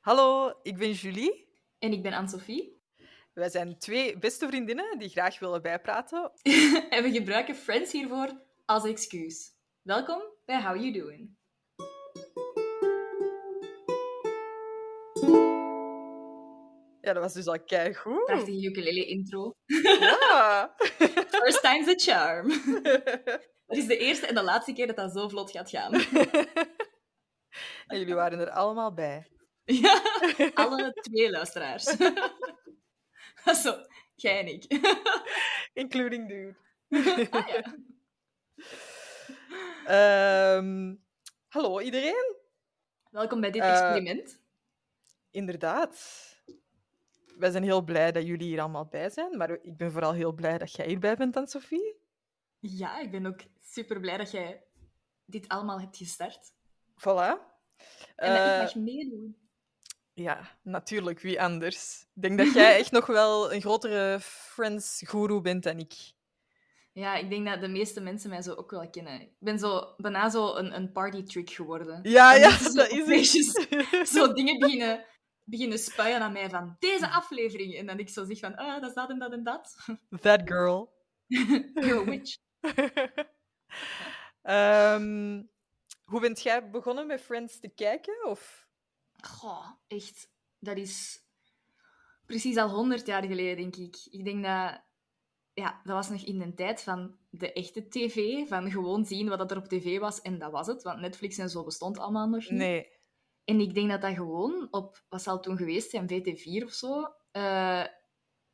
Hallo, ik ben Julie. En ik ben Anne-Sophie. Wij zijn twee beste vriendinnen die graag willen bijpraten. en we gebruiken Friends hiervoor als excuus. Welkom bij How You Doing. Ja, dat was dus al keigoed. Prachtige ukulele intro. Ja. First time's a charm. Dat is de eerste en de laatste keer dat dat zo vlot gaat gaan. En jullie waren er allemaal bij. Ja, alle twee luisteraars. Zo, jij en ik. Including dude. Ah, ja. Ehm, hallo iedereen. Welkom bij dit Eh, experiment. Inderdaad. Wij zijn heel blij dat jullie hier allemaal bij zijn, maar ik ben vooral heel blij dat jij hierbij bent, dan Sophie. Ja, ik ben ook super blij dat jij dit allemaal hebt gestart. Voilà. En dat ik Eh, mag meedoen. Ja, natuurlijk, wie anders? Ik denk dat jij echt nog wel een grotere Friends-guru bent dan ik. Ja, ik denk dat de meeste mensen mij zo ook wel kennen. Ik ben zo, bijna zo een, een party trick geworden. Ja, ja, dat is het. Zo dingen beginnen, beginnen spuien aan mij van deze aflevering. En dan ik zo zeg van, ah, dat is dat en dat en dat. That girl. You're a witch. Ehm, hoe bent jij begonnen met Friends te kijken? Of... Goh, echt. Dat is precies al honderd jaar geleden, denk ik. Ik denk dat... Ja, dat was nog in de tijd van de echte tv. Van gewoon zien wat dat er op tv was en dat was het. Want Netflix en zo bestond allemaal nog niet. Nee. En ik denk dat dat gewoon op, wat zal toen geweest zijn, VT4 of zo, eh,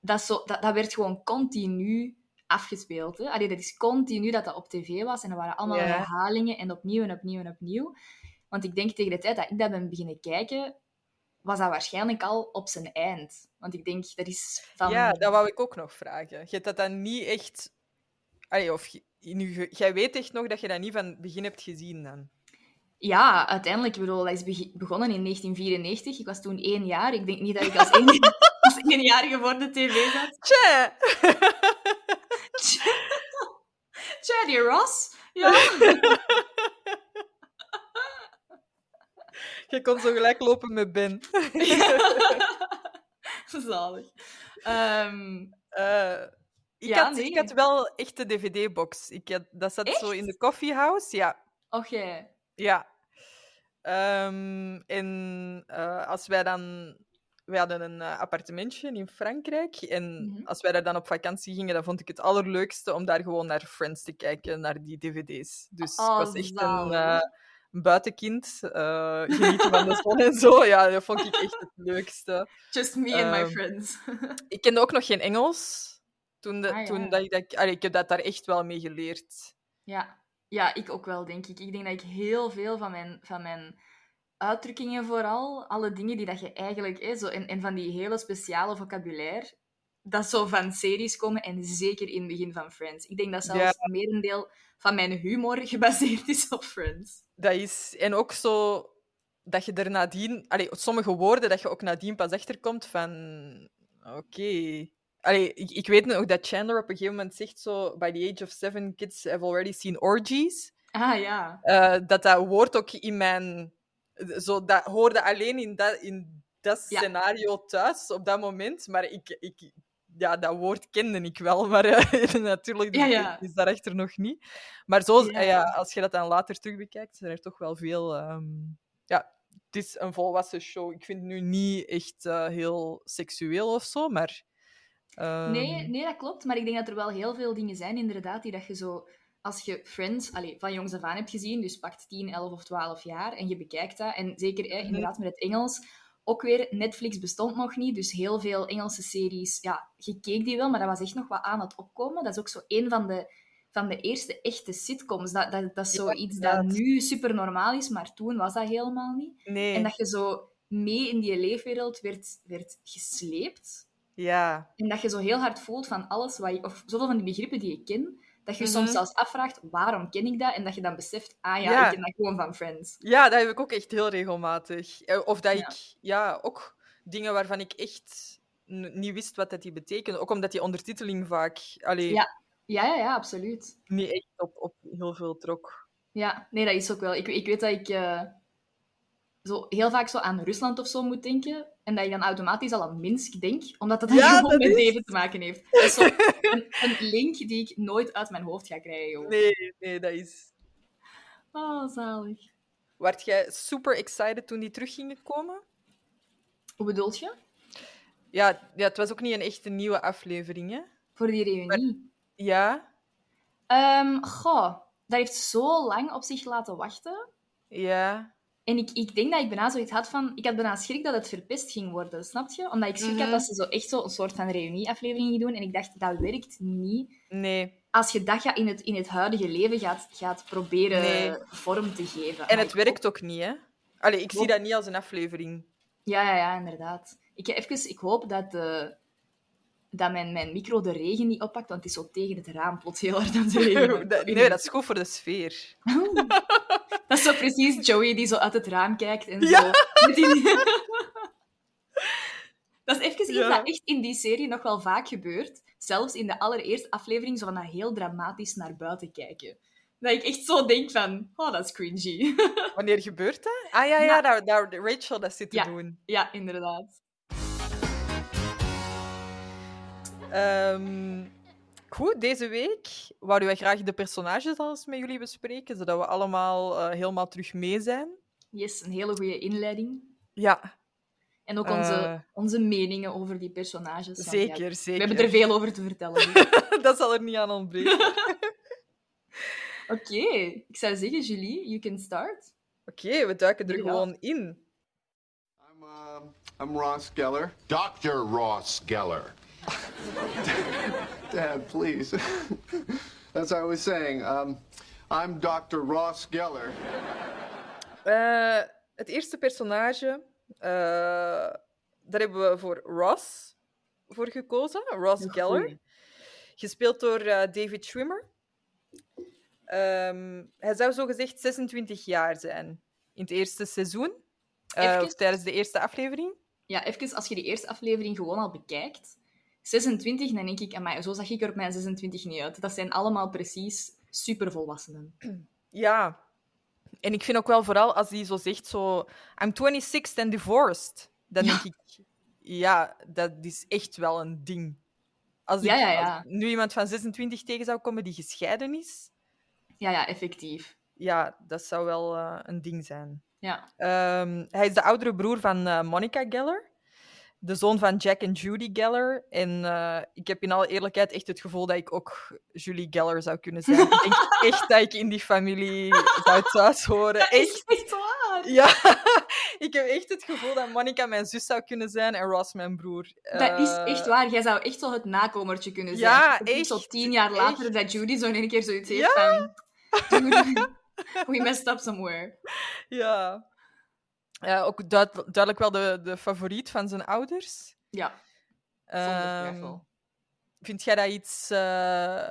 dat, zo dat, dat werd gewoon continu afgespeeld. Hè? Allee, dat is continu dat dat op tv was en er waren allemaal herhalingen en opnieuw en opnieuw en opnieuw. Want ik denk tegen de tijd dat ik dat ben beginnen kijken, was dat waarschijnlijk al op zijn eind. Want ik denk, dat is van... Ja, dat wou ik ook nog vragen. Je hebt dat dan niet echt... Allee, of nu, jij weet echt nog dat je dat niet van het begin hebt gezien dan? Ja, uiteindelijk, ik bedoel, dat is begonnen in 1994. Ik was toen één jaar. Ik denk niet dat ik als, één, als voor de tv zat. Tja! Charlie Ross? Ja. Je kon zo gelijk lopen met Ben. Zalig. Ehm, Eh, ik, Ja, had, nee. ik had wel echt de dvd-box. Ik had, dat zat zo in de coffeehouse. Ja, jij. ja. Ehm, en eh, als wij dan... Wij hadden een eh, appartementje in Frankrijk. En Mhm. als wij daar dan op vakantie gingen, dan vond ik het allerleukste om daar gewoon naar Friends te kijken, naar die dvd's. Dus Oh, ik was echt zalig. een buitenkind. eh, genieten van de zon en zo. Ja, dat vond ik echt het leukste. Just me and my Ehm, friends. Ik kende ook nog geen Engels. Toen, de, Ah, ja. toen dat ik dat... allee, ik heb dat daar echt wel mee geleerd. ja. ja, ik ook wel, denk ik. Ik denk dat ik heel veel van mijn, van mijn uitdrukkingen vooral, alle dingen die dat je eigenlijk... Hè, zo, en, en van die hele speciale vocabulaire, dat zo van series komen en zeker in het begin van Friends. Ik denk dat zelfs een merendeel van mijn humor gebaseerd is op Friends. Dat is... En ook zo... Dat je er nadien... Allee, sommige woorden dat je ook nadien pas achterkomt van... Oké... Allee, ik, ik weet nog dat Chandler op een gegeven moment zegt zo... By the age of seven, kids have already seen orgies. Ah, ja. Eh, dat dat woord ook in mijn... Zo, dat hoorde alleen in dat, in dat Ja. scenario thuis, op dat moment. Maar ik... ik ja, dat woord kende ik wel, maar eh, natuurlijk Ja, ja. is daarachter nog niet. Maar zo, Ja. eh, ja, als je dat dan later terug bekijkt, zijn er toch wel veel... ehm, ja, het is een volwassen show. Ik vind het nu niet echt eh, heel seksueel of zo, maar... ehm, Nee, nee, dat klopt. Maar ik denk dat er wel heel veel dingen zijn, inderdaad, die dat je zo... Als je Friends allee, van jongs af aan hebt gezien, dus pakt 10, 11 of 12 jaar, en je bekijkt dat, en zeker hè, Mhm. inderdaad met het Engels, ook weer, Netflix bestond nog niet, dus heel veel Engelse series, ja, je keek die wel, maar dat was echt nog wat aan het opkomen. Dat is ook zo een van de, van de eerste echte sitcoms. Dat, dat, dat is Ja, zoiets dat nu super normaal is, maar toen was dat helemaal niet. Nee, En dat je zo mee in die leefwereld werd, werd gesleept. ja. En dat je zo heel hard voelt van alles wat je, of zoveel van die begrippen die je kent, dat je Mhm. soms zelfs afvraagt, waarom ken ik dat? En dat je dan beseft, ah ja, Ja. ik ken dat gewoon van Friends. Ja, dat heb ik ook echt heel regelmatig. Eh, Of dat Ja. ik ja, ook dingen waarvan ik echt niet wist wat dat die betekende. Ook omdat die ondertiteling vaak allee, Ja. Ja, ja, ja, absoluut. niet echt op, op heel veel trok. Ja, nee, dat is ook wel. Ik, ik weet dat ik... eh, zo heel vaak zo aan Rusland of zo moet denken. En dat je dan automatisch al aan Minsk denkt, omdat dat Ja, dan gewoon dat met is- leven te maken heeft. Dat is zo een, een link die ik nooit uit mijn hoofd ga krijgen. joh. Nee, nee, dat is... Oh, zalig. Werd jij super excited toen die terug gingen komen? Hoe bedoelt je? Ja, ja, het was ook niet een echte nieuwe aflevering, hè? Voor die reunie? Ja, Ehm, goh, dat heeft zo lang op zich laten wachten. ja. En ik, ik denk dat ik bijna zoiets had van... Ik had bijna schrik dat het verpest ging worden, snap je? Omdat ik schrik Mhm. had dat ze zo echt zo een soort van reunieaflevering gingen doen. En ik dacht, dat werkt niet. Nee. Als je dat in, het, in het huidige leven gaat, gaat proberen Nee. vorm te geven. En Maar het werkt ook niet, hè? Allee, ik zie dat niet als een aflevering. Ja, ja, ja, inderdaad. Ik, even, ik hoop dat, de, dat mijn, mijn micro de regen niet oppakt, want het is zo tegen het raam plots heel hard aan nee, dat is goed voor de sfeer. Dat is zo precies Joey die zo uit het raam kijkt en Ja. zo. die- dat is even iets Ja. dat echt in die serie nog wel vaak gebeurt. Zelfs in de allereerste aflevering, zo van dat heel dramatisch naar buiten kijken. Dat ik echt zo denk van, oh, dat is cringy. Wanneer gebeurt dat? Ah ja, ja, Ja. daar, daar Rachel dat zit te Ja. doen. ja, inderdaad. Ehm, goed, deze week wouden wij graag de personages al eens met jullie bespreken, zodat we allemaal eh, helemaal terug mee zijn. Yes, een hele goede inleiding. Ja, En ook onze, Eh. onze meningen over die personages. ja, zeker, we zeker. hebben er veel over te vertellen. dus. dat zal er niet aan ontbreken. Oké, ik zou zeggen, Julie, you can start. Oké, we duiken er Ja. gewoon in. I'm, um, I'm Ross Geller. Dr. Ross Geller. Dad, please. As I was saying, um, I'm Dr. Ross Geller. Eh, het eerste personage, eh, daar hebben we voor Ross voor gekozen. Ross Geller. goeie. Gespeeld door eh, David Schwimmer. Ehm, hij zou zogezegd 26 jaar zijn in het eerste seizoen. Eh, Even- tijdens de eerste aflevering. Ja, even als je die eerste aflevering gewoon al bekijkt. 26, dan denk ik, amai, zo zag ik er op mijn 26 niet uit. Dat zijn allemaal precies supervolwassenen. Ja. En ik vind ook wel vooral als hij zo zegt, zo... I'm 26 and divorced. Dan Ja. denk ik... Ja, dat is echt wel een ding. Als, ik, Ja, ja, ja. als nu iemand van 26 tegen zou komen die gescheiden is... Ja, ja, effectief. Ja, dat zou wel eh, een ding zijn. Ja. Ehm, hij is de oudere broer van eh, Monica Geller. De zoon van Jack en Judy Geller. En eh, ik heb in alle eerlijkheid echt het gevoel dat ik ook Julie Geller zou kunnen zijn. ik denk echt dat ik in die familie zou thuis horen. Echt. echt waar. Ja, ik heb echt het gevoel dat Monica mijn zus zou kunnen zijn en Ross mijn broer. Dat is Eh, echt waar. Jij zou echt zo het nakomertje kunnen zijn. Ja, Zo echt, tien jaar later echt. dat Judy zo in één keer zoiets heeft Ja. van... Dude, we messed up somewhere. Ja. Ja, ook duid- duidelijk wel de, de favoriet van zijn ouders. Ja, zonder Ehm. Vind jij dat iets eh,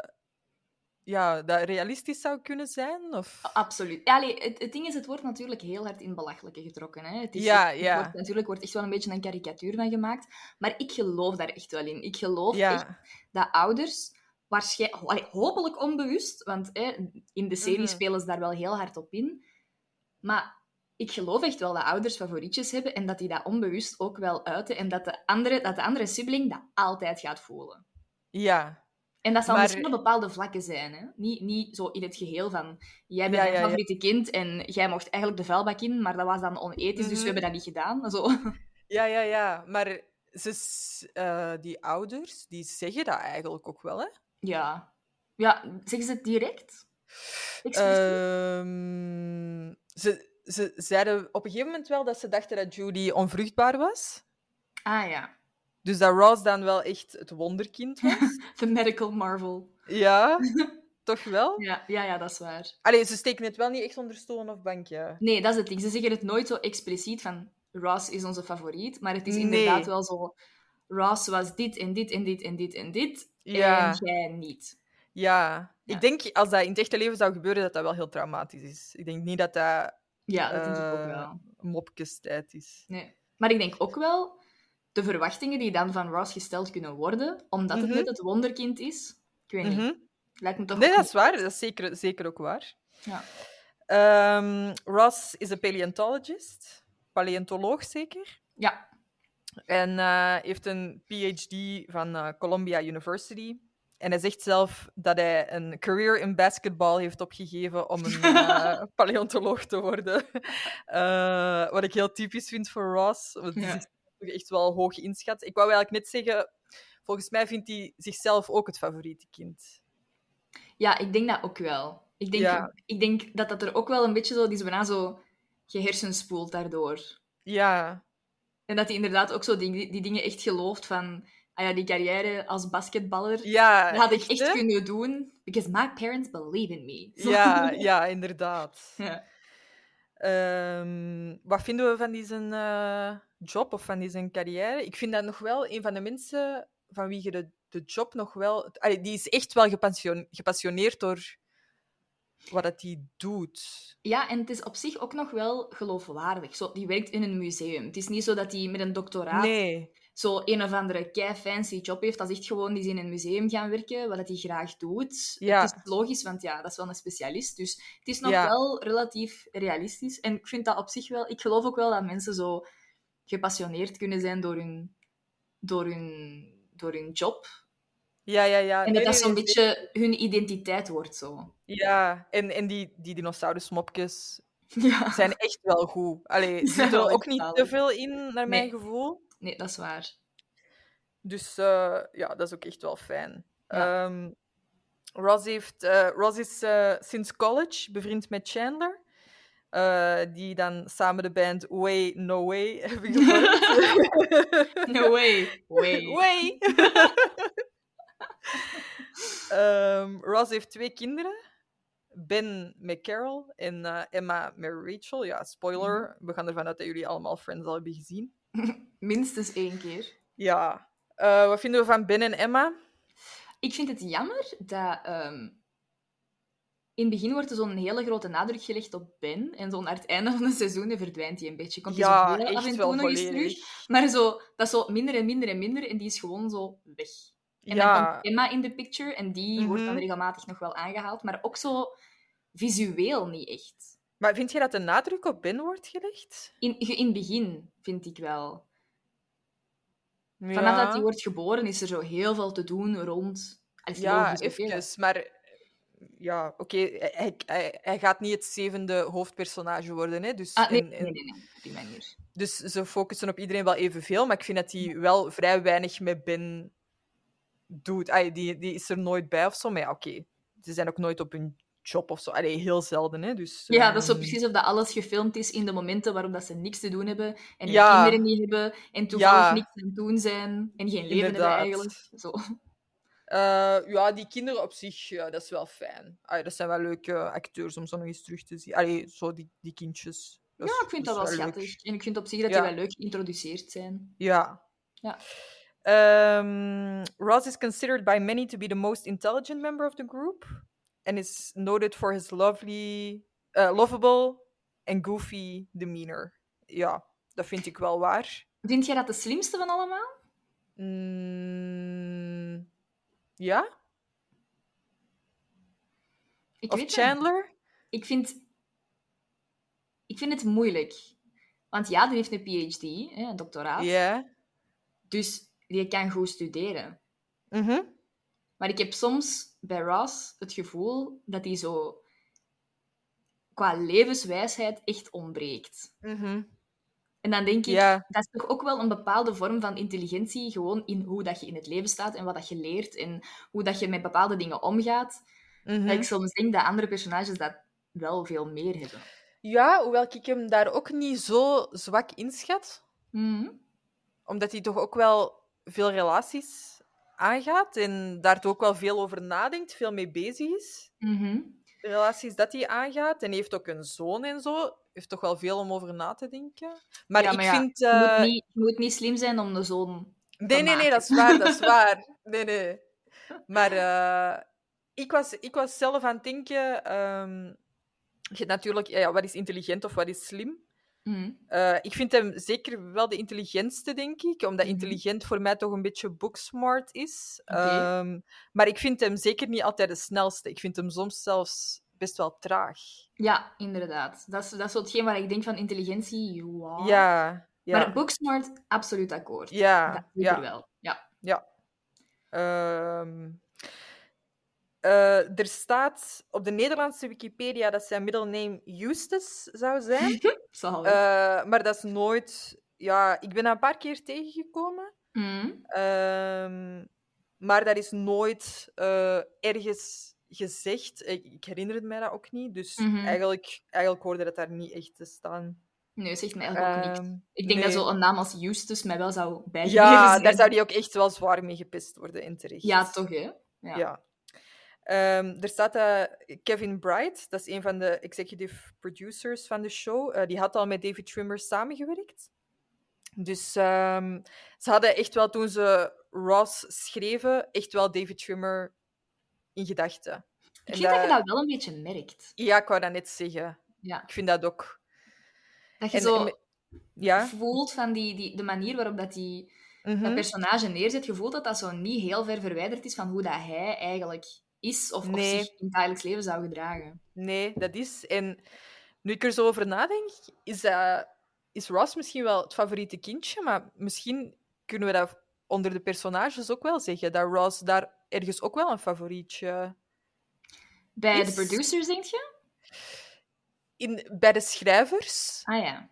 ja, dat realistisch zou kunnen zijn? Of? Absoluut. Ja, allee, het, het ding is, het wordt natuurlijk heel hard in belachelijke getrokken. Hè? Het is, Ja, het ja. Wordt, natuurlijk wordt echt wel een beetje een karikatuur van gemaakt. Maar ik geloof daar echt wel in. Ik geloof echt dat ouders, waarschijnlijk, hopelijk onbewust, want hè, in de serie Mhm. spelen ze daar wel heel hard op in. Maar ik geloof echt wel dat ouders favorietjes hebben en dat die dat onbewust ook wel uiten. En dat de andere, dat de andere sibling dat altijd gaat voelen. ja. En dat zal Maar- misschien op bepaalde vlakken zijn. Hè? Niet, niet zo in het geheel van... Jij bent Ja, mijn ja, ja. favoriete kind en jij mocht eigenlijk de vuilbak in, maar dat was dan onethisch, dus Mhm. we hebben dat niet gedaan. Zo. ja, ja, ja. Maar ze, eh, die ouders die zeggen dat eigenlijk ook wel, hè? Ja. Ja, zeggen ze het direct? Ehm, ze, ze zeiden op een gegeven moment wel dat ze dachten dat Judy onvruchtbaar was. ah ja. Dus dat Ross dan wel echt het wonderkind was. The medical marvel. ja, toch wel? Ja, ja, ja, dat is waar. Allee, ze steken het wel niet echt onder stoel of bankje. Nee, dat is het ding. Ze zeggen het nooit zo expliciet van Ross is onze favoriet, maar het is Nee. inderdaad wel zo... Ross was dit en dit en dit en dit en dit, Ja. en jij niet. Ja. Ja. Ik denk als dat in het echte leven zou gebeuren, dat dat wel heel traumatisch is. Ik denk niet dat dat Ja, dat denk ik ook eh, wel. mopkestijd is. Nee. Maar ik denk ook wel de verwachtingen die dan van Ross gesteld kunnen worden, omdat het Mhm. net het wonderkind is. Ik weet niet. Mhm. Lijkt me toch Nee, dat is waar. Dat is zeker, zeker ook waar. Ja. Ehm, Ross is een paleontologist. paleontoloog zeker. Ja. En eh, heeft een PhD van eh, Columbia University. En hij zegt zelf dat hij een career in basketball heeft opgegeven om een eh, paleontoloog te worden. Eh, wat ik heel typisch vind voor Ross. Want hij Ja. toch echt wel hoog inschat. Ik wou eigenlijk net zeggen, volgens mij vindt hij zichzelf ook het favoriete kind. Ja, ik denk dat ook wel. Ik denk, Ja. ik denk dat dat er ook wel een beetje zo... Die is bijna zo gehersenspoeld daardoor. Ja, En dat hij inderdaad ook zo die, die dingen echt gelooft van... Ah ja, die carrière als basketballer, ja dat had ik echt kunnen doen. Because my parents believe in me. Zo. Ja, ja, inderdaad. Ja. Ehm, wat vinden we van die zijn eh, job of van die zijn carrière? Ik vind dat nog wel een van de mensen van wie je de, de job nog wel... Allee, die is echt wel gepassion- gepassioneerd door wat dat hij doet. Ja, en het is op zich ook nog wel geloofwaardig. Zo, die werkt in een museum. Het is niet zo dat hij met een doctoraat Nee. Zo een of andere kei fancy job heeft. Dat is echt gewoon die is in een museum gaan werken, wat dat hij graag doet. Ja. Het is logisch, want ja, dat is wel een specialist. Dus het is nog Ja. wel relatief realistisch. En ik vind dat op zich wel... Ik geloof ook wel dat mensen zo gepassioneerd kunnen zijn door hun, door hun, door hun job. Ja, ja, ja. En dat dat zo'n beetje hun identiteit wordt zo. Ja, en, en die, die dinosaurusmopjes Ja. zijn echt wel goed. Allee, er er ook niet te veel in, naar mijn gevoel. Nee, dat is waar. Dus eh, ja, dat is ook echt wel fijn. Ja. Ehm, Ross, heeft, eh, Ross is eh, sinds college bevriend met Chandler. die dan samen de band Way No Way hebben gevormd. No way. Way. Way! Ehm, Ross heeft twee kinderen. Ben met Carol en Emma met Rachel. Ja, spoiler. We gaan ervan uit dat jullie allemaal Friends al hebben gezien. Minstens één keer. Ja. Eh, wat vinden we van Ben en Emma? Ik vind het jammer dat... ehm, in het begin wordt er zo'n hele grote nadruk gelegd op Ben. En zo naar het einde van de seizoenen verdwijnt hij een beetje. Komt hij Ja, zo heel af en toe nog eens terug. Maar zo, dat is zo minder en minder en minder. En die is gewoon zo weg. En dan komt Emma in de picture. En die wordt dan Mhm. regelmatig nog wel aangehaald. Maar ook zo visueel niet echt. Maar vind je dat de nadruk op Ben wordt gelegd? In, in het begin, vind ik wel. Ja. Vanaf dat hij wordt geboren, is er zo heel veel te doen rond... Ja, logisch, oké, dat- even. Maar ja, oké, hij, hij, hij gaat niet het zevende hoofdpersonage worden. Hè? Dus, Ah, nee, nee, en- nee, nee, op die manier. dus ze focussen op iedereen wel evenveel, maar ik vind dat hij wel vrij weinig met Ben doet. Die, die is er nooit bij of zo, maar ja, oké. Ze zijn ook nooit op hun job of zo. Allee, heel zelden, hè. Dus, Ja, dat is zo ehm, precies of dat alles gefilmd is in de momenten waarop dat ze niks te doen hebben en Ja. kinderen niet hebben en toevallig Ja. niks aan het doen zijn en geen leven Inderdaad. hebben eigenlijk. Zo. Eh, ja, die kinderen op zich, ja, dat is wel fijn. Allee, dat zijn wel leuke acteurs om zo nog eens terug te zien. Allee, zo die, die kindjes. Dat Ja, is- ik vind dat wel leuk. schattig. En ik vind op zich dat Ja. die wel leuk geïntroduceerd zijn. Ja. Ja. Um, Ross is considered by many to be the most intelligent member of the group and is noted for his lovely, uh, lovable and goofy demeanor. Ja, dat vind ik wel waar. Vind jij dat de slimste van allemaal? Mm, ja? Ik Of weet Chandler? Ik vind... Ik vind het moeilijk. Want ja, die heeft een PhD, een doctoraat. Ja. Dus die kan goed studeren. Mhm. Maar ik heb soms bij Ross het gevoel dat hij zo qua levenswijsheid echt ontbreekt. Mhm. En dan denk ik, Ja. dat is toch ook wel een bepaalde vorm van intelligentie, gewoon in hoe dat je in het leven staat en wat dat je leert en hoe dat je met bepaalde dingen omgaat. Mhm. Dat ik soms denk dat andere personages dat wel veel meer hebben. Ja, hoewel ik hem daar ook niet zo zwak inschat. Mhm. Omdat hij toch ook wel veel relaties aangaat en daar ook wel veel over nadenkt, veel mee bezig is. De relaties dat hij aangaat. En heeft ook een zoon en zo. Heeft toch wel veel om over na te denken. Maar Ja, ik maar ja, vind... Je, eh, moet niet, je moet niet slim zijn om de zoon... Nee, nee, nee, dat is waar, dat is waar. Nee, nee. Maar eh, ik, was, ik was zelf aan het denken... ehm, je hebt natuurlijk, ja, wat is intelligent of wat is slim? Mhm. Eh, ik vind hem zeker wel de intelligentste, denk ik. Omdat Mhm. intelligent voor mij toch een beetje booksmart is. Ehm, maar ik vind hem zeker niet altijd de snelste. Ik vind hem soms zelfs best wel traag. Ja, inderdaad. Dat is, dat is hetgeen waar ik denk van intelligentie, wow. Ja, ja. Maar Booksmart, absoluut akkoord. ja, dat ja. wel. Ja. Ja. Ehm, eh, er staat op de Nederlandse Wikipedia dat zijn middelname Eustace zou zijn. Eh, maar dat is nooit... Ja, ik ben dat een paar keer tegengekomen. Mm. Ehm, maar dat is nooit eh, ergens gezegd. Ik, ik herinner het mij dat ook niet. Dus Mhm. eigenlijk, eigenlijk hoorde dat daar niet echt te staan. Nee, zegt mij eigenlijk ook niks. Ehm, Ik denk nee. dat zo'n naam als Justus mij wel zou bijgeven Ja, daar zou die ook echt wel zwaar mee gepest worden in terecht. Ja, toch, hè? Ja. Ja. Ehm, er staat dat Kevin Bright, dat is een van de executive producers van de show, eh, die had al met David Trimmer samengewerkt. Dus ehm, ze hadden echt wel, toen ze Ross schreven, echt wel David Trimmer in gedachten. Ik vind dat je dat wel een beetje merkt. Ja, ik wou dat net zeggen. Ja. Ik vind dat ook. Dat je En- zo en Ja? voelt van die, die, de manier waarop dat die, Mhm. dat personage neerzet, je voelt dat dat zo niet heel ver verwijderd is van hoe dat hij eigenlijk is of, Nee. of zich in het dagelijks leven zou gedragen. Nee, dat is. En nu ik er zo over nadenk, is, dat, is Ross misschien wel het favoriete kindje, maar misschien kunnen we dat onder de personages ook wel zeggen, dat Ross daar ergens ook wel een favorietje... Bij Is- de producers, denk je? In, bij de schrijvers, Ah ja.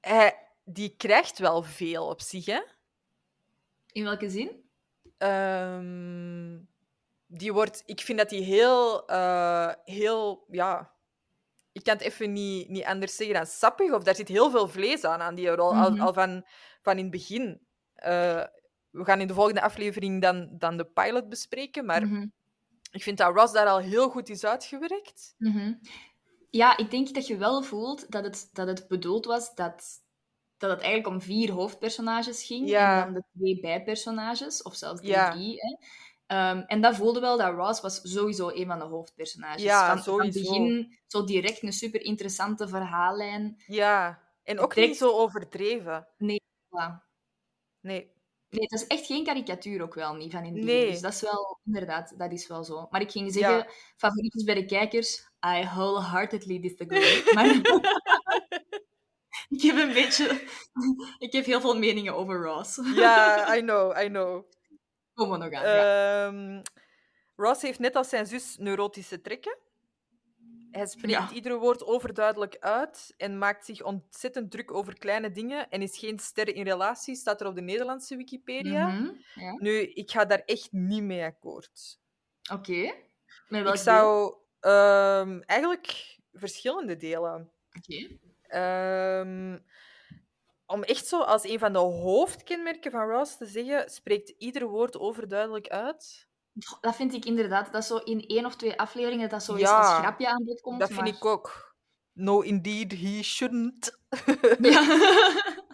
hij, die krijgt wel veel op zich, hè. In welke zin? Ehm, die wordt... Ik vind dat die heel... eh, heel... Ja... Ik kan het even niet, niet anders zeggen dan sappig. Of daar zit heel veel vlees aan, aan die rol. Mhm. Al, al van, van in het begin. Eh, we gaan in de volgende aflevering dan, dan de pilot bespreken. Maar Mhm. ik vind dat Ross daar al heel goed is uitgewerkt. Mhm. Ja, ik denk dat je wel voelt dat het, dat het bedoeld was dat, dat het eigenlijk om vier hoofdpersonages ging Ja. en dan de twee bijpersonages, of zelfs de Ja. drie. Hè. Ehm, en dat voelde wel dat Ross was sowieso een van de hoofdpersonages. Ja, van, sowieso. Van begin zo direct een super interessante verhaallijn. Ja. En ook Direct- niet zo overdreven. Ja. Nee. Nee, het is echt geen karikatuur ook wel niet van in. Nee. Dus dat is wel, inderdaad, dat is wel zo. Maar ik ging zeggen, Ja. favorietjes bij de kijkers, I wholeheartedly disagree. maar ik heb een beetje... ik heb heel veel meningen over Ross. Ja, I know, I know. Komen we nog aan. ja. Ross heeft net als zijn zus neurotische trekken. Hij spreekt Ja. ieder woord overduidelijk uit en maakt zich ontzettend druk over kleine dingen en is geen ster in relatie, staat er op de Nederlandse Wikipedia. Mhm, ja. Nu, ik ga daar echt niet mee akkoord. Oké. Met welk Ik zou ehm, eigenlijk verschillende delen. Oké. Ehm, om echt zo als een van de hoofdkenmerken van Ross te zeggen, spreekt ieder woord overduidelijk uit. Dat vind ik inderdaad, dat zo in één of twee afleveringen dat zo eens Ja, als grapje aan bod komt. Dat vind maar... ik ook. No, indeed, he shouldn't. Ja.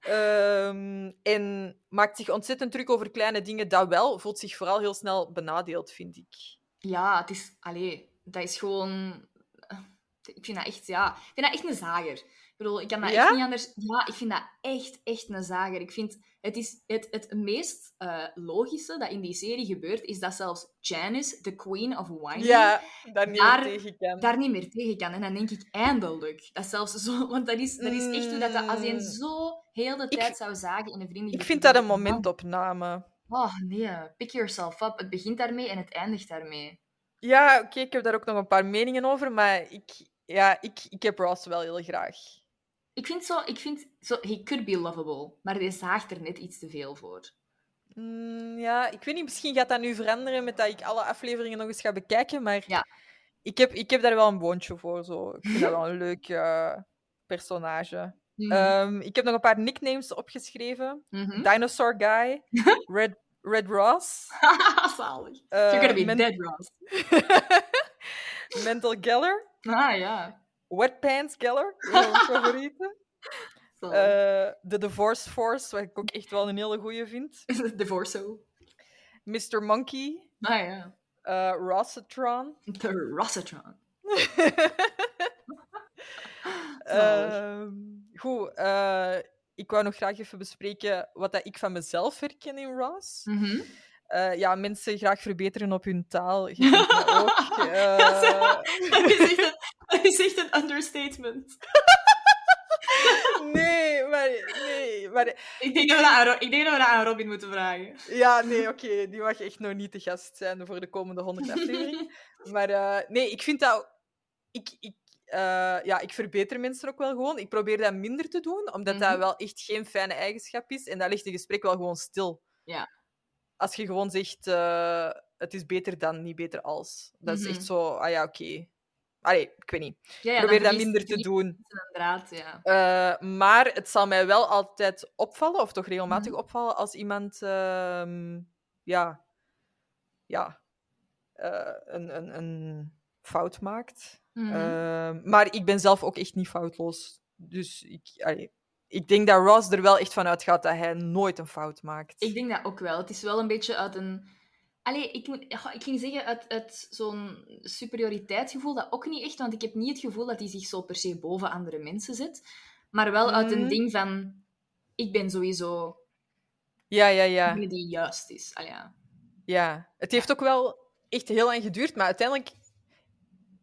Ehm, en maakt zich ontzettend druk over kleine dingen. Dat wel, voelt zich vooral heel snel benadeeld, vind ik. Ja, het is... Allee, dat is gewoon... eh, Ik vind dat echt... Ja, ik vind dat echt een zager. Ik bedoel, ik kan dat Ja? echt niet anders... Ja, ik vind dat echt, echt een zager. Ik vind... Het, is het, het meest eh, logische dat in die serie gebeurt, is dat zelfs Janice, de queen of wine, Ja, daar niet Daar- meer tegen kan. daar niet meer tegen kan. En dan denk ik, eindelijk. Dat zelfs zo... Want dat is, dat is echt hoe dat, dat als je Mm. zo heel de Ik- tijd zou zagen in een vriendengroep... Ik vind dat een momentopname. Oh, nee. Pick yourself up. Het begint daarmee en het eindigt daarmee. Ja, oké, ik heb daar ook nog een paar meningen over, maar ik, ja, ik, ik heb Ross wel heel graag. Ik vind zo... Ik vind zo... He could be lovable. Maar die zaagt er net iets te veel voor. Mm, ja, ik weet niet, misschien gaat dat nu veranderen met dat ik alle afleveringen nog eens ga bekijken, maar Ja. ik, heb, ik heb daar wel een boontje voor. Zo. Ik vind dat wel een leuk eh, personage. Mhm. Ehm, ik heb nog een paar nicknames opgeschreven. Mhm. Dinosaur Guy, Red, Red Ross, Zalig. eh, You're gonna be dead, Ross. Mental Geller, Ah, ja. Wet Pants Geller, een van mijn favorieten. Zalig. Eh, De Divorce Force, wat ik ook echt wel een hele goeie vind. Divorso. Mr. Monkey, Ah, ja. eh Rossatron. De Rossatron. Ehm, goed, eh, ik wou nog graag even bespreken wat dat ik van mezelf herken in Ross. Mhm. Eh, ja, mensen graag verbeteren op hun taal. Je ook. Eh, Dat is echt een, dat is echt een understatement. nee, maar... Nee, maar Ik denk dat we dat aan, Ro- ik denk dat, we dat aan Robin moeten vragen. Ja, nee, oké. die mag echt nog niet de gast zijn voor de komende 100 afleveringen. Maar eh, nee, ik vind dat... Ik, ik, ja, ik verbeter mensen ook wel gewoon. Ik probeer dat minder te doen, omdat dat Mhm. wel echt geen fijne eigenschap is. En dan ligt een gesprek wel gewoon stil. Ja. Als je gewoon zegt, eh, het is beter dan, niet beter als. Dat is Mhm. echt zo, ah ja, oké. Allee, ik weet niet. Ja, ja, probeer dat minder te doen. draad, ja. Eh, maar het zal mij wel altijd opvallen, of toch regelmatig Mhm. opvallen, als iemand ehm, ja, ja, eh, een, een, een fout maakt. Mhm. Ehm, maar ik ben zelf ook echt niet foutloos. Dus ik, allee, ik denk dat Ross er wel echt van uitgaat dat hij nooit een fout maakt. Ik denk dat ook wel. Het is wel een beetje uit een... Allee, ik, ik ging zeggen uit, uit zo'n superioriteitsgevoel, dat ook niet echt, want ik heb niet het gevoel dat hij zich zo per se boven andere mensen zet. Maar wel uit een Mhm. ding van, ik ben sowieso Ja, ja, ja. die juist is. Allee, ja. Ja, het heeft ook wel echt heel lang geduurd, maar uiteindelijk,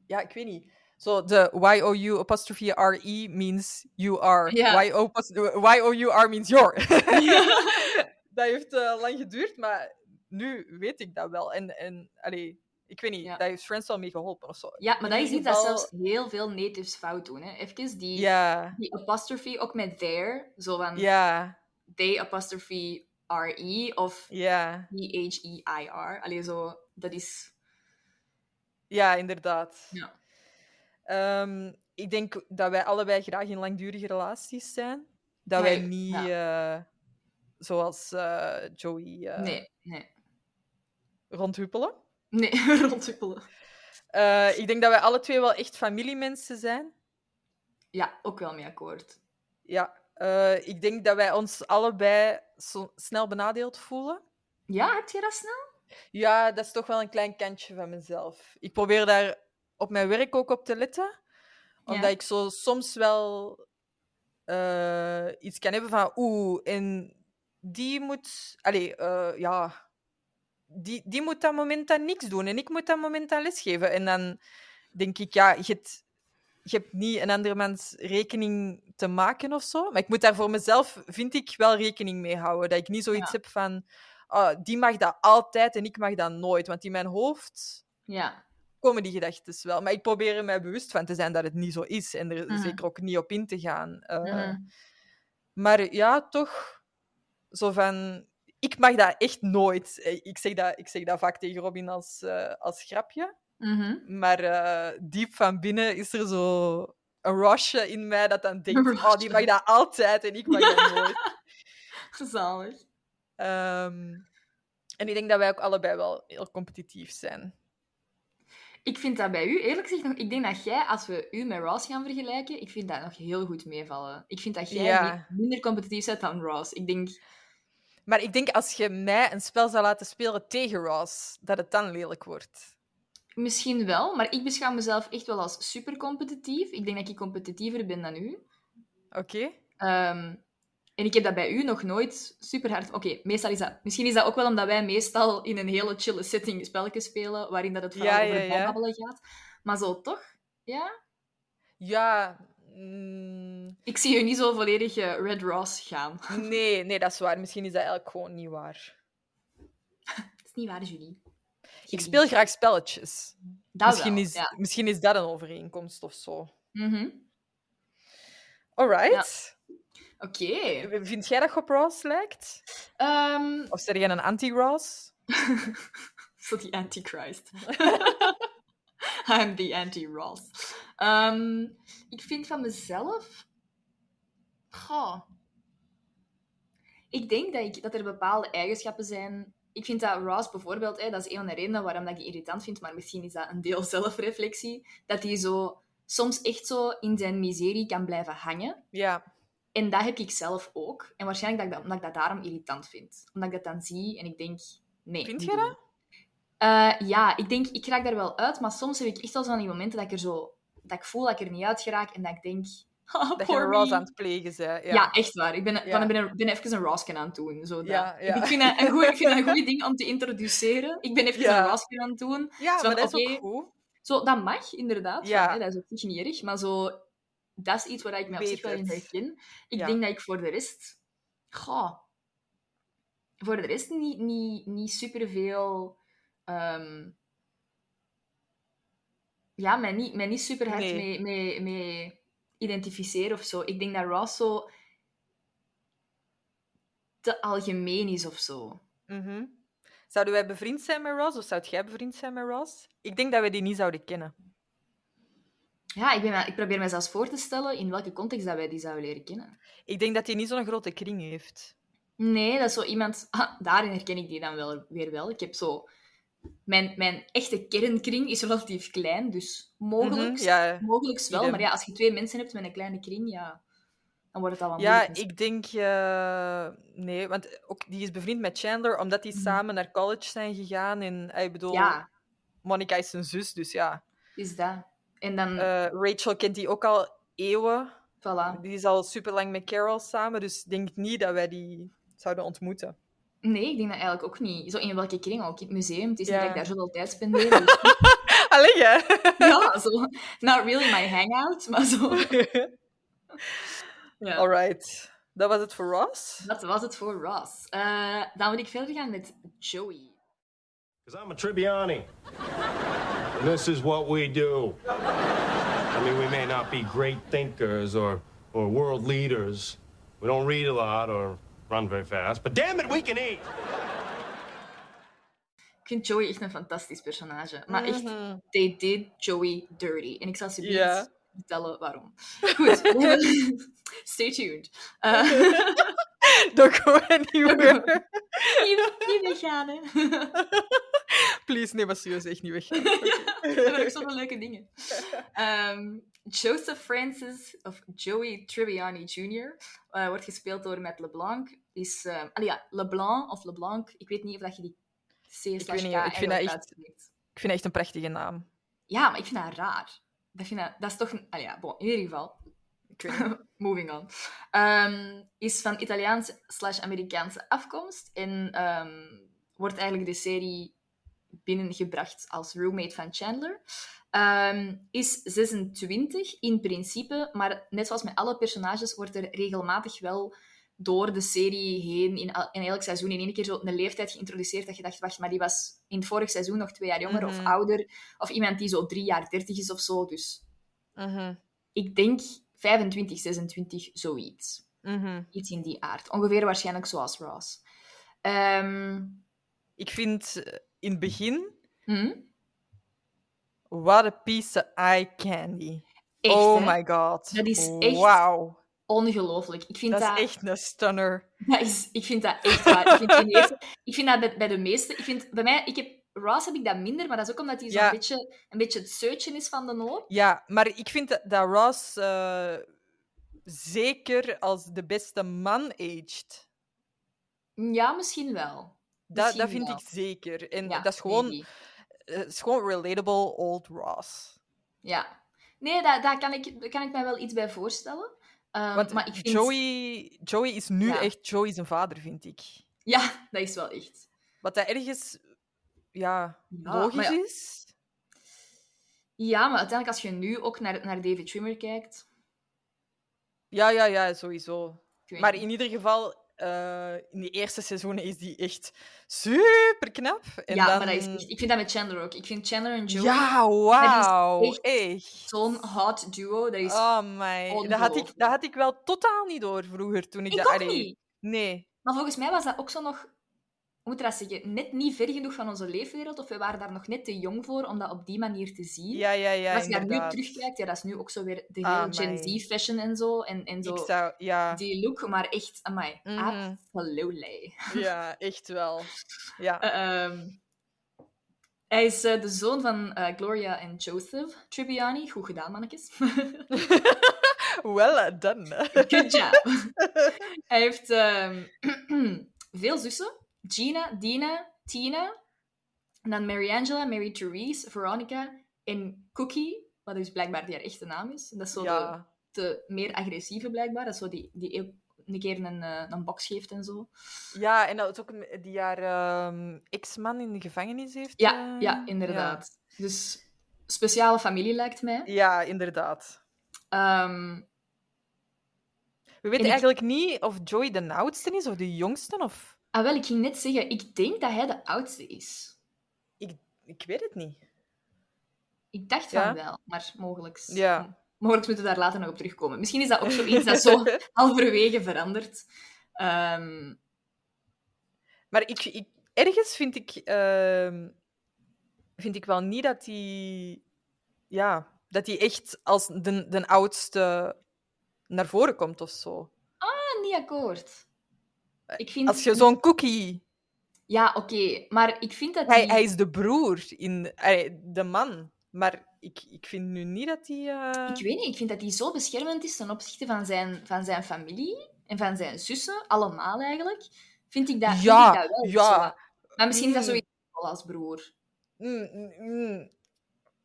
ja, ik weet niet. Zo, de Y-O-U apostrophe R-E means you are. Ja. Y-O apos- Y-O-U-R means you're. dat heeft eh, lang geduurd, maar nu weet ik dat wel. En, en allee, ik weet niet, Ja. dat heeft Friends wel mee geholpen of zo. ja, maar In dat is iets dat zelfs heel veel natives fout doen. Hè. Even die, Ja, die apostrophe, ook met there, zo van they apostrophe R-E of ja, E-H-E-I-R. Allee, zo, dat is... ja, inderdaad. Ja. Ehm, ik denk dat wij allebei graag in langdurige relaties zijn. Dat wij niet, eh, zoals eh, Joey, eh, Nee, nee. rondhuppelen. Nee, rondhuppelen. Ik denk dat wij alle twee wel echt familiemensen zijn. Ja, ook wel mee akkoord. Ja, ik denk dat wij ons allebei zo snel benadeeld voelen. Ja, heb je dat snel? Ja, dat is toch wel een klein kantje van mezelf. Ik probeer daar op mijn werk ook op te letten. Omdat Ja. ik zo soms wel eh, iets kan hebben van... Oeh, en die moet... Allee, eh, ja... Die, die moet dat moment dan niks doen. En ik moet dat moment dan lesgeven. En dan denk ik, ja, je hebt, je hebt niet een andermans rekening te maken of zo. Maar ik moet daar voor mezelf, vind ik, wel rekening mee houden. Dat ik niet zoiets Ja. heb van... ah, die mag dat altijd en ik mag dat nooit. Want in mijn hoofd Ja. Komen die gedachten wel. Maar ik probeer er mij bewust van te zijn dat het niet zo is. En er Mhm. zeker ook niet op in te gaan. Eh, Mhm. Maar ja, toch zo van... Ik mag dat echt nooit. Eh, Ik zeg dat, ik zeg dat vaak tegen Robin als, eh, als grapje. Mhm. Maar diep van binnen is er zo een rushje in mij dat dan denkt... Oh, die mag dat altijd en ik mag dat nooit. Zalig. Ehm, en ik denk dat wij ook allebei wel heel competitief zijn. Ik vind dat bij u, eerlijk gezegd, nog, ik denk dat jij, als we u met Ross gaan vergelijken, ik vind dat nog heel goed meevallen. Ik vind dat jij Ja. mi- minder competitief bent dan Ross. Ik denk, Maar ik denk als je mij een spel zou laten spelen tegen Ross, dat het dan lelijk wordt. misschien wel, maar ik beschouw mezelf echt wel als super competitief. Ik denk dat ik competitiever ben dan u. Oké? Ehm, en ik heb dat bij u nog nooit super hard. Oké, meestal is dat. Misschien is dat ook wel omdat wij meestal in een hele chille setting spelletjes spelen, waarin dat het vooral Ja, over ja, babbelen gaat. Maar zo toch? Ja? Ja. mm, Ik zie u niet zo volledig eh, Red Ross gaan. nee, nee, dat is waar. Misschien is dat eigenlijk gewoon niet waar. Dat is niet waar, Julie. Ik speel graag spelletjes. Dat misschien, wel, is, ja. misschien is dat een overeenkomst of zo. Mhm. Alright. Oké. Vind jij dat je op Ross lijkt? Ehm, Of zeg jij een anti-Ross? Zo die antichrist. I'm the anti-Ross. Ehm, ik vind van mezelf... Goh. Ik denk dat, ik, dat er bepaalde eigenschappen zijn... Ik vind dat Ross bijvoorbeeld, hè, dat is een van de redenen waarom dat ik irritant vind, maar misschien is dat een deel zelfreflectie, dat hij zo soms echt zo in zijn miserie kan blijven hangen. Ja. En dat heb ik zelf ook. En waarschijnlijk dat ik dat, omdat ik dat daarom irritant vind. Omdat ik dat dan zie en ik denk, nee. Vind je dat? Eh, ja, ik denk, ik raak daar wel uit, maar soms heb ik echt wel zo van die momenten dat ik er zo... Dat ik voel dat ik er niet uit geraak en dat ik denk, Ah, Dat je. Ross aan het plegen bent. Ja. Ja. echt waar. Ik ben, Ja. van, ben, ben even een Roskin aan het doen. Zo dat. Ja. Ik, vind dat een goeie, ik vind dat een goed ding om te introduceren. Ik ben even een Roskin aan het doen. Ja, Zo maar dat is ook goed. Zo, dat mag, inderdaad. Ja. Hè, dat is zich niet erg. Maar zo, dat is iets waar ik me op zich wel in herken. Ik Ja. denk dat ik voor de rest... Goh, voor de rest niet, niet, niet superveel... ehm ja, mij niet, mij niet super hard Nee. mee, mee, mee identificeren of zo. Ik denk dat Ross zo te algemeen is of zo. Mhm. Zouden wij bevriend zijn met Ross of zou jij bevriend zijn met Ross? Ik denk dat wij die niet zouden kennen. Ja, ik, ben, ik probeer me zelfs voor te stellen in welke context dat wij die zouden leren kennen. Ik denk dat hij niet zo'n grote kring heeft. Nee, dat is zo iemand... Ah, daarin herken ik die dan wel, weer wel. Ik heb zo... Mijn, mijn echte kernkring is relatief klein, dus mogelijk, Mhm, ja, mogelijks wel. Maar ja, als je twee mensen hebt met een kleine kring, ja, dan wordt het al wat ja moeilijk. ik denk... eh, nee, want ook, die is bevriend met Chandler omdat die Mhm. samen naar college zijn gegaan. En, eh, ik bedoel, Ja, Monica is zijn zus, dus ja. is dat. En dan, Eh, Rachel kent die ook al eeuwen. voilà. Die is al super lang met Carol samen, dus ik denk niet dat wij die zouden ontmoeten. Nee, ik denk dat eigenlijk ook niet. Zo in welke kring ook. In het museum. Het is Ja. niet dat ik daar zoveel tijd spendeer. Dus, Allee, hè? ja, zo. Not really my hangout, maar zo. Ja. Alright. Dat was het voor Ross. Dat was het voor Ross. Eh, dan moet ik verder gaan met Joey. Because I'm a Tribbiani. And this is what we do. I mean, we may not be great thinkers or, or world leaders. We don't read a lot or run very fast. But damn it, we can eat. Ik vind Joey echt een fantastisch personage. Maar echt, Mhm. they did Joey dirty. En ik zal ze Ja. vertellen waarom. Goed, stay tuned. Eh, Don't go anywhere. niet, niet weggaan, hè. Please, nee, maar serieus, echt niet weg. We hebben ook zoveel leuke dingen. Ehm, Joseph Francis, of Joey Tribbiani Jr., eh, wordt gespeeld door Matt LeBlanc. Is, ehm allee, ja, LeBlanc of LeBlanc, ik weet niet of dat je die C weet slash K niet, ik vind dat echt-. Ik vind echt een prachtige naam. Ja, maar ik vind dat raar. Dat, vind dat, dat is toch... Een, allee, ja, bon, in ieder geval. Ik. Moving on. Ehm, is van Italiaanse slash Amerikaanse afkomst. En ehm, wordt eigenlijk de serie binnengebracht als roommate van Chandler. Ehm, is 26 in principe, maar net zoals met alle personages wordt er regelmatig wel door de serie heen in, in elk seizoen in één keer zo een leeftijd geïntroduceerd dat je dacht, wacht, maar die was in het vorig seizoen nog twee jaar jonger of Mhm. ouder. Of iemand die zo drie jaar dertig is of zo. Dus Mhm, ik denk 25, 26, zoiets. mhm. Iets in die aard. Ongeveer waarschijnlijk zoals Ross. Ehm, Ik vind in het begin... hm? What a piece of eye candy. Echt, oh hè? my god. Dat is echt- Wauw. Ongelooflijk. Ik vind Dat dat, is echt een stunner. dat is, ik vind dat echt waar. Ik vind, eerste- ik vind dat bij, bij de meeste... Ik vind, bij mij, ik heb, Ross heb ik dat minder, maar dat is ook omdat hij zo'n Ja. beetje, een beetje het seutje is van de hoop. Ja, maar ik vind dat- dat Ross eh, zeker als de beste man aged. Ja, misschien wel. Dat, vind wel. ik zeker. En Ja, dat is gewoon, eh, het is gewoon relatable old Ross. Ja. Nee, daar, daar, kan ik, daar kan ik mij wel iets bij voorstellen. Ehm, Want maar ik vind... Joey, Joey is nu Ja. echt Joey zijn vader, vind ik. Ja, dat is wel echt. Wat dat ergens ja, Ja, logisch maar is. Ja, maar uiteindelijk als je nu ook naar, naar David Trimmer kijkt... Ja, ja, ja, sowieso. Maar in ieder geval, eh, in die eerste seizoenen is die echt super knap. En ja, dan... maar dat is echt... Ik vind dat met Chandler ook. Ik vind Chandler en Joey Ja, wauw. echt Echt. zo'n hot duo. Dat is... Oh my. Dat had, ik, dat had ik wel totaal niet door vroeger toen ik, ik dat. ook allee, niet. Nee. Maar volgens mij was dat ook zo nog... Hoe moet dat zeggen? Net niet ver genoeg van onze leefwereld. Of we waren daar nog net te jong voor om dat op die manier te zien. Ja, ja, ja. Maar als je daar nu terugkijkt, ja, dat is nu ook zo weer de Ah, hele Gen amai. Z fashion en zo. En, en zo Ik zou... Ja. die look, maar echt, amai, Mhm. absolutely. Ja, echt wel. Ja. Eh, ehm, hij is eh, de zoon van eh, Gloria en Joseph Tribbiani. Goed gedaan, mannetjes. well done. Good job. hij heeft ehm, veel zussen. Gina, Dina, Tina. En dan Mary Angela, Mary Therese, Veronica en Cookie. Wat dus blijkbaar die haar echte naam is. Dat is zo de, ja. de meer agressieve blijkbaar. Dat is zo die, die een keer een, eh, een box geeft en zo. Ja, en dat is ook een- die haar ehm, ex-man in de gevangenis heeft. Ja, eh, ja inderdaad. Dus speciale familie lijkt mij. Ja, ja inderdaad. Ehm, We weten ik- eigenlijk niet of Joey de oudste is of de jongste. Of... ah, wel, ik ging net zeggen, ik denk dat hij de oudste is. Ik, ik weet het niet. Ik dacht Ja? van wel, maar mogelijk. Ja. Mogelijk moeten we daar later nog op terugkomen. Misschien is dat ook zoiets dat zo halverwege verandert. Ehm, Maar ik, ik, ergens vind ik, ehm, vind ik wel niet dat hij... Ja, dat hij echt als de, de oudste naar voren komt of zo. ah, niet akkoord. Ik vind... Als je zo'n cookie... Ja, oké. Maar ik vind dat Hij, die- hij is de broer, in, de man. Maar ik, ik vind nu niet dat hij... eh, Ik weet niet, ik vind dat hij zo beschermend is ten opzichte van zijn, van zijn familie en van zijn zussen, allemaal eigenlijk. Vind ik dat, vind Ja, ik dat wel ja. zo. Maar misschien is dat Mm. zoiets wel als broer. Mm, mm, mm.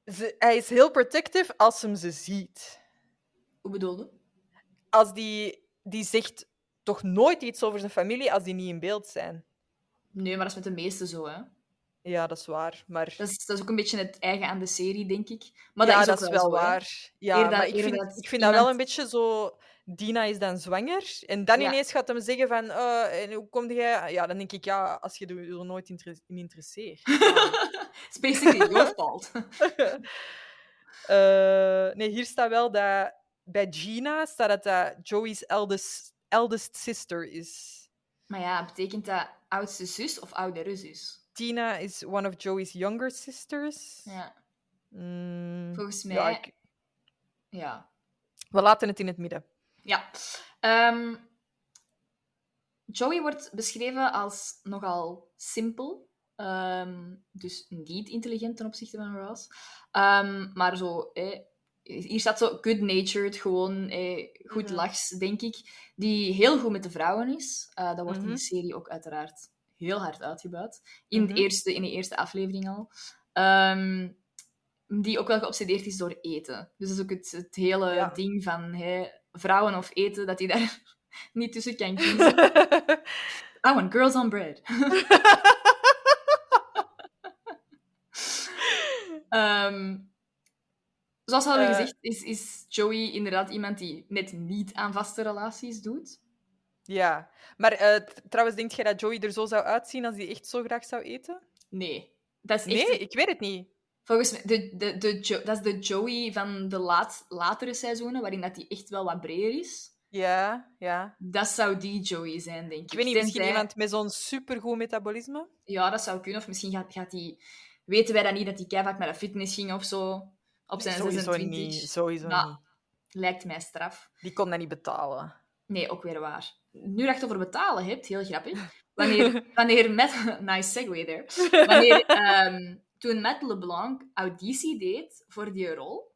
Ze, hij is heel protective als hem ze ziet. Hoe bedoelde? Als die, die zegt toch nooit iets over zijn familie als die niet in beeld zijn. Nee, maar dat is met de meeste zo, hè. Ja, dat is waar. Maar Dat is, dat is ook een beetje het eigen aan de serie, denk ik. Maar ja, dat is, wel zo, hè. waar. Ja, maar ik vind, dat ik vind dat wel een beetje zo... Dina is dan zwanger. En dan Ja. ineens gaat hem zeggen van... "Eh, en hoe kom jij... Ja, dan denk ik, ja, als je er nooit in interesseert. It's basically your fault. Eh, nee, hier staat wel dat bij Gina staat dat dat Joey's eldest, eldest sister is. maar ja, betekent dat oudste zus of oudere zus? Tina is one of Joey's younger sisters. Ja, Mm, volgens mij... ja, Ja. ik- ja. we laten het in het midden. Ehm, Joey wordt beschreven als nogal simpel. Ehm, dus niet intelligent ten opzichte van Ross. Ehm, maar zo... Eh, hier staat zo good-natured, gewoon eh, goed Mhm. lachs, denk ik. Die heel goed met de vrouwen is. Eh, dat wordt in Mhm. de serie ook uiteraard heel hard uitgebuit. In, Mhm. het eerste, in de eerste aflevering al. Ehm, die ook wel geobsedeerd is door eten. Dus dat is ook het, het hele Ja. ding van vrouwen of eten, dat hij daar niet tussen kan kiezen. I want girls on bread. Ehm, zoals we hadden Eh. gezegd, is, is Joey inderdaad iemand die net niet aan vaste relaties doet. ja, maar eh, trouwens, denk jij dat Joey er zo zou uitzien als hij echt zo graag zou eten? Nee. Dat is echt Nee, ik weet het niet. Volgens mij, de, de, de, Jo- dat is de Joey van de laat, latere seizoenen, waarin dat hij echt wel wat breder is. Ja, ja. Dat zou die Joey zijn, denk ik. Ik weet niet, misschien Tenzij- iemand met zo'n supergoed metabolisme? Ja, dat zou kunnen. Of misschien gaat, gaat hij... Weten wij dat niet, dat hij keihard met de fitness ging of zo? Op zijn Sowieso 26. niet. Sowieso Nou. niet. Lijkt mij straf. Die kon dat niet betalen. Nee, ook weer waar. Nu dat je het over betalen hebt, heel grappig. Wanneer, wanneer Matt... Nice segue there. Wanneer, ehm, toen Matt LeBlanc auditie deed voor die rol,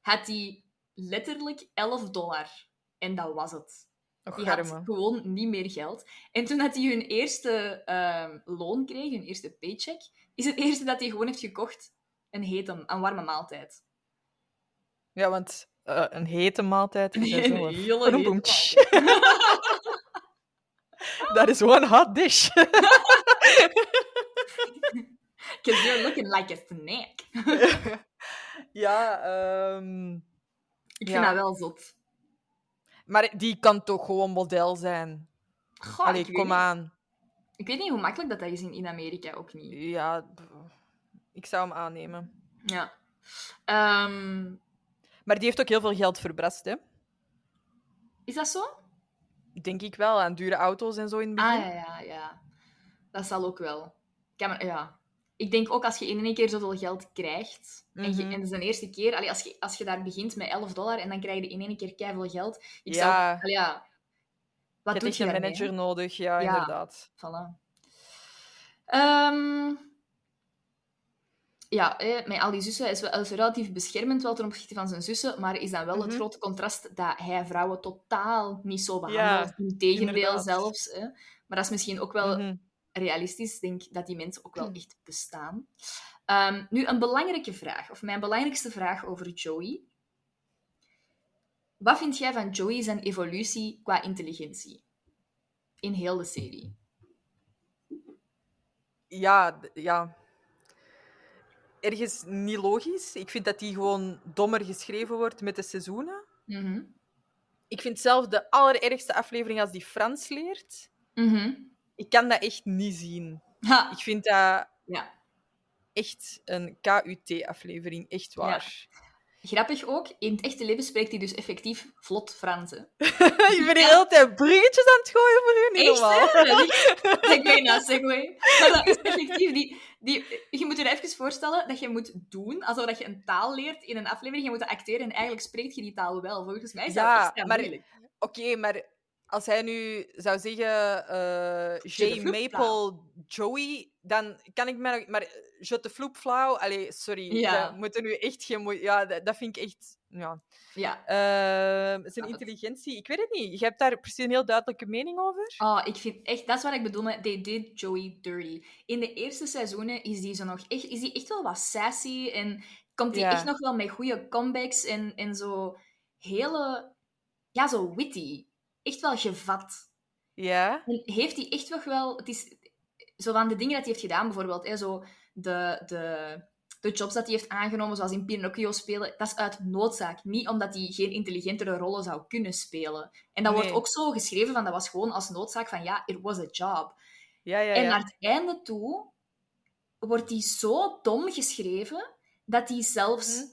had hij letterlijk 11 dollar. En dat was het. Och, Die had gewoon niet meer geld. En toen dat hij hun eerste ehm, loon kreeg, hun eerste paycheck, is het eerste dat hij gewoon heeft gekocht een hete, een warme maaltijd. Ja, want eh, een hete maaltijd is Een zo. hele hete boem, tsch. Dat is one hot dish. Because you're looking like a snack. ja, ehm, Ik Ja. vind dat wel zot. maar die kan toch gewoon model zijn? Goh, Allee, kom niet. aan. ik weet niet hoe makkelijk dat, dat is in, in Amerika ook niet. Ja, ik zou hem aannemen. Ja. Ehm, Maar die heeft ook heel veel geld verbrast, hè? is dat zo? Denk ik wel, aan dure auto's en zo in het begin. Ah, ja, ja, ja. Dat zal ook wel. Ja. Ik denk ook als je in één keer zoveel geld krijgt, en, je, Mhm. en dat is de eerste keer, allee, als, je, als je daar begint met 11 dollar en dan krijg je in één keer keiveel geld. Ik Ja. zou, allee, ja. Je Wat hebt doe echt je een manager nodig, ja, Ja. inderdaad. Voilà. Ehm, ja, hè, met al die zussen is wel relatief beschermend wel ten opzichte van zijn zussen, maar is dan wel het Mhm. grote contrast dat hij vrouwen totaal niet zo behandelt. Ja, Integendeel inderdaad. zelfs. Maar dat is misschien ook wel Mhm. realistisch. Ik denk dat die mensen ook wel Hm. echt bestaan. Ehm, nu, een belangrijke vraag, of mijn belangrijkste vraag over Joey. Wat vind jij van Joey zijn evolutie qua intelligentie? In heel de serie. Ja, ja. Ergens niet logisch. Ik vind dat die gewoon dommer geschreven wordt met de seizoenen. Mhm. Ik vind zelf de allerergste aflevering als die Frans leert. Mhm. Ik kan dat echt niet zien. Ha, Ik vind dat ja. echt een KUT-aflevering. Echt waar. Grappig ook, in het echte leven spreekt hij dus effectief vlot Frans. hè. ik ben hier altijd bruggetjes aan het gooien voor u. Niet normaal. Segway na segway. Maar dat is effectief die, die... Je moet je even voorstellen dat je moet doen alsof dat je een taal leert in een aflevering. Je moet acteren en eigenlijk spreekt je die taal wel. Volgens mij is dat Ja, extra maar- moeilijk. Oké, maar als hij nu zou zeggen J. floep Maple Joey, dan kan ik nog... Maar Je te floep flauw, allee, sorry. Ja. We moeten nu echt geen... moe- Ja, dat, dat vind ik echt... Ja. Ja. Eh, zijn intelligentie, ik weet het niet. Je hebt daar precies een heel duidelijke mening over? Oh, ik vind echt... Dat is wat ik bedoel met they did Joey dirty. In de eerste seizoenen is die, zo nog echt, is die echt wel wat sassy en komt hij Ja. echt nog wel met goede comebacks en, en zo hele... Ja, zo witty. Echt wel gevat. Ja. En heeft hij echt nog wel... Het is zo van de dingen dat hij heeft gedaan, bijvoorbeeld, hè, zo de, de, de jobs dat hij heeft aangenomen, zoals in Pinocchio spelen, dat is uit noodzaak. Niet omdat hij geen intelligentere rollen zou kunnen spelen. En dat wordt ook zo geschreven van, dat was gewoon als noodzaak van, ja, it was a job. Ja, ja, En ja. naar het einde toe wordt hij zo dom geschreven, dat hij zelfs Mhm.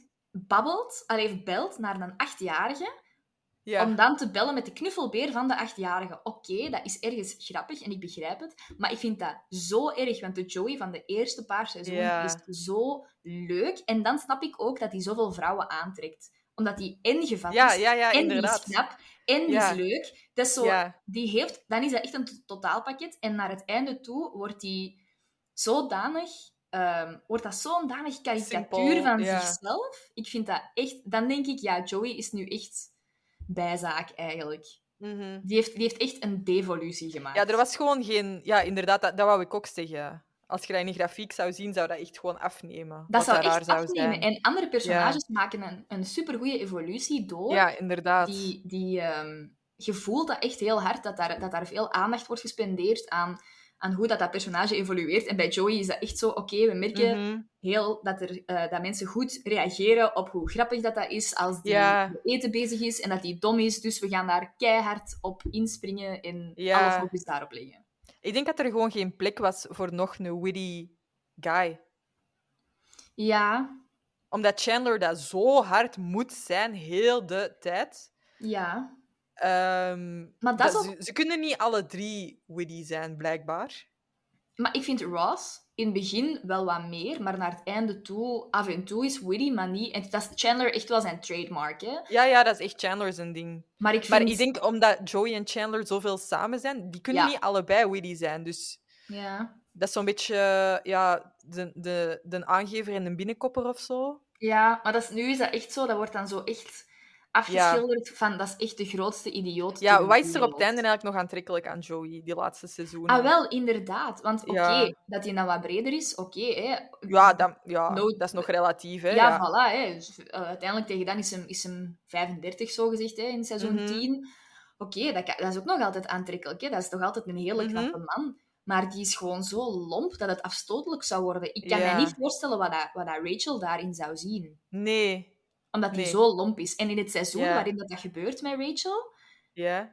babbelt, allee, belt naar een achtjarige, ja. om dan te bellen met de knuffelbeer van de achtjarige. Oké, dat is ergens grappig en ik begrijp het. Maar ik vind dat zo erg, want de Joey van de eerste paar seizoenen Ja. is zo leuk. En dan snap ik ook dat hij zoveel vrouwen aantrekt. Omdat hij en gevat Ja, is, ja, ja, en inderdaad. die is knap, en die is leuk. Dat is zo, die heeft, dan is dat echt een to- totaalpakket. En naar het einde toe wordt hij zodanig... ehm, wordt dat zo'n danig karikatuur Simpel, van zichzelf. Ik vind dat echt... Dan denk ik, ja, Joey is nu echt bijzaak eigenlijk. Mhm. Die heeft, die heeft echt een devolutie gemaakt. Ja, er was gewoon geen... Ja, inderdaad, dat, dat wou ik ook zeggen. Als je dat in een grafiek zou zien, zou dat echt gewoon afnemen. dat zou echt afnemen. zijn. En andere personages maken een, een supergoeie evolutie door. Ja, inderdaad. die, die je voelt dat echt heel hard, dat daar, dat daar veel aandacht wordt gespendeerd aan, aan hoe dat, dat personage evolueert. En bij Joey is dat echt zo, oké, we merken Mhm. heel dat, er, eh, dat mensen goed reageren op hoe grappig dat, dat is als die eten bezig is en dat die dom is. Dus we gaan daar keihard op inspringen en Ja. alle focus daarop leggen. Ik denk dat er gewoon geen plek was voor nog een witty guy. Ja, Omdat Chandler dat zo hard moet zijn, heel de tijd. ja. Ehm, Maar dat ze, ze kunnen niet alle drie witty zijn, blijkbaar. Maar ik vind Ross in het begin wel wat meer, maar naar het einde toe, af en toe is witty, maar niet... En dat is Chandler echt wel zijn trademark, hè. Ja, ja, dat is echt Chandler zijn ding. Maar ik vind... Maar ik denk omdat Joey en Chandler zoveel samen zijn, die kunnen Ja. niet allebei witty zijn. Dus Ja. dat is zo'n beetje ja, de, de, de aangever en de binnenkopper of zo. ja, maar dat is, nu is dat echt zo, dat wordt dan zo echt afgeschilderd van, dat is echt de grootste idioot Ja, wat is er op het einde eigenlijk nog aantrekkelijk aan Joey, die laatste seizoenen? Ah, wel, inderdaad. Want oké, Ja. dat hij dan wat breder is, oké, hè. Ja, dat, ja No- dat is nog relatief. Hè? Ja, Ja, voilà. Hè. Dus, eh, uiteindelijk tegen dan is hem, is hem 35, zo gezegd, hè, in seizoen Mhm. 10. Oké, dat, dat is ook nog altijd aantrekkelijk. Hè. Dat is toch altijd een hele Mhm. knappe man. Maar die is gewoon zo lomp dat het afstotelijk zou worden. Ik kan me niet voorstellen wat, dat, wat dat Rachel daarin zou zien. Nee. Omdat die Nee. zo lomp is. En in het seizoen waarin dat, dat gebeurt met Rachel,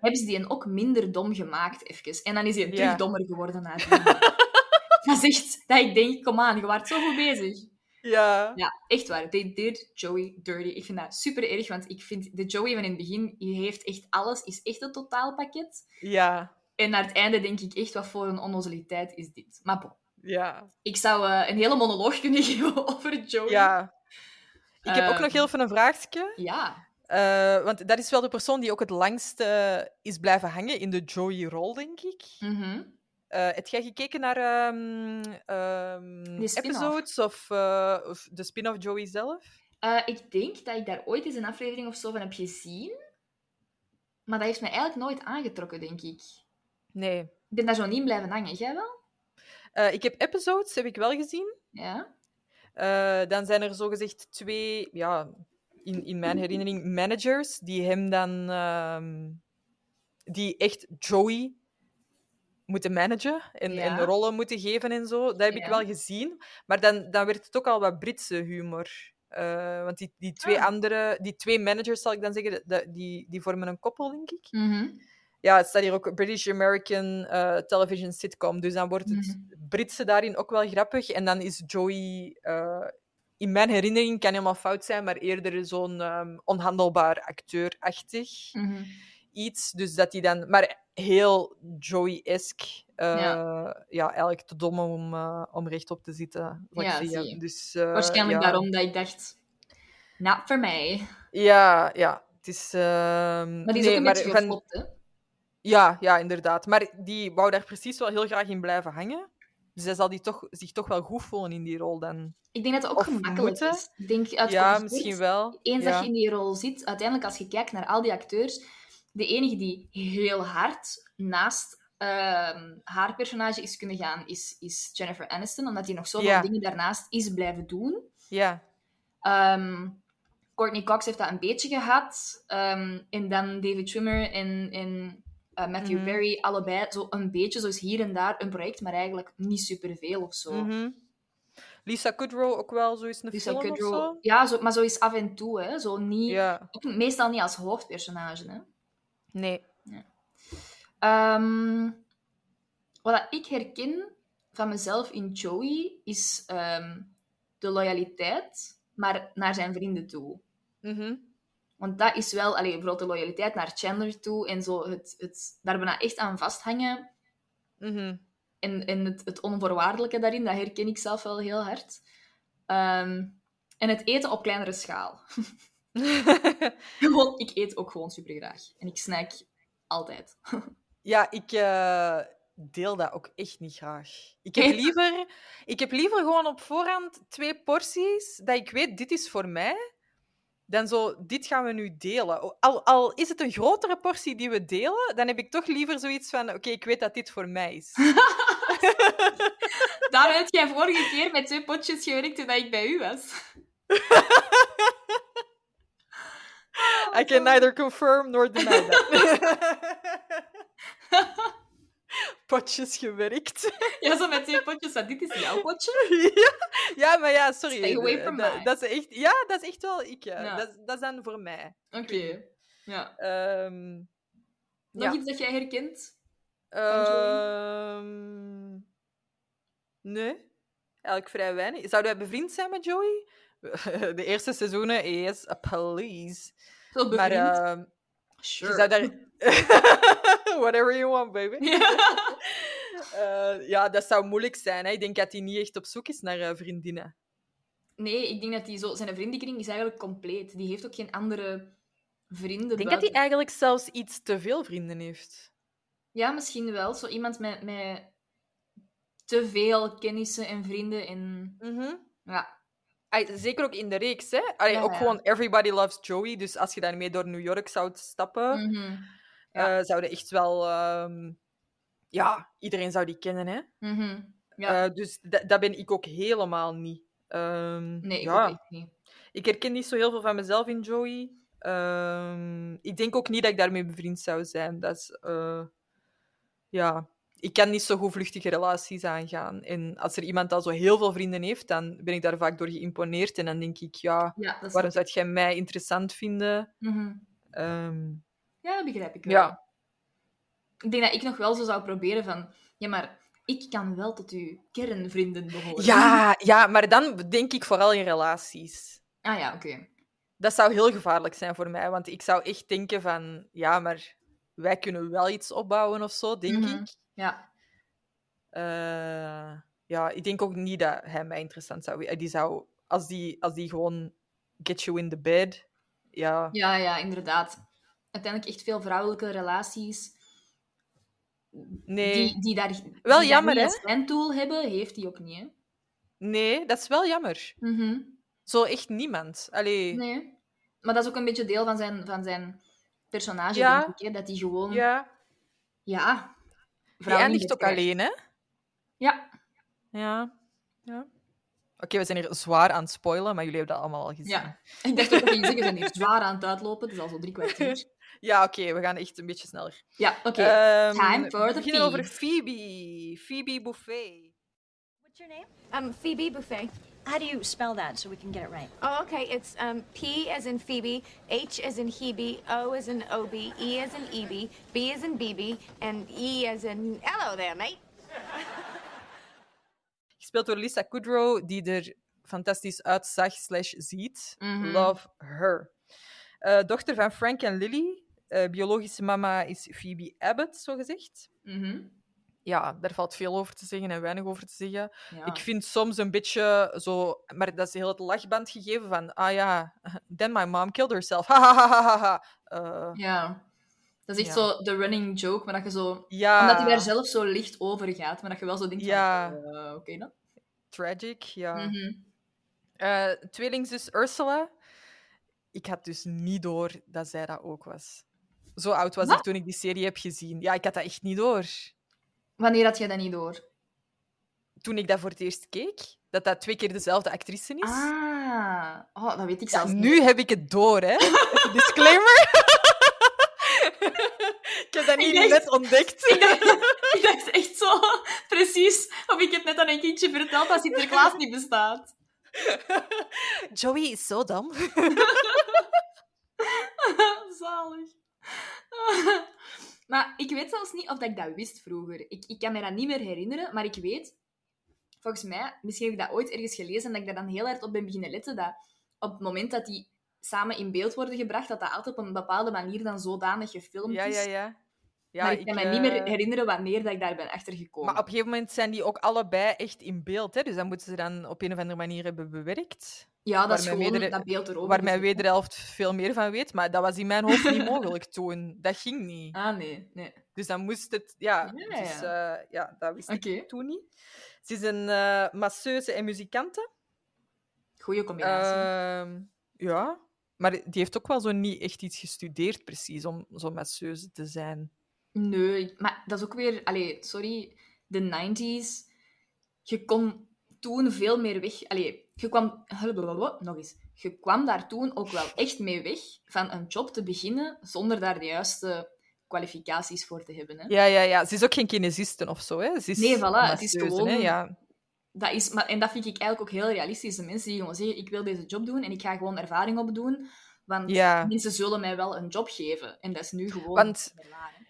hebben ze die ook minder dom gemaakt, even. En dan is hij terug dommer geworden dat is echt... Dat ik denk, kom aan, je waart zo goed bezig. Ja. Ja, echt waar. They did Joey dirty. Ik vind dat super erg, want ik vind de Joey van in het begin, die heeft echt alles, is echt een totaalpakket. Ja. En naar het einde denk ik echt, wat voor een onnozeliteit is dit. Maar bon, Ja. ik zou eh, een hele monoloog kunnen geven over Joey. ja. Ik heb ook nog heel even een vraagje. Ja. Eh, want dat is wel de persoon die ook het langst is blijven hangen in de Joey-rol, denk ik. Mhm. Eh, heb jij gekeken naar ehm, ehm, episodes of, eh, of de spin-off Joey zelf? Ik denk dat ik daar ooit eens een aflevering of zo van heb gezien. Maar dat heeft mij eigenlijk nooit aangetrokken, denk ik. Nee. Ik ben daar zo niet blijven hangen. Jij wel? Ik heb episodes, heb ik wel gezien. Ja. Eh, dan zijn er zogezegd twee, ja, in, in mijn herinnering managers die hem dan... ehm, die echt Joey moeten managen en, Ja. en rollen moeten geven en zo. Dat heb ik wel gezien. Maar dan, dan werd het ook al wat Britse humor. Eh, want die, die twee Ah. andere... Die twee managers, zal ik dan zeggen, die, die vormen een koppel, denk ik. Mhm. Ja, het staat hier ook British-American eh, television sitcom. Dus dan wordt het Mhm. Britse daarin ook wel grappig. En dan is Joey, eh, in mijn herinnering, kan helemaal fout zijn, maar eerder zo'n ehm, onhandelbaar acteur-achtig Mhm. iets. Dus dat hij dan... Maar heel Joey-esque. eh, Ja. ja. eigenlijk te dom om, om rechtop te zitten. Ja, zie. Dus, Waarschijnlijk ja. daarom dat ik dacht, not voor mij. Ja, ja. Het is... ehm, Maar die is nee, ook een maar beetje van- geflopt, hè? Ja, ja, inderdaad. Maar die wou daar precies wel heel graag in blijven hangen. Dus hij zal die toch, zich toch wel goed voelen in die rol dan. Ik denk dat het ook Of gemakkelijk moeten. is. Ik denk uit ja, misschien wel. Eens ja. dat je in die rol zit, uiteindelijk als je kijkt naar al die acteurs, de enige die heel hard naast ehm, haar personage is kunnen gaan, is, is Jennifer Aniston, omdat hij nog zoveel Ja. dingen daarnaast is blijven doen. Ja, Ehm, Courtney Cox heeft dat een beetje gehad. ehm, en dan David Schwimmer en, en eh, Matthew. Perry, allebei zo een beetje, zoals hier en daar een project, maar eigenlijk niet superveel of zo. mhm. Lisa Kudrow ook wel zo is een Lisa film Kudrow- of zo. Ja, zo, maar zo is af en toe, hè. Zo niet, Ja, ook meestal niet als hoofdpersonage, hè. nee. Ehm, wat ik herken van mezelf in Joey is ehm, de loyaliteit, maar naar zijn vrienden toe. Mhm. Want dat is wel, allee, bijvoorbeeld de loyaliteit naar Chandler toe en zo het, het daar bijna echt aan vasthangen. Mhm. En, en het, het onvoorwaardelijke daarin, dat herken ik zelf wel heel hard. Ehm, en het eten op kleinere schaal. Gewoon, ik eet ook gewoon super graag. En ik snack altijd. ja, ik eh, deel dat ook echt niet graag. Ik heb, liever, ik heb liever gewoon op voorhand twee porties, dat ik weet, dit is voor mij, dan zo, dit gaan we nu delen. Al, al is het een grotere portie die we delen, dan heb ik toch liever zoiets van, oké, ik weet dat dit voor mij is. Daar heb jij vorige keer met twee potjes gewerkt toen ik bij u was. I can neither confirm nor deny that. Potjes gewerkt. Ja, zo met twee potjes. van, dit is jouw potje. ja, ja, maar ja, sorry. Stay away Eh, from dat, is echt, ja, dat is echt wel ik. ja. Ja. Dat, is- dat is dan voor mij. Oké. Ja. Ehm, Nog Ja. iets dat jij herkent? ehm, nee, eigenlijk vrij weinig. Zouden wij bevriend zijn met Joey? De eerste seizoenen is a police. Zo Maar bevriend? ehm, sure. daar... Whatever you want, baby. Eh, ja, dat zou moeilijk zijn. Hè. Ik denk dat hij niet echt op zoek is naar eh, vriendinnen. Nee, ik denk dat die zo... Zijn vriendenkring is eigenlijk compleet. Die heeft ook geen andere vrienden Ik denk dat hij eigenlijk zelfs iets te veel vrienden heeft. Ja, misschien wel. Zo iemand met, met te veel kennissen en vrienden. En... Ja. Ai, zeker ook in de reeks, hè? Allee, Ja, ook ja. gewoon Everybody Loves Joey. Dus als je daarmee door New York zou stappen, Mhm. Ja. eh, zouden echt wel... ehm, ja, iedereen zou die kennen, hè? Mhm. Ja. Eh, dus da- dat ben ik ook helemaal niet. Ehm, nee, ik ja, ook echt niet. ik herken niet zo heel veel van mezelf in Joey. Ehm, ik denk ook niet dat ik daarmee bevriend zou zijn. Dat is... eh, ja... Ik kan niet zo goed vluchtige relaties aangaan. En als er iemand al zo heel veel vrienden heeft, dan ben ik daar vaak door geïmponeerd. En dan denk ik, ja, waarom zou jij mij interessant vinden? Mhm. Ehm, Ja, dat begrijp ik wel. ja, Ik denk dat ik nog wel zo zou proberen van... Ja, maar ik kan wel tot uw kernvrienden behoren. ja, ja, maar dan denk ik vooral in relaties. Ah ja, oké. Dat zou heel gevaarlijk zijn voor mij, want ik zou echt denken van, ja, maar wij kunnen wel iets opbouwen of zo, denk Mhm. ik. Ja. Eh, ja, ik denk ook niet dat hij mij interessant zou. Die zou, als die, als die gewoon get you in the bed, ja, ja, ja, inderdaad. Uiteindelijk echt veel vrouwelijke relaties nee, die, die daar, Wel die jammer, niet hè? tool hebben, heeft hij ook niet, hè? nee, dat is wel jammer. Mhm. Zo echt niemand. Allee, Nee. Maar dat is ook een beetje deel van zijn, van zijn personage, Ja. denk ik. Hè? Dat hij gewoon... Ja. ja, vrouwen eindigt ook krijgt. alleen, hè? Ja. Ja, ja. Oké, we zijn hier zwaar aan het spoilen, maar jullie hebben dat allemaal al gezien. Ja. Ik dacht ook dat je zeggen, we zijn hier zwaar aan het uitlopen. Het is al zo drie kwartier. Ja, oké, we gaan echt een beetje sneller. Ja, oké. Ehm, Time for we the beginnen over. Phoebe. Phoebe Buffet. What's your name? Um, Phoebe Buffet. How do you spell that so we can get it right? Oh, okay. It's um, P as in Phoebe, H as in Hebe, O as in Ob, E as in Eb, B as in BB, and E as in hello there, mate. Gespeeld door Lisa Kudrow, die er fantastisch uitzag slash ziet. Mhm. Love her. Eh, dochter van Frank en Lily. Eh, biologische mama is Phoebe Abbott, zo gezegd. Mhm. Ja, daar valt veel over te zeggen en weinig over te zeggen. Ja. Ik vind soms een beetje zo... Maar dat is heel het lachband gegeven van... Ah ja, then my mom killed herself. Ha, ha, ha, ha. Eh, Ja. Dat is echt Ja. zo de running joke, maar dat je zo... ja, Omdat hij daar zelf zo licht over gaat, maar dat je wel zo denkt Ja. van... eh, Oké dan. tragic, ja. Eh, tweelingzus Ursula. Ik had dus niet door dat zij dat ook was. Zo oud was ik toen ik die serie heb gezien. Ja, ik had dat echt niet door. Wanneer had jij dat niet door? Toen ik dat voor het eerst keek, dat dat twee keer dezelfde actrice is. Ah. Oh, dat weet ik ja, zelfs niet. nu heb ik het door, hè. Disclaimer. ik heb dat niet dacht- net ontdekt. Ik dacht, ik dacht echt zo precies of ik het net aan een kindje verteld dat Sinterklaas niet bestaat. Joey is zo dom. Zalig. maar ik weet zelfs niet of dat ik dat wist vroeger. Ik, ik kan me dat niet meer herinneren, maar ik weet, volgens mij, misschien heb ik dat ooit ergens gelezen, dat ik daar dan heel hard op ben beginnen letten, dat op het moment dat die samen in beeld worden gebracht, dat dat altijd op een bepaalde manier dan zodanig gefilmd Ja, is. ja, ja. Ja maar ik kan me niet meer eh, herinneren wanneer dat ik daar ben achtergekomen. Maar op een gegeven moment zijn die ook allebei echt in beeld. Hè? Dus dat moeten ze dan op een of andere manier hebben bewerkt. ja, dat is gewoon dat beeld erover. Waar mijn wederhelft veel meer van weet. Maar dat was in mijn hoofd niet mogelijk toen. Dat ging niet. Ah, nee. nee. Dus dan moest het... Ja, Ja, dus, ja. eh, ja dat wist ik toen niet. Ze is een eh, masseuse en muzikante. Goeie combinatie. Ehm, ja, maar die heeft ook wel zo niet echt iets gestudeerd, precies, om zo masseuse te zijn. Nee, maar dat is ook weer... Allee, sorry, de 90s. Je kon toen veel meer weg... Allee, je kwam... Nog eens. Je kwam daar toen ook wel echt mee weg van een job te beginnen zonder daar de juiste kwalificaties voor te hebben. Hè. Ja, ja, ja. Ze is ook geen kinesiste of zo, hè. Ze is Nee, voilà, het is gewoon- Hè? Ja. Dat is, maar, en dat vind ik eigenlijk ook heel realistisch. De mensen die gewoon zeggen, ik wil deze job doen en ik ga gewoon ervaring opdoen. Want Ja. mensen zullen mij wel een job geven. En dat is nu gewoon... Want-.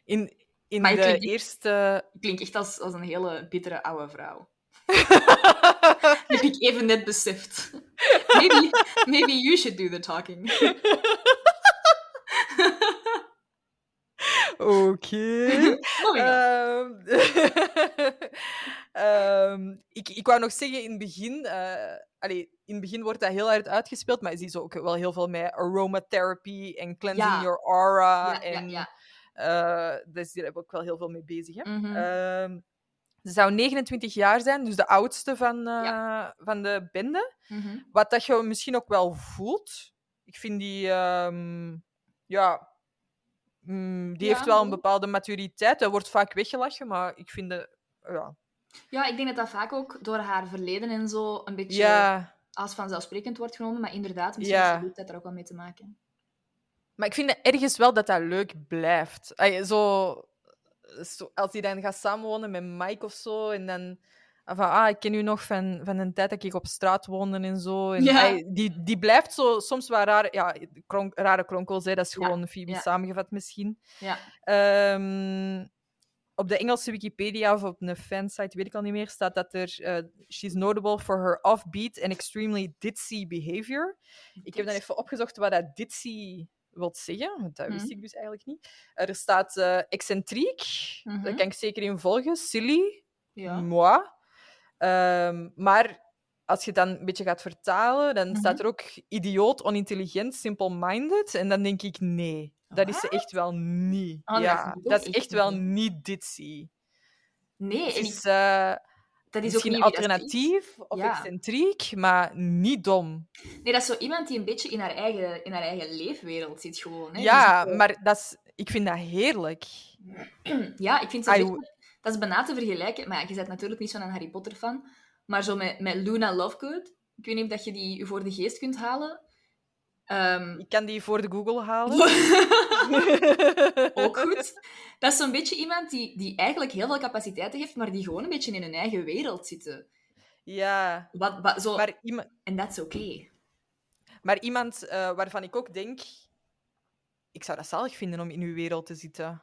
In, in Maar je de klinkt- eerste... Ik klink echt als, als een hele bittere oude vrouw. Heb ik even net beseft. Maybe, maybe you should do the talking. Oké. Ehm, ehm, ik, ik wou nog zeggen, in het begin... allee, in het begin wordt dat heel hard uitgespeeld, maar zie zo ook wel heel veel met aromatherapy en cleansing Ja. your aura. ja, en, ja. Eh, dus daar heb ik ook wel heel veel mee bezig. Hè? Mhm. Ehm, ze zou 29 jaar zijn, dus de oudste van, eh, Ja. van de bende. Mhm. Wat dat je misschien ook wel voelt. Ik vind die... ehm, ja... mm, die Ja, heeft wel een bepaalde maturiteit. Dat wordt vaak weggelachen, maar ik vind de... Ja. Ja, ik denk dat dat vaak ook door haar verleden en zo een beetje ja, als vanzelfsprekend wordt genomen. Maar inderdaad, misschien heeft de leeftijd er ook wel mee te maken. Maar ik vind ergens wel dat dat leuk blijft. Ay, zo, zo, als hij dan gaat samenwonen met Mike of zo, en dan... Van, ah, ik ken u nog van, van een tijd dat ik op straat woonde en zo. En, Ja. ay, die, die blijft zo soms wel raar, ja, kronk, rare kronkels, hè, dat is Ja, gewoon Phoebe ja. samengevat misschien. Ja. Ehm, op de Engelse Wikipedia of op een fansite, weet ik al niet meer, staat dat er... eh, she's notable for her offbeat and extremely ditzy behavior. Ik heb dan even opgezocht wat dat ditzy wil zeggen, want dat wist Mhm. ik dus eigenlijk niet. Er staat eh, excentriek, Mhm. daar kan ik zeker in volgen. Silly, Ja. moi. Ehm, maar als je dan een beetje gaat vertalen, dan Mhm. staat er ook idioot, onintelligent, simple-minded. En dan denk ik, nee, dat is ze echt wel niet. Oh, ja, dat is echt echt wel niet. ditzy. Nee, Het is ik, eh, dat is ook misschien niet dat is. alternatief of Ja. excentriek, maar niet dom. Nee, dat is zo iemand die een beetje in haar eigen, in haar eigen leefwereld zit gewoon. Hè. ja, Dus, eh, maar dat is, ik vind dat heerlijk. Ja, ik vind ze Ai, echt- dat is bijna te vergelijken. Maar ja, je bent natuurlijk niet zo'n Harry Potter fan. Maar zo met, met Luna Lovegood. Ik weet niet of dat je die voor de geest kunt halen. Ehm, Ik kan die voor de Google halen. ook goed. Dat is zo'n beetje iemand die, die eigenlijk heel veel capaciteiten heeft, maar die gewoon een beetje in hun eigen wereld zitten. Ja, Wat, wat, zo... maar, iema- En dat is oké. maar iemand eh, waarvan ik ook denk... Ik zou dat zalig vinden om in uw wereld te zitten.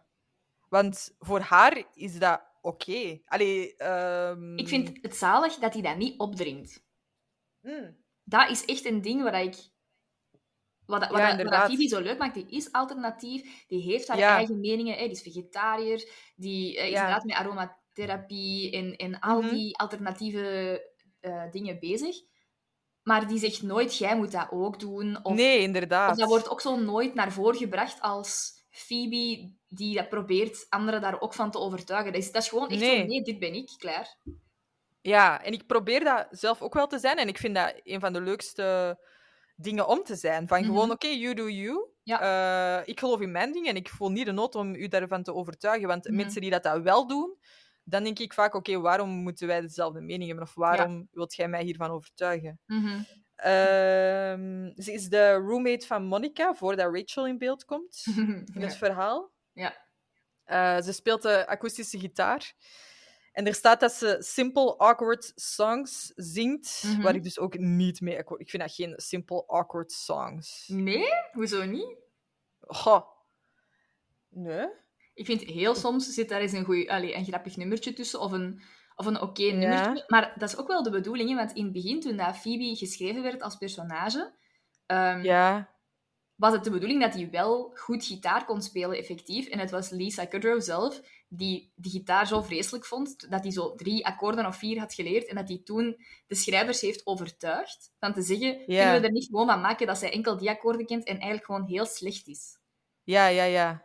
Want voor haar is dat oké. Allee, ehm, Ik vind het zalig dat hij dat niet opdringt. mm, Dat is echt een ding waar ik... Wat, dat- wat, Ja, wat inderdaad. Phoebe zo leuk maakt, die is alternatief, die heeft haar Ja. eigen meningen, hè, die is vegetariër, die eh, is Ja. inderdaad met aromatherapie en, en al Mhm. die alternatieve eh, dingen bezig. Maar die zegt nooit, jij moet dat ook doen. Of, nee, inderdaad. of dat wordt ook zo nooit naar voren gebracht als Phoebe die dat probeert anderen daar ook van te overtuigen. Dat is, dat is gewoon echt Nee. zo, nee, dit ben ik, klaar. Ja, en ik probeer dat zelf ook wel te zijn. En ik vind dat een van de leukste dingen om te zijn. Van gewoon, Mhm. oké, you do you. Ja. Eh, ik geloof in mijn dingen en ik voel niet de nood om u daarvan te overtuigen. Want Mhm. mensen die dat, dat wel doen, dan denk ik vaak, oké, waarom moeten wij dezelfde mening hebben? Of waarom wilt jij mij hiervan overtuigen? Mhm. Ehm, ze is de roommate van Monica, voordat Rachel in beeld komt in het verhaal. Ja. Eh, ze speelt de akoestische gitaar. En er staat dat ze simple, awkward songs zingt, Mhm. waar ik dus ook niet mee akkoord... Ik vind dat geen simple, awkward songs. Nee? Hoezo niet? Goh. Nee? Ik vind heel soms zit daar eens een, goeie, allee, een grappig nummertje tussen of een, of een oké nummertje. Maar dat is ook wel de bedoeling, hè, want in het begin, toen dat Phoebe geschreven werd als personage, ehm, Ja. was het de bedoeling dat hij wel goed gitaar kon spelen, effectief. En het was Lisa Kudrow zelf die die gitaar zo vreselijk vond, dat hij zo drie akkoorden of vier had geleerd en dat hij toen de schrijvers heeft overtuigd van te zeggen, kunnen we er niet gewoon van maken dat zij enkel die akkoorden kent en eigenlijk gewoon heel slecht is. Ja, ja, ja.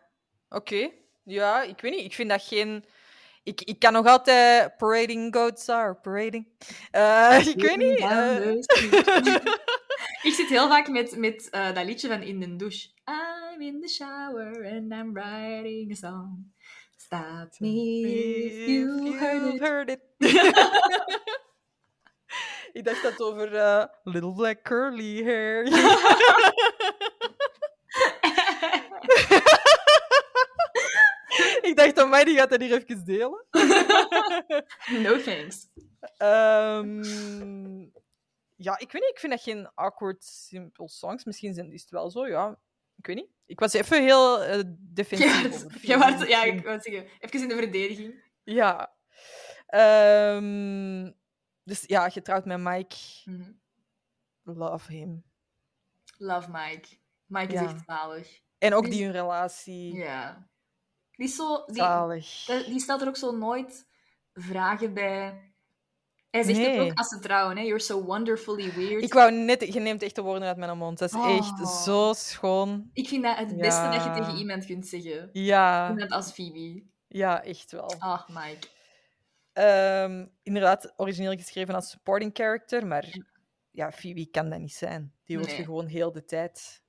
Oké. Ja, ik weet niet. Ik vind dat geen... Ik, ik kan nog altijd parading goats are parading. Eh, ik weet niet. Eh. Ik zit heel vaak met, met eh, dat liedje van In de Douche. I'm in the shower and I'm writing a song. Stop me if you heard it. heard it. ik dacht dat over eh, little black curly hair. ik dacht, mij die gaat dat hier even delen. No thanks. Ehm, ja, ik weet niet. Ik vind dat geen awkward, simple songs. Misschien is het wel zo, ja. Ik weet niet. Ik was even heel eh, defensief. Ja, Phoebe ja, ik wou zeggen, even in de verdediging. Ja. Ehm, dus ja, getrouwd met Mike. Mhm. Love him. Love Mike. Mike Ja. is echt zalig. En ook Die- die hun relatie. Ja. Die, is zo, die, Zalig. die stelt er ook zo nooit vragen bij. Hij zegt Nee. het ook als ze trouwen, hè. You're so wonderfully weird. Ik wou net... Je neemt echt de woorden uit mijn mond. Dat is Oh. echt zo schoon. Ik vind dat het beste dat je tegen iemand kunt zeggen. Ja, Iemand als Phoebe. ja echt wel. Ah, Mike. Ehm, inderdaad, origineel geschreven als supporting character, maar ja, Phoebe kan dat niet zijn. Die Nee. je gewoon heel de tijd.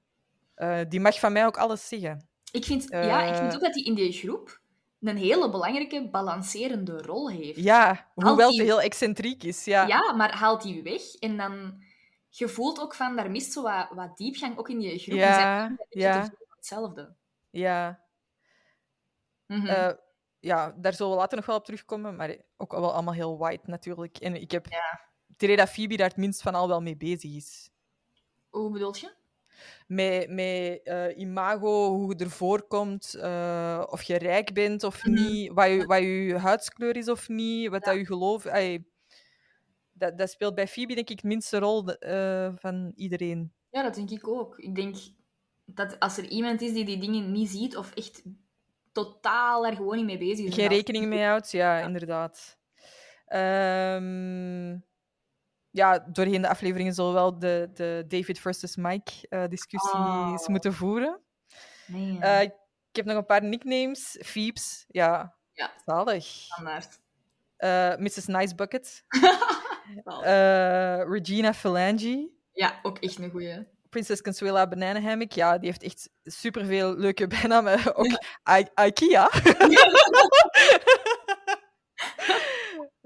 Eh, die mag van mij ook alles zeggen. Ik vind, ja, ik vind Eh. ook dat hij in die groep een hele belangrijke balancerende rol heeft. Ja, hoewel ze heel excentriek is. Ja, Ja, maar haalt die weg en dan... Je voelt ook van, daar mist zo wat, wat diepgang ook in die groep. Ja, En ja. hetzelfde. ja. Mhm. Eh, ja, daar zullen we later nog wel op terugkomen, maar ook wel allemaal heel white natuurlijk. En ik heb idee dat Phoebe daar het minst van al wel mee bezig is. Hoe bedoel je? Met, met eh, imago, hoe je ervoor komt, eh, of je rijk bent of Mhm. niet, wat je, wat je huidskleur is of niet, wat dat je geloof... dat, dat speelt bij Phoebe denk ik de minste rol eh, van iedereen. Ja, dat denk ik ook. Ik denk dat als er iemand is die die dingen niet ziet of echt totaal daar gewoon niet mee bezig is... Geen rekening mee houdt, ja, inderdaad. Ehm, ja, doorheen de afleveringen zullen we wel de, de David versus Mike eh, discussies Oh. moeten voeren. Nee, Eh, ik heb nog een paar nicknames. Phoebes, ja, Ja. zalig. standaard. Eh, Mrs. Nice Bucket. Regina Phalange. Ja, ook echt een goeie. Princess Consuela Banana Hammock. Ja, die heeft echt superveel leuke bijnamen. Ook I- IKEA.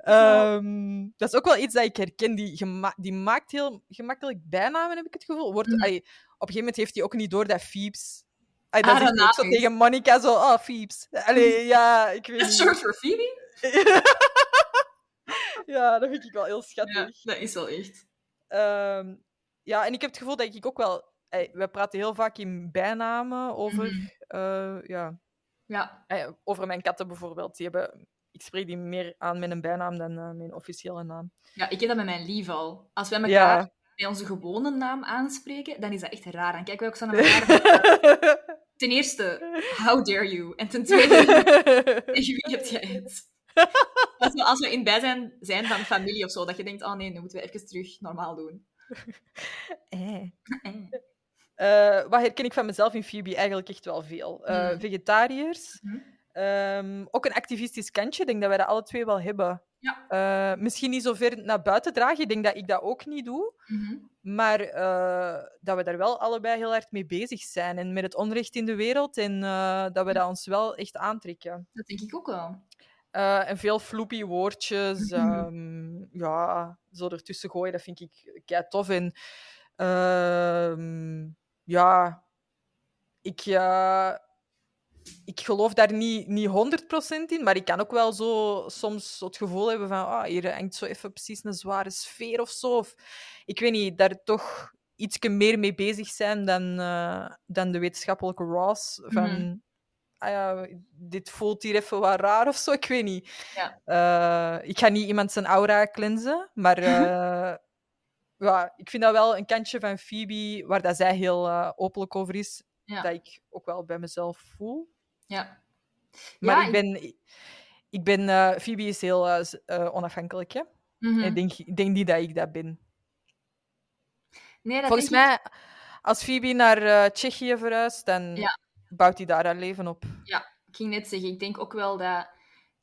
Ehm, dat is ook wel iets dat ik herken. Die, gema- die maakt heel gemakkelijk bijnamen, heb ik het gevoel. Wordt, allee, op een gegeven moment heeft hij ook niet door dat Phoebes... Allee, dat Haar zegt hij ook zo tegen Monica, zo... Oh, Phoebes. Allee, ja, ik weet short for Phoebe? ja, dat vind ik wel heel schattig. Ja, dat is wel echt. Ehm, ja, en ik heb het gevoel dat ik ook wel... we praten heel vaak in bijnamen over... Mhm. eh, ja, Ja, over mijn katten bijvoorbeeld. Die hebben... Ik spreek die meer aan met een bijnaam dan eh, mijn officiële naam. ja, ik heb dat met mijn lief al. Als wij elkaar Ja. bij onze gewone naam aanspreken, dan is dat echt raar. Dan kijken wij ook zo naar elkaar. Ten eerste, how dare you? En ten tweede, wie heb jij het? Als we in bijzijn zijn van familie of zo, dat je denkt, oh nee, nu moeten we even terug normaal doen. Eh. Eh. Eh, wat herken ik van mezelf in Phoebe? Eigenlijk echt wel veel. Eh, Mm. Vegetariërs. Ehm, ook een activistisch kantje. Ik denk dat wij dat alle twee wel hebben. Ja. Eh, misschien niet zo ver naar buiten dragen. Ik denk dat ik dat ook niet doe. Mhm. Maar eh, dat we daar wel allebei heel hard mee bezig zijn. En met het onrecht in de wereld. En eh, dat we dat ons wel echt aantrekken. Dat denk ik ook wel. En veel floepy woordjes. Mhm. ehm, ja, zo ertussen gooien, dat vind ik kei tof. En ehm, ja, ik, ik geloof daar niet, niet 100% in, maar ik kan ook wel zo soms het gevoel hebben van ah, hier hangt zo even precies een zware sfeer of zo. Of, ik weet niet, daar toch iets meer mee bezig zijn dan, eh, dan de wetenschappelijke Ross. Van, Mhm. ah ja, dit voelt hier even wat raar of zo, ik weet niet. Ja. Eh, ik ga niet iemand zijn aura cleansen, maar eh, ja, ik vind dat wel een kantje van Phoebe waar dat zij heel openlijk over is, Ja. dat ik ook wel bij mezelf voel. Ja. Maar Ja, ik ben... Ik ben eh, Phoebe is heel eh, onafhankelijk, hè. Mhm. Ik, denk, ik denk niet dat ik dat ben. Nee, dat Volgens ik- mij, als Phoebe naar Tsjechië verhuist, dan Ja. bouwt hij daar haar leven op. Ja, ik ging net zeggen, ik denk ook wel dat...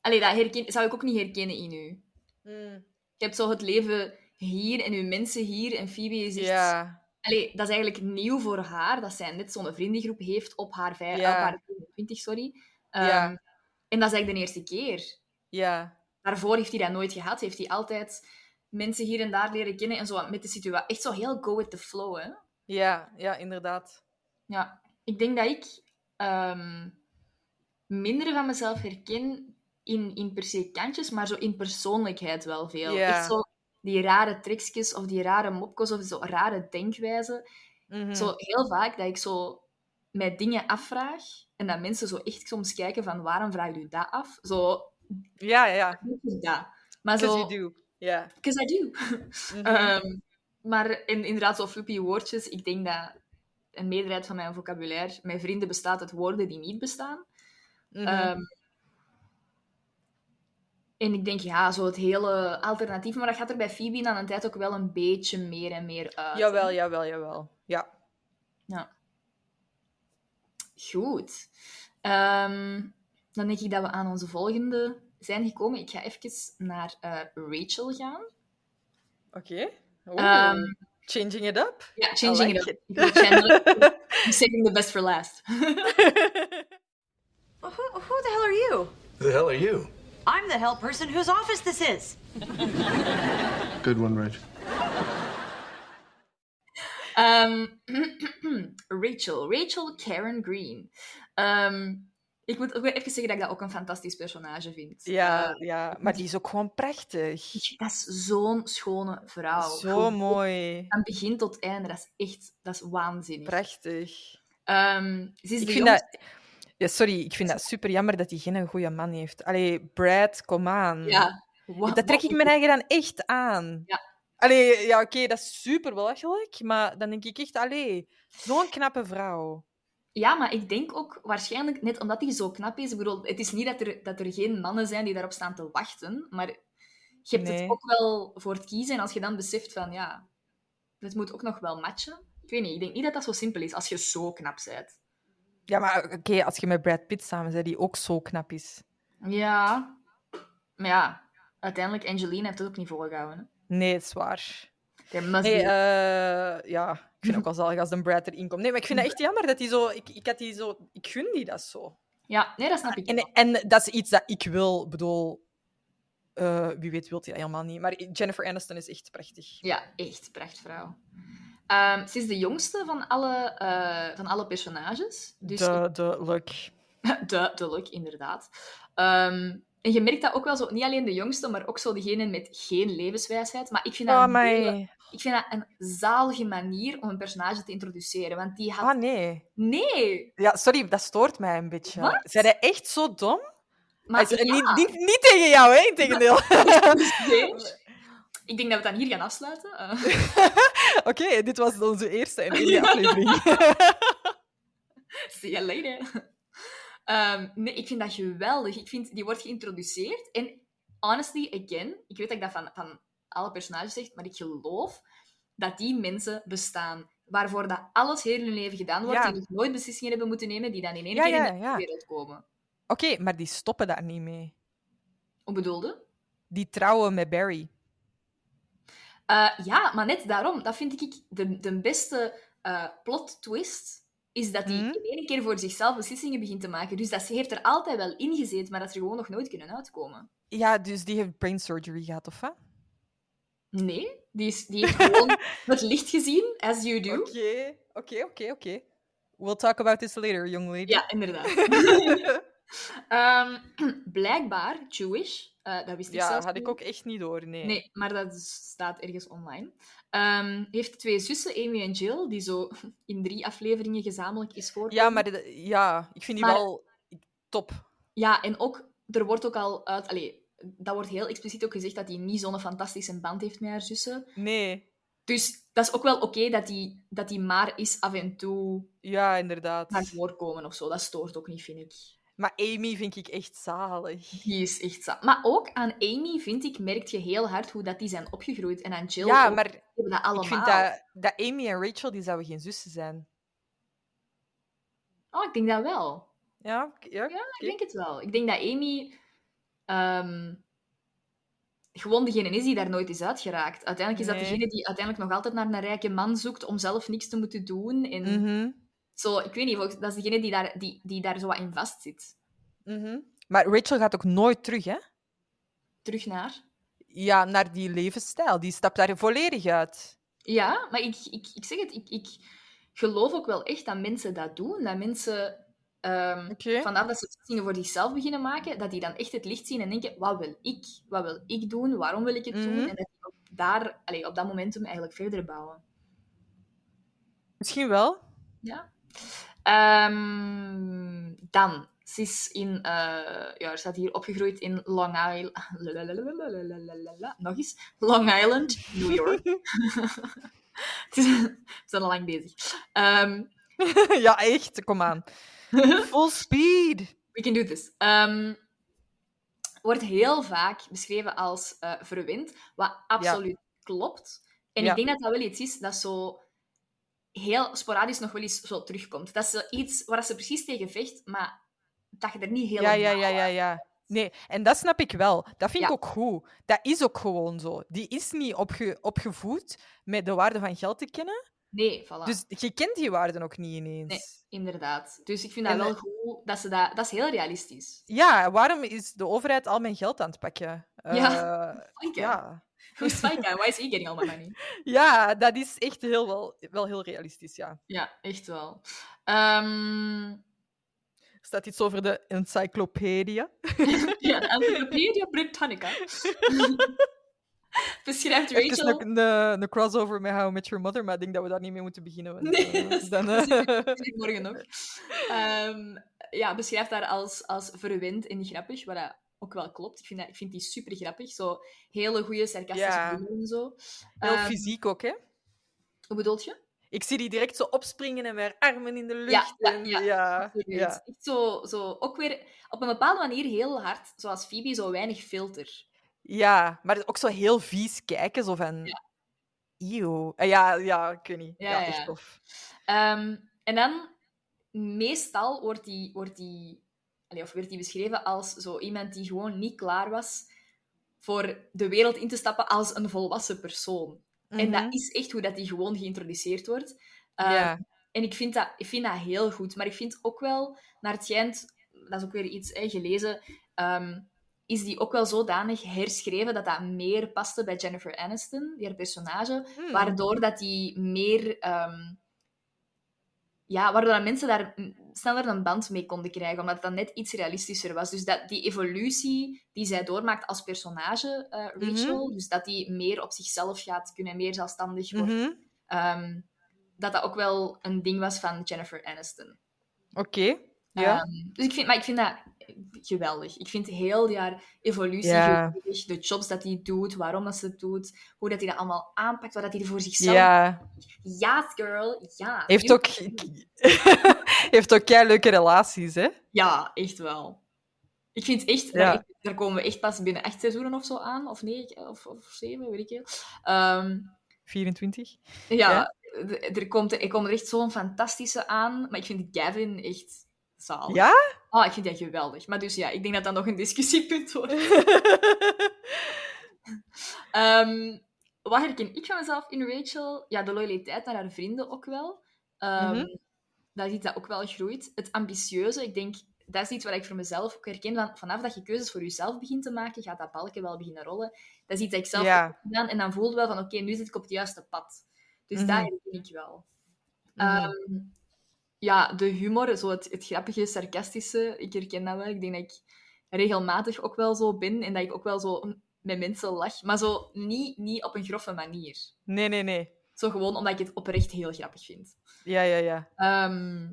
Allee, dat herken... zou ik ook niet herkennen in u. Je hebt zo het leven hier en uw mensen hier. En Phoebe is echt... Ja. Allee, dat is eigenlijk nieuw voor haar, dat zij net zo'n vriendengroep heeft op haar, vijf, Ja. op haar 20, sorry. Ja. Ehm, En dat is eigenlijk de eerste keer. Ja. Daarvoor heeft hij dat nooit gehad. Heeft hij altijd mensen hier en daar leren kennen en zo met de situatie. Echt zo heel go with the flow, hè. Ja, ja, inderdaad. Ja, ik denk dat ik ehm, minder van mezelf herken in, in per se kantjes, maar zo in persoonlijkheid wel veel. Ja. Echt zo die rare tricksjes of die rare mopjes of zo rare denkwijzen. Mhm. Zo heel vaak dat ik zo mij dingen afvraag en dat mensen zo echt soms kijken van waarom vraagt u dat af? Zo, Ja, ja, ja. dat. Maar Because zo, you do. Ja. because I do. Mhm. Ehm, maar in, inderdaad, zo flippy woordjes. Ik denk dat een meerderheid van mijn vocabulaire, mijn vrienden bestaat uit woorden die niet bestaan. Mhm. Ehm, en ik denk, ja, zo het hele alternatief. Maar dat gaat er bij Phoebe na een tijd ook wel een beetje meer en meer uit. jawel, hè. jawel, jawel. Ja. Ja. Goed. Ehm, dan denk ik dat we aan onze volgende zijn gekomen. Ik ga even naar eh, Rachel gaan. Oké. Ehm, Changing it up. Ja, changing like it up. I'm saving the best for last. Well, who, who the hell are you? Who the hell are you? I'm the hell person whose office this is. Good one, Rach. Ehm, Rachel. Rachel Karen Green. Ehm, ik moet ook even zeggen dat ik dat ook een fantastisch personage vind. Ja, Eh, ja, maar die is ook gewoon prachtig. dat is zo'n schone vrouw. Zo Gewoon mooi. Van begin tot einde. Dat is echt dat is waanzinnig. Prachtig. Ehm, ze is Ik de vind jongste- dat... Ja, sorry, ik vind dat super jammer dat hij geen goede man heeft. Allee, Brad, kom aan. Ja. Wat- Dat trek ik mijn eigen dan echt aan. Ja. Allee, ja, oké, dat is super belachelijk, maar dan denk ik echt, allee, zo'n knappe vrouw. Ja, maar ik denk ook waarschijnlijk, net omdat hij zo knap is, ik bedoel, het is niet dat er, dat er geen mannen zijn die daarop staan te wachten, maar je hebt Nee. het ook wel voor het kiezen. En als je dan beseft van, ja, het moet ook nog wel matchen. Ik weet niet, ik denk niet dat dat zo simpel is als je zo knap bent. Ja, maar oké, als je met Brad Pitt samen bent, die ook zo knap is. Ja, maar ja, uiteindelijk, Angelina heeft het ook niet volgehouden. Hè? Nee, het is waar. Nee, be- eh, ja, ik vind het ook wel zalig als een Brad erin komt. Nee, maar ik vind het echt jammer dat hij zo... Ik, ik, had die zo... ik gun die dat zo. Ja, nee, dat snap ik. En, en dat is iets dat ik wil. Bedoel, eh, wie weet wilt hij dat helemaal niet. Maar Jennifer Aniston is echt prachtig. Ja, echt prachtvrouw. Ehm ze is de jongste van alle, eh, van alle personages. Dus De, de de, inderdaad. Ehm, en je merkt dat ook wel zo, niet alleen de jongste, maar ook zo degene met geen levenswijsheid. Maar ik vind dat, Oh, een, ik vind dat een zalige manier om een personage te introduceren. Want die had... Ah, nee. Nee! Ja, sorry, dat stoort mij een beetje. Wat? Zijn jij echt zo dom? Maar Hij is- ja, niet, niet, niet tegen jou, hè? Integendeel. Ik denk dat we het dan hier gaan afsluiten. Eh, Oké, dit was onze eerste en enige aflevering. See you later. Ehm, nee, ik vind dat geweldig. Ik vind, die wordt geïntroduceerd. En honestly, again, ik weet dat ik dat van, van alle personages zeg, maar ik geloof dat die mensen bestaan. Waarvoor dat alles heel hun leven gedaan wordt, Ja. die nog nooit beslissingen hebben moeten nemen, die dan in één Ja, keer in de ja. wereld komen. Oké, maar die stoppen daar niet mee. Hoe bedoelde? Die trouwen met Barry. Eh, ja, maar net daarom, dat vind ik de, de beste eh, plot twist, is dat hij Mhm. in één keer voor zichzelf beslissingen begint te maken. Dus dat heeft er altijd wel in gezeten, maar dat ze er gewoon nog nooit kunnen uitkomen. Ja, dus die heeft brain surgery gehad, of wat? Nee, die, is, die heeft gewoon het licht gezien, as you do. Oké, oké, oké, oké. We'll talk about this later, young lady. Ja, inderdaad. Ehm, blijkbaar Jewish, eh, dat wist ik Ja, zelfs had ik ook echt niet door, nee. Nee, maar dat staat ergens online. Ehm, heeft twee zussen, Amy en Jill, die zo in drie afleveringen gezamenlijk is voorkomen. Ja, maar de- ja, ik vind die Maar- wel top. Ja, en ook, er wordt ook al uit... Allee, dat wordt heel expliciet ook gezegd dat hij niet zo'n fantastische band heeft met haar zussen. Nee, Dus dat is ook wel oké dat hij dat die maar is af en toe ja, inderdaad. naar voorkomen of zo. Dat stoort ook niet, vind ik. Maar Amy vind ik echt zalig. Die is echt za- Maar ook aan Amy, vind ik, merk je heel hard hoe dat die zijn opgegroeid. En aan Jill Ja, ook. maar hebben dat allemaal. ik vind dat, dat Amy en Rachel, die zouden geen zussen zijn. Oh, ik denk dat wel. Ja, ja, Ja, ik denk het wel. Ik denk dat Amy ehm, gewoon degene is die daar nooit is uitgeraakt. Uiteindelijk is dat degene die uiteindelijk nog altijd naar een rijke man zoekt om zelf niks te moeten doen. En Mhm, zo, ik weet niet, volgens- dat is degene die daar, die, die daar zo wat in vastzit. mhm. Maar Rachel gaat ook nooit terug, hè? Terug naar. Ja, naar die levensstijl. Die stapt daar volledig uit. Ja, maar ik, ik, ik zeg het, ik, ik geloof ook wel echt dat mensen dat doen. Dat mensen, ehm, Oké. vanaf dat ze beslissingen voor zichzelf beginnen maken, dat die dan echt het licht zien en denken, wat wil ik? Wat wil ik doen? Waarom wil ik het doen? Mhm. En dat die op, daar, allee, op dat momentum eigenlijk verder bouwen. Misschien wel. Ja. Ehm, dan, ze is in, eh, ja, er staat hier opgegroeid in Long Island. Nog eens. Long Island, New York. Het is- We zijn al lang bezig. Ehm, ja, echt. Kom aan. Full speed. we can do this. Ehm, wordt heel vaak beschreven als eh verwend, wat absoluut klopt. En Ja. ik denk dat dat wel iets is dat zo heel sporadisch nog wel eens zo terugkomt. Dat is iets waar ze precies tegen vecht, maar dat je er niet Ja, helemaal... ja, ja, ja, ja. Nee, en dat snap ik wel. Dat vind ik Ja. ook goed. Dat is ook gewoon zo. Die is niet opge opgevoed met de waarde van geld te kennen. Nee, voilà. Dus je kent die waarden ook niet ineens. Nee. Inderdaad. Dus ik vind dat En, wel goed. Dat, ze dat, dat is heel realistisch. Ja, waarom is de overheid al mijn geld aan het pakken? Ja. Eh, ja. Who's Spike? Why is he getting all my money? ja, dat is echt heel wel, wel heel realistisch, ja. Ja, echt wel. Ehm, Er staat iets over de encyclopedia. ja, de Encyclopedia Britannica. Beschrijft Even Rachel... een, een, een crossover met How I Met Your Mother, maar ik denk dat we daar niet mee moeten beginnen. want, Nee, dan, morgen nog. Ehm, ja, beschrijft haar als, als verwend en grappig, wat dat ook wel klopt. Ik vind, dat, ik vind die super grappig. Zo hele goede sarcastische Ja. en zo. heel Ehm, fysiek ook, hè? Hoe bedoelt je? Ik zie die direct zo opspringen en weer armen in de lucht. Ja, ja, en, ja, ja. Echt zo, zo, ook weer op een bepaalde manier heel hard, zoals Phoebe, zo weinig filter. Ja, maar ook zo heel vies kijken, zo van... Ja. Eeuw. Eh, Ja, ja, ik weet niet. Ja, Ja, echt tof. Ehm, en dan, meestal wordt die, wordt die, of werd die beschreven als zo iemand die gewoon niet klaar was voor de wereld in te stappen als een volwassen persoon. En Mhm. dat is echt hoe dat die gewoon geïntroduceerd wordt. Ja. En ik vind, dat, ik vind dat heel goed. Maar ik vind ook wel, naar het schijnt, dat is ook weer iets hè, gelezen, ehm, is die ook wel zodanig herschreven dat dat meer paste bij Jennifer Aniston, die haar personage, Hmm. waardoor dat die meer... ehm, ja, waardoor dat mensen daar sneller een band mee konden krijgen, omdat het dan net iets realistischer was. Dus dat die evolutie die zij doormaakt als personage, eh, Rachel, dus dat die meer op zichzelf gaat kunnen, meer zelfstandig wordt, Mhm. ehm, dat dat ook wel een ding was van Jennifer Aniston. Oké. Ja. Ehm, dus ik vind, maar ik vind dat geweldig. Ik vind heel die haar evolutie geweldig. De jobs dat hij doet, waarom dat ze het doet, hoe dat hij dat allemaal aanpakt, wat dat hij er voor zichzelf... ja. Ja, girl, ja. Heeft ook, heeft ook kei leuke relaties, hè? Ja, echt wel. Ik vind echt, Ja. daar, daar komen we echt pas binnen acht seizoenen of zo aan, of negen, of, of zeven, weet ik veel. Ehm, 24. ja, Ja. er, komt, er komt er echt zo'n fantastische aan, maar ik vind Gavin echt zalig. Ja? Ah, ik vind dat geweldig. Maar dus ja, ik denk dat dat nog een discussiepunt wordt. Ehm, wat herken ik van mezelf in Rachel? Ja, de loyaliteit naar haar vrienden ook wel. Mhm. Dat is dat ook wel groeit. Het ambitieuze, ik denk, dat is iets wat ik voor mezelf ook herken. Van, vanaf dat je keuzes voor jezelf begint te maken, gaat dat balken wel beginnen rollen. Dat is iets dat ik zelf Ja. heb gedaan. En dan voelde wel van, oké, nu zit ik op het juiste pad. Dus Mhm. dat herken ik wel. Mhm. Ehm, ja, de humor, zo het, het grappige, sarcastische, ik herken dat wel. Ik denk dat ik regelmatig ook wel zo ben en dat ik ook wel zo met mensen lach. Maar zo niet, niet op een grove manier. Nee, nee, nee. Zo gewoon omdat ik het oprecht heel grappig vind. Ja, ja, ja. Ehm,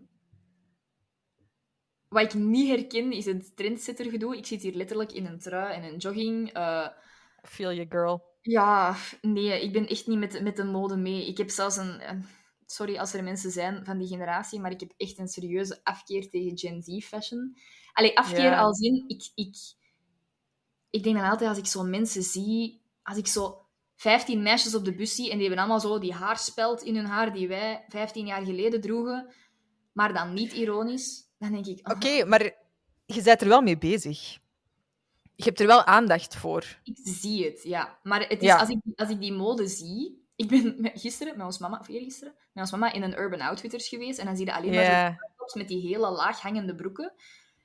wat ik niet herken, is het trendsetter-gedoe. Ik zit hier letterlijk in een trui en een jogging. Eh, Feel you, girl. ja, nee, ik ben echt niet met, met de mode mee. Ik heb zelfs een... een- Sorry als er mensen zijn van die generatie, maar ik heb echt een serieuze afkeer tegen Gen Z-fashion. Allee, afkeer Ja. als in... Ik, ik, ik denk dan altijd, als ik zo mensen zie... Als ik zo 15 meisjes op de bus zie en die hebben allemaal zo die haarspeld in hun haar die wij 15 jaar geleden droegen, maar dan niet ironisch, dan denk ik... oh, Oké, maar je bent er wel mee bezig. Je hebt er wel aandacht voor. Ik zie het, ja. Maar het is, Ja. als, ik, als ik die mode zie... Ik ben met- gisteren met ons mama, of eergisteren, met ons mama in een Urban Outfitters geweest. En dan zie je alleen maar zo tops met die hele laag hangende broeken.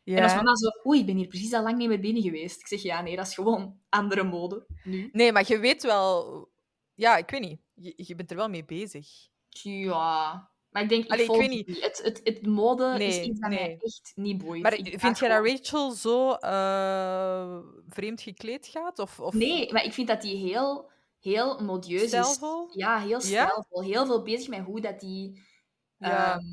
En ons Ja. mama zo... Oei, ik ben hier precies al lang niet meer binnen geweest. Ik zeg, ja, nee, dat is gewoon andere mode nu. Nee, maar je weet wel... Ja, ik weet niet. Je, je bent er wel mee bezig. Ja... Maar ik denk, ik, Allee, ik weet het niet. Het, het, het mode is iets dat mij nee. echt niet boeit. Maar Ik vind jij dat Rachel zo eh, vreemd gekleed gaat? Of, of... Nee, maar ik vind dat die heel, heel modieus is. Ja, heel Ja? stijlvol. Heel veel bezig met hoe dat die... Ja. ehm,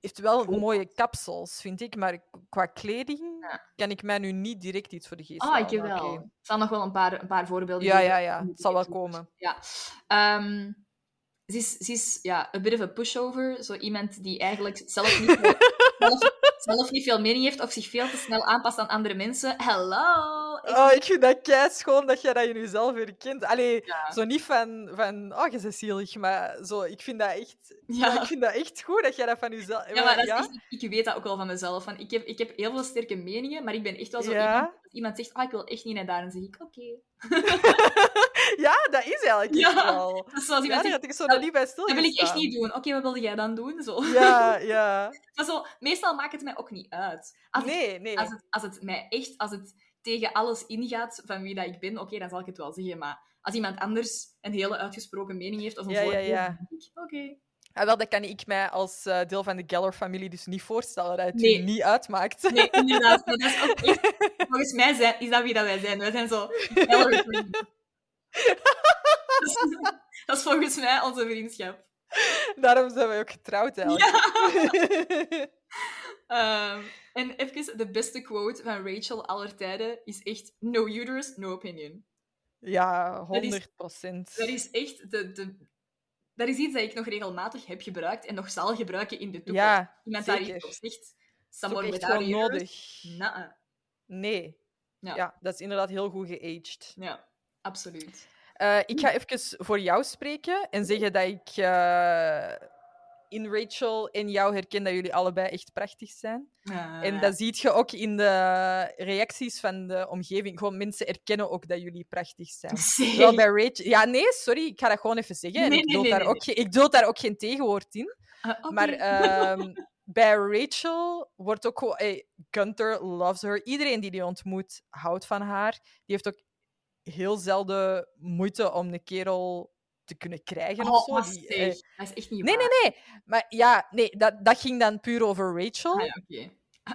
heeft wel mooie kapsels, vind ik. Maar qua kleding Ja. kan ik mij nu niet direct iets voor de geest Ah, ik wel. Ik zal nog wel een paar, een paar voorbeelden Ja, ja, ja. Het zal wel komen. Ja. Ehm, ze is, ze is ja, een bit of a pushover. Zo iemand die eigenlijk zelf niet, veel, zelf, zelf niet veel mening heeft of zich veel te snel aanpast aan andere mensen. Hello! Ik- Oh, ik vind dat kei schoon dat jij dat in jezelf herkent. Allee, Ja. zo niet van, van oh, je bent zielig, maar zo, ik vind dat echt... Ja. Ja, ik vind dat echt goed dat jij dat van jezelf... Ja, maar dat is ja? ik weet dat ook wel van mezelf. Van, ik, heb, ik heb heel veel sterke meningen, maar ik ben echt wel zo Ja? iemand... Als iemand zegt, ah, ik wil echt niet naar daar, dan zeg ik, oké. Ja, dat is eigenlijk echt Ja. wel. Dat is zoals Ja, iemand zegt, had ik zo dat- niet bij dat wil ik echt niet doen. Oké, wat wilde jij dan doen? Zo. Ja, ja. Maar zo, meestal maakt het mij ook niet uit. Als Nee, nee. als het, als het mij echt, als het tegen alles ingaat van wie dat ik ben, oké, dan zal ik het wel zeggen. Maar als iemand anders een hele uitgesproken mening heeft of een Ja, ja, ja. oké. Ah, wel, dat kan ik mij als eh, deel van de Geller-familie dus niet voorstellen, dat het Nee. u niet uitmaakt. Nee, inderdaad. Dat is ook echt, volgens mij zijn, is dat wie dat wij zijn. Wij zijn zo... Geller dat, is, dat is volgens mij onze vriendschap. Daarom zijn we ook getrouwd, eigenlijk. Ehm, en even, de beste quote van Rachel aller tijden is echt... No uterus, no opinion. Ja, Dat is- 100 procent. Dat is echt de, de... Dat is iets dat ik nog regelmatig heb gebruikt en nog zal gebruiken in de toekomst. Ja, Iemand daar zeker. iets op zegt. Someone without nodig. Nee. Ja. Ja. dat is inderdaad heel goed geaged. ja, absoluut. Eh, ik ga even voor jou spreken en zeggen dat ik eh, in Rachel en jou herken dat jullie allebei echt prachtig zijn. En dat zie je ook in de reacties van de omgeving. Gewoon mensen erkennen ook dat jullie prachtig zijn. Bij Rachel... Ja, nee, sorry, ik ga dat gewoon even zeggen. Nee, ik, nee, daar nee, ook ge- ik duld daar ook geen tegenwoord in. Ah. Maar ehm, bij Rachel wordt ook gewoon... Gunther loves her. Iedereen die die ontmoet, houdt van haar. Die heeft ook heel zelden moeite om een kerel te kunnen krijgen of Oh, zo. Die, zeg, eh, dat is echt niet nee, waar. nee, nee. Maar ja, nee, dat, dat ging dan puur over Rachel. Ah, ja, oké.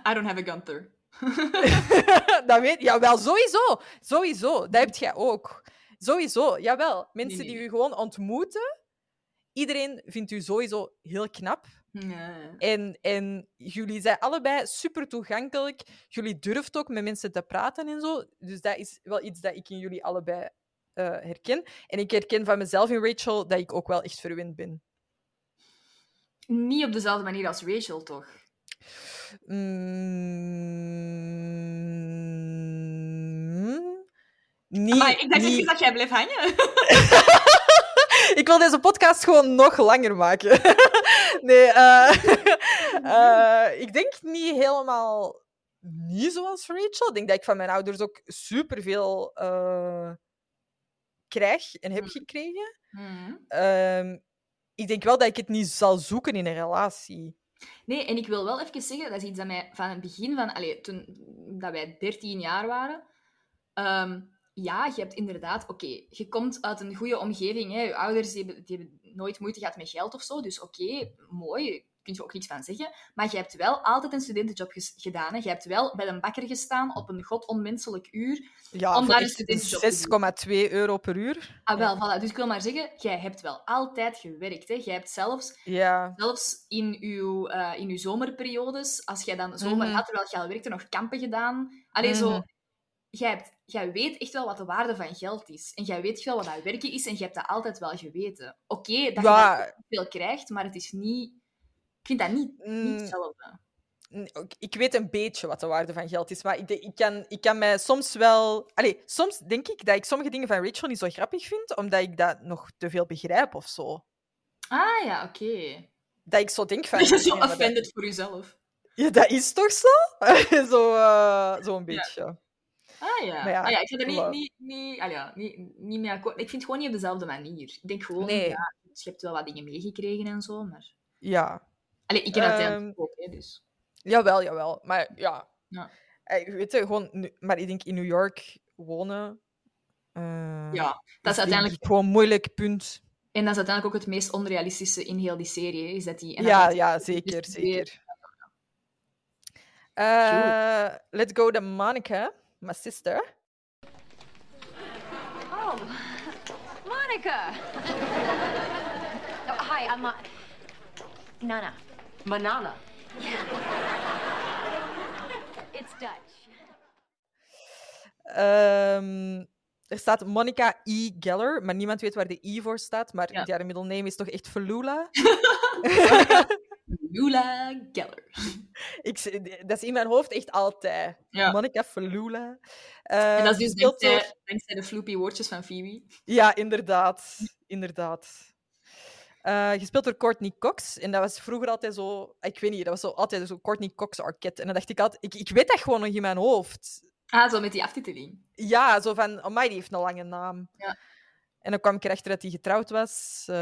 I don't have a Gunther. dat weet Ja, wel, sowieso. Sowieso. Dat heb jij ook. Sowieso, jawel. Mensen Nee, nee. die u gewoon ontmoeten, iedereen vindt u sowieso heel knap. Nee. En, en jullie zijn allebei super toegankelijk. Jullie durft ook met mensen te praten en zo. Dus dat is wel iets dat ik in jullie allebei eh, herken. En ik herken van mezelf in Rachel dat ik ook wel echt verwend ben. Niet op dezelfde manier als Rachel, toch? Mm, niet, Maar ik dacht niet- dat jij bleef hangen. Ik wil deze podcast gewoon nog langer maken. nee, eh, eh, ik denk niet helemaal niet zoals Rachel. Ik denk dat ik van mijn ouders ook superveel eh krijg en heb Mm. gekregen. Mhm. Ehm, ik denk wel dat ik het niet zal zoeken in een relatie. Nee, en ik wil wel even zeggen, dat is iets dat mij van het begin van... Allee, toen dat wij 13 jaar waren... ehm, ja, je hebt inderdaad... Oké, je komt uit een goede omgeving. Hè. Je ouders die hebben, die hebben nooit moeite gehad met geld of zo. Dus oké, mooi. Kun je ook niks van zeggen. Maar je hebt wel altijd een studentenjob gedaan. Hè. Je hebt wel bij een bakker gestaan op een god onmenselijk uur. Ja, Om daar een studentenjob te doen. 6,2 euro per uur. Ah, wel, voilà. Dus ik wil maar zeggen, jij hebt wel altijd gewerkt. Hè. Jij hebt zelfs Ja. Zelfs in uw, eh, in uw zomerperiodes, als jij dan zomer Mhm. had, terwijl je al werkte, nog kampen gedaan. Allee, zo... Mhm. Jij, hebt, jij weet echt wel wat de waarde van geld is. En jij weet echt wel wat dat werken is. En je hebt dat altijd wel geweten. Oké, dat Ja. je dat veel krijgt, maar het is niet... Ik vind dat niet, niet Mm, hetzelfde. Ook- Ik weet een beetje wat de waarde van geld is, maar ik, ik, kan, ik kan mij soms wel... Allee, soms denk ik dat ik sommige dingen van Rachel niet zo grappig vind, omdat ik dat nog te veel begrijp of zo. Ah ja, oké. Dat ik zo denk van... Je bent zo dat- offended voor jezelf. Ja, dat is toch zo? zo eh, Zo'n beetje. Ah ja. Ja, ah, ja ik ga er niet, niet, niet, ah, ja, niet, niet mee akkoord. Ik vind het gewoon niet op dezelfde manier. Ik denk gewoon, Nee. ja, je hebt wel wat dingen meegekregen en zo, maar... Ja. Allee, ik ken Ehm, uiteindelijk ook, hè, dus... Jawel, jawel. Maar ja... Ja. Eh, Weet je, gewoon... Maar ik denk in New York wonen... eh, Ja, dat is uiteindelijk... gewoon moeilijk, punt. En dat is uiteindelijk ook het meest onrealistische in heel die serie, is dat die... en Ja, dat- ja, zeker, zeker. Uh, let's go to Monica, my sister. Oh, Monica. oh, hi, I'm uh, Nana. Manana. It's Dutch. Ehm, er staat Monica E. Geller, maar niemand weet waar de I voor staat. Maar Ja. haar middle name is toch echt Felula? Lula Geller. Ik, dat is in mijn hoofd echt altijd. Ja. Monica Felula. En dat is dus door- dankzij, dankzij de floepy woordjes van Phoebe. Ja, inderdaad. Inderdaad. Eh, gespeeld door Courtney Cox. En dat was vroeger altijd zo... Ik weet niet, dat was zo altijd zo Courtney Cox Arquette. En dan dacht ik altijd... Ik, ik weet dat gewoon nog in mijn hoofd. Ah, zo met die aftiteling. Ja, zo van... Amai, die heeft een lange naam. Ja. En dan kwam ik erachter dat hij getrouwd was. eh,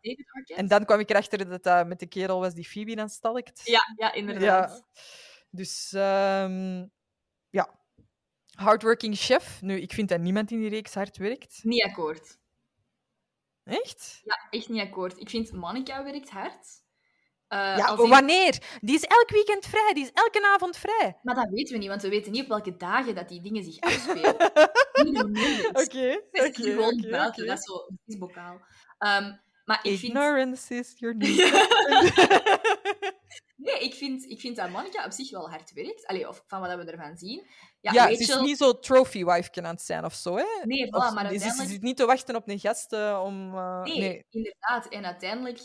David Arquette? en dan kwam ik erachter dat dat met de kerel was die Phoebe dan stalkt. Ja, ja, inderdaad. Ja. Dus... ehm, ja. Hardworking chef. Nu, ik vind dat niemand in die reeks hard werkt. Niet akkoord. Echt? Ja, echt niet akkoord. Ik vind Monica werkt hard. Eh, Ja, in- wanneer? Die is elk weekend vrij. Die is elke avond vrij. Maar dat weten we niet, want we weten niet op welke dagen dat die dingen zich afspelen. Oké, oké, gewoon oké, buiten, dat is zo, het is bokaal. Ehm, maar ik vind... Ignorance is your new Nee, ik vind, ik vind dat Monica op zich wel hard werkt. Allee, of van wat we ervan zien. Ja, Ja, Rachel... ze is niet zo trophy wife aan het zijn of zo, hè? Nee, voilà, Of- maar ze- ze uiteindelijk... zit niet te wachten op een gast eh, om... eh, Nee, nee. inderdaad. En uiteindelijk,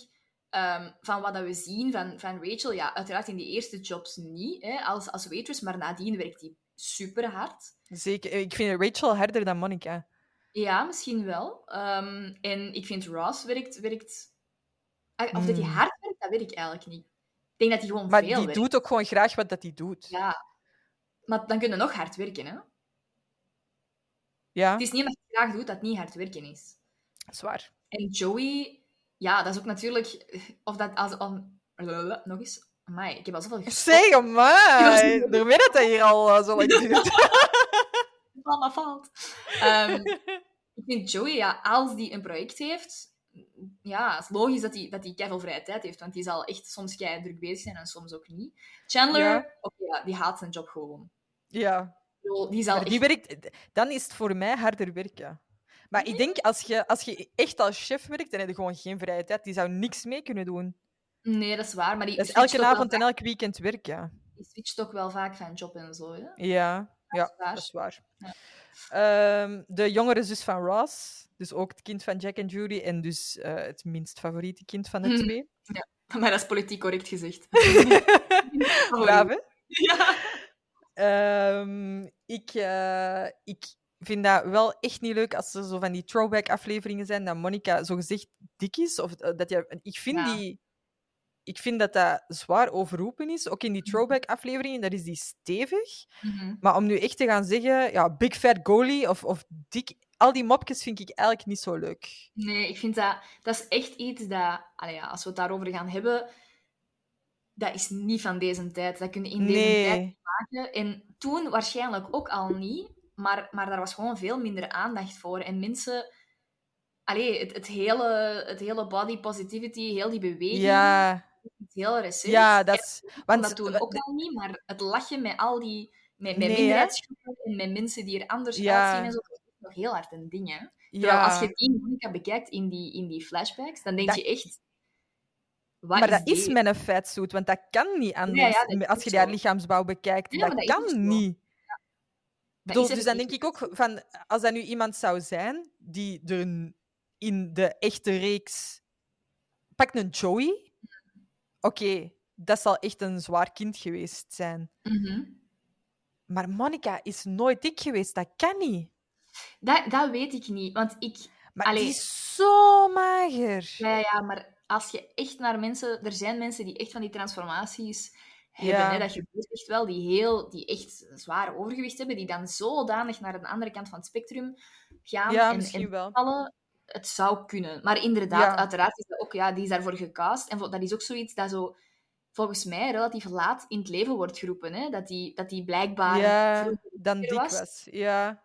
ehm, van wat dat we zien van, van Rachel, ja, uiteraard in die eerste jobs niet, hè, als, als waitress, maar nadien werkt die super hard. Zeker. Ik vind Rachel harder dan Monica. Ja, misschien wel. Ehm, en ik vind Ross werkt... werkt... Ah, Of dat hij Hmm. hard werkt, dat weet ik eigenlijk niet. Ik denk dat hij gewoon Maar veel die werkt. doet ook gewoon graag wat dat hij doet. Ja. Ja. Maar dan kun je nog hard werken, hè. Het is niet omdat je graag doet dat het niet hard werken is. zwaar. En Joey, ja, dat is ook natuurlijk... Of dat als... om- nog eens. Amai, ik heb al zoveel gestopt. Zeg maar! Daarmee dat dat hier al eh, zo lang duurt. Mama valt. Ehm, ik vind Joey, ja, als die een project heeft, ja, het is logisch dat hij dat die veel vrije tijd heeft, want die zal echt soms kei druk bezig zijn en soms ook niet. Chandler, Ja. oké, ja, die haat zijn job gewoon. Ja. Die zal die werkt, dan is het voor mij harder werken. Maar ik denk, als je, als je echt als chef werkt, dan heb je gewoon geen vrije tijd. Die zou niks mee kunnen doen. Nee, dat is waar, maar die Dat is switcht elke avond en elk weekend werken. Die switcht ook wel vaak van job en zo, hè? Ja, ja dat is waar. Ja. Ehm, de jongere zus van Ross, dus ook het kind van Jack en Judy, en dus eh, het minst favoriete kind van de Mhm. twee. Maar dat is politiek correct gezegd. Braaf, hè? Ja. Ehm, ik, eh, ik vind dat wel echt niet leuk als er zo van die throwback-afleveringen zijn dat Monica zogezegd dik is. Of, eh, dat je, ik, vind Ja. die, ik vind dat dat zwaar overroepen is. Ook in die Mhm. throwback-afleveringen, daar is die stevig. Mhm. Maar om nu echt te gaan zeggen, ja, big fat goalie of, of dik... Al die mopjes vind ik eigenlijk niet zo leuk. Nee, ik vind dat... Dat is echt iets dat... Allee, ja, als we het daarover gaan hebben... Dat is niet van deze tijd. Dat kun je in deze tijd maken. En toen waarschijnlijk ook al niet. Maar, maar daar was gewoon veel minder aandacht voor. En mensen... Allee, het, het, hele, het hele body positivity, heel die beweging... Ja, Het hele recent. ja, dat is... Want dat toen ook al niet, maar het lachen met al die... Met, met Nee, en met mensen die er anders Ja. uitzien en zo. Dat is nog heel hard een ding, hè. Terwijl ja. als je die Monica bekijkt in die, in die flashbacks, dan denk Dat- je echt... Wat Maar dat die? is met een fatsuit, want dat kan niet anders. ja, als je zo. lichaamsbouw bekijkt. Ja, dat, kan niet. Bedoel, is dus dan denk ik ook van, als dat nu iemand zou zijn die er in de echte reeks. Pak een Joey. Oké, dat zal echt een zwaar kind geweest zijn. Mhm. Maar Monica is nooit dik geweest, dat kan niet. Dat, dat weet ik niet, want ik... Maar Allee. die is zo mager. Ja, ja, maar als je echt naar mensen... Er zijn mensen die echt van die transformaties hebben, Ja. hè, dat gebeurt echt wel, die, heel, die echt zwaar overgewicht hebben, die dan zodanig naar de andere kant van het spectrum gaan Ja, en, misschien en wel. vallen. Het zou kunnen. Maar inderdaad, Ja. uiteraard is dat ook... Ja, die is daarvoor gecast. En dat is ook zoiets dat zo... Volgens mij relatief laat in het leven wordt geroepen. Hè? Dat, die, dat die blijkbaar... Ja, dan dik was. was. Ja. Dat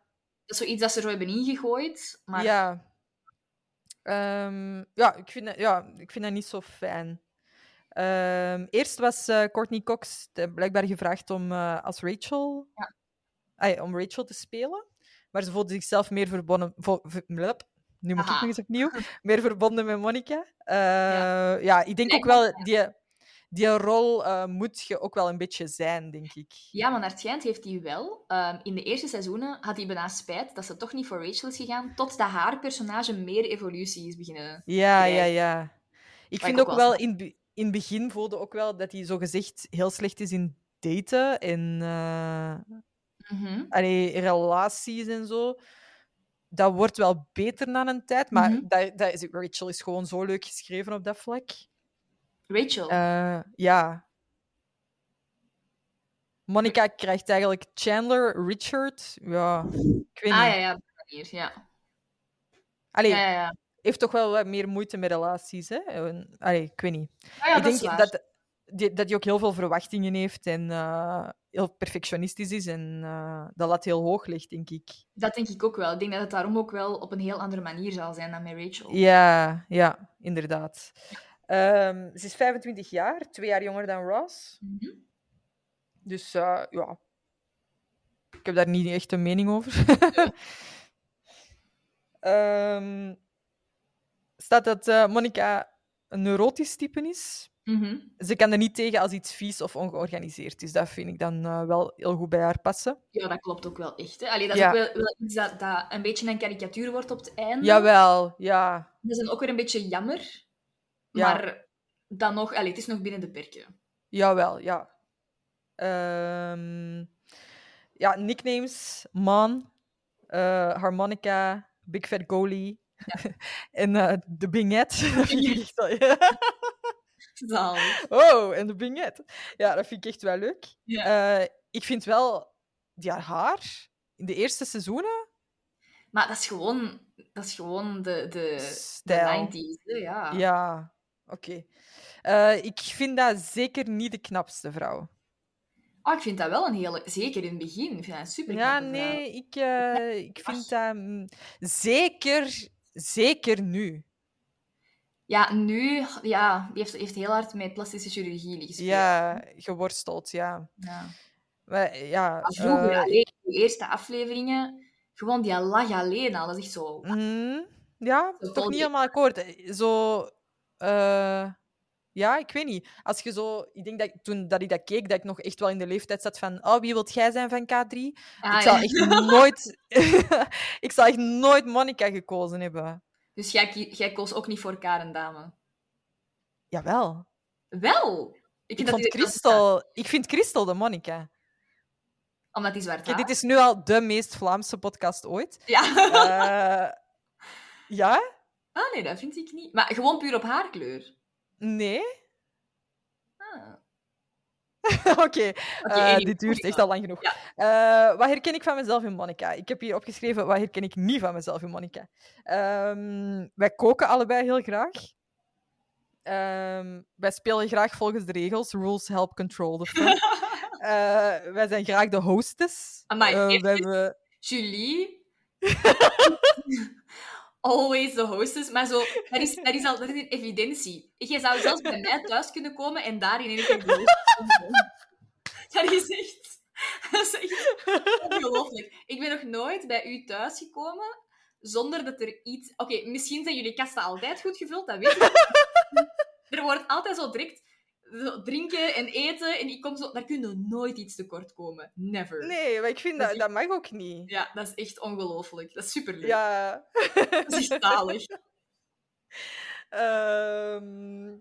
is zoiets dat ze er zo hebben ingegooid. Maar Ja. Ehm, ja, ik vind dat, ja, ik vind dat niet zo fijn. Ehm, eerst was eh, Courtney Cox blijkbaar gevraagd om eh, als Rachel, Ja. Ah, om Rachel te spelen. Maar ze voelde zichzelf meer verbonden. vo- blub. nu moet ik Aha. nog eens opnieuw. Meer verbonden met Monica. Eh, Ja. ja. ik denk ook ik wel, die, die rol eh, moet je ook wel een beetje zijn, denk ik. Ja, maar naar het schijnt heeft hij wel. ehm, in de eerste seizoenen had hij bijna spijt dat ze toch niet voor Rachel is gegaan, totdat haar personage meer evolutie is beginnen. Ja, ja, ja. Ik vind ik ook ook wel in, in het begin voelde ook wel dat hij zogezegd heel slecht is in daten en allee, relaties en zo. Dat wordt wel beter na een tijd, maar Mhm. dat, dat is, Rachel is gewoon zo leuk geschreven op dat vlak. Rachel. Eh, ja. Monica krijgt eigenlijk Chandler, Richard. Ja, ik weet ah niet. ja, ja, manier, ja. Allee, Ja, ja, ja. heeft toch wel wat meer moeite met relaties, hè? Allee, ik weet niet. Ah, ik dat denk dat, die, dat hij ook heel veel verwachtingen heeft en eh, heel perfectionistisch is en eh dat lat heel hoog ligt, denk ik. Dat denk ik ook wel. Ik denk dat het daarom ook wel op een heel andere manier zal zijn dan met Rachel. Ja, ja, inderdaad. Ehm, ze is 25 jaar, twee jaar jonger dan Ross. Mhm. Dus eh, ja, ik heb daar niet echt een mening over. Ehm, staat dat eh, Monica een neurotisch type is. Mhm. Ze kan er niet tegen als iets vies of ongeorganiseerd is. Dat vind ik dan eh, wel heel goed bij haar passen. Ja, dat klopt ook wel echt. Hè. Allee, dat is ook wel, wel iets dat, dat een beetje een karikatuur wordt op het einde. Jawel, ja. Dat is dan ook weer een beetje jammer. Ja. Maar dan nog... Allee, het is nog binnen de perken. Jawel, ja. Ehm, ja, nicknames. Man, eh, Harmonica, Big Fat Goalie en eh, de Binget. Dat vind ik echt wel... Zalig. Oh, en de Binget. Ja, dat vind ik echt wel leuk. Ja. Eh, ik vind wel die haar haar in de eerste seizoenen Maar dat is gewoon, dat is gewoon de, de, de Stijl. 90s. Hè? Ja. Ja, oké. Eh, ik vind dat zeker niet de knapste vrouw. Oh, ik vind dat wel een hele... Zeker in het begin. Ik vind dat een super Ja, nee, ik, eh, ik vind dat... mm, Zeker, zeker nu. Ja, nu... Ja, die heeft, heeft heel hard met plastische chirurgie gespeeld. Ja, geworsteld, ja. ja. Maar, ja vroeger, eh, alleen, de eerste afleveringen, gewoon die lag alleen al. Dat is echt zo... mhm, ja, Zo toch niet helemaal akkoord. Zo... eh, ja, ik weet niet. Als je zo... Ik denk dat ik- toen dat ik dat keek, dat ik nog echt wel in de leeftijd zat van... Oh, wie wilt jij zijn van K3? Ah, ik ja. zou echt nooit... ik zou echt nooit Monica gekozen hebben. Dus jij, jij koos ook niet voor Karen Dame? Jawel. Wel! Ik, vind dat vond Christel... Ik vind Christel de Monica. Omdat die zwart Kijk, dit is nu al de meest Vlaamse podcast ooit. Ja. Eh, ja? Ah, nee, dat vind ik niet. Maar gewoon puur op haarkleur. Nee? Ah. Oké, eh, anyway, dit duurt echt al lang genoeg. Ja. Eh, wat herken ik van mezelf in Monica? Ik heb hier opgeschreven, wat herken ik niet van mezelf in Monica? Ehm, wij koken allebei heel graag. Ehm, wij spelen graag volgens de regels. Rules help control the fun. Eh, wij zijn graag de hostess. Amai, Eh, we hebben... Julie. Always the hostess. Maar zo, dat is, dat is al is een evidentie. Jij zou zelfs bij mij thuis kunnen komen en daar in één keer. Dat is echt... Dat is echt ongelooflijk. Ik ben nog nooit bij u thuis gekomen zonder dat er iets... Oké, misschien zijn jullie kasten altijd goed gevuld, dat weet ik. Er wordt altijd zo direct drinken en eten en ik kom zo... Daar kun je nooit iets tekort komen. Never. Nee, maar ik vind Dat dat, mag ook niet. Ja, dat is echt ongelooflijk. Dat is superleuk. Ja. Dat is echt zalig. Ehm,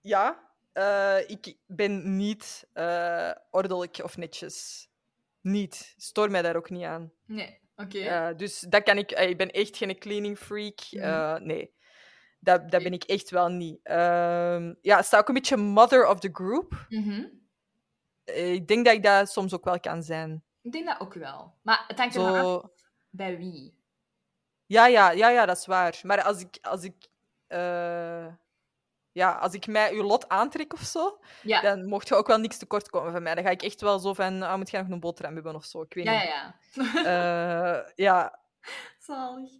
ja, eh, ik ben niet eh, ordelijk of netjes. Niet. Stoor mij daar ook niet aan. Nee, oké. Dus dat kan ik... eh, ik ben echt geen cleaning freak. Mhm. Nee. Dat, dat ben ik echt wel niet. Ehm, ja, sta ook een beetje mother of the group. Mhm. Eh, ik denk dat ik dat soms ook wel kan zijn. Ik denk dat ook wel. Maar het hangt er maar af bij wie. Ja, ja, ja, ja, dat is waar. Maar als ik, als ik, eh, ja, als ik mij uw lot aantrek of zo, Ja, dan mocht je ook wel niks tekort komen van mij. Dan ga ik echt wel zo van, ah, moet jij nog een boterham hebben of zo? Ik weet ja, ja. niet. ja. Eh, ja, Zalig.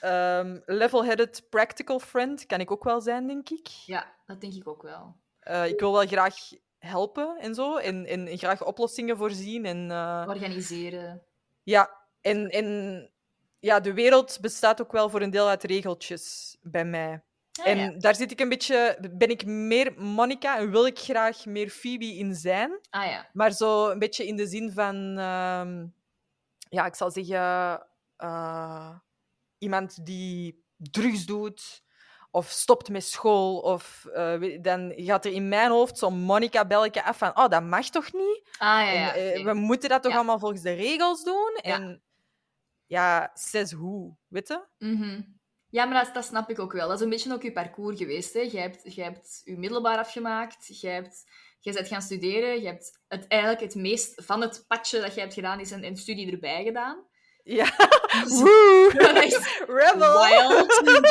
Ehm, level-headed practical friend kan ik ook wel zijn, denk ik. Ja, dat denk ik ook wel. Eh, ik wil wel graag helpen en zo, en, en, en graag oplossingen voorzien. En, eh, Organiseren. Ja, en, en ja, de wereld bestaat ook wel voor een deel uit regeltjes bij mij. Ah, en ja. daar zit ik een beetje, ben ik meer Monica en wil ik graag meer Phoebe in zijn. Ah ja. Maar zo een beetje in de zin van, ehm, ja, ik zal zeggen, eh, iemand die drugs doet of stopt met school. Of eh, dan gaat er in mijn hoofd zo'n Monica-belletje af van, oh, dat mag toch niet? Ah ja, En, ja. eh, oké. we moeten dat toch Ja. allemaal volgens de regels doen? En ja, says hoe, weet je? Mhm. Ja, maar dat, dat snap ik ook wel. Dat is een beetje ook je parcours geweest. Hè. Jij hebt, jij hebt je middelbaar afgemaakt. Jij, hebt, jij bent gaan studeren. Je hebt het, eigenlijk het meest van het padje dat jij hebt gedaan, is een, een studie erbij gedaan. Ja. Rebel! wild.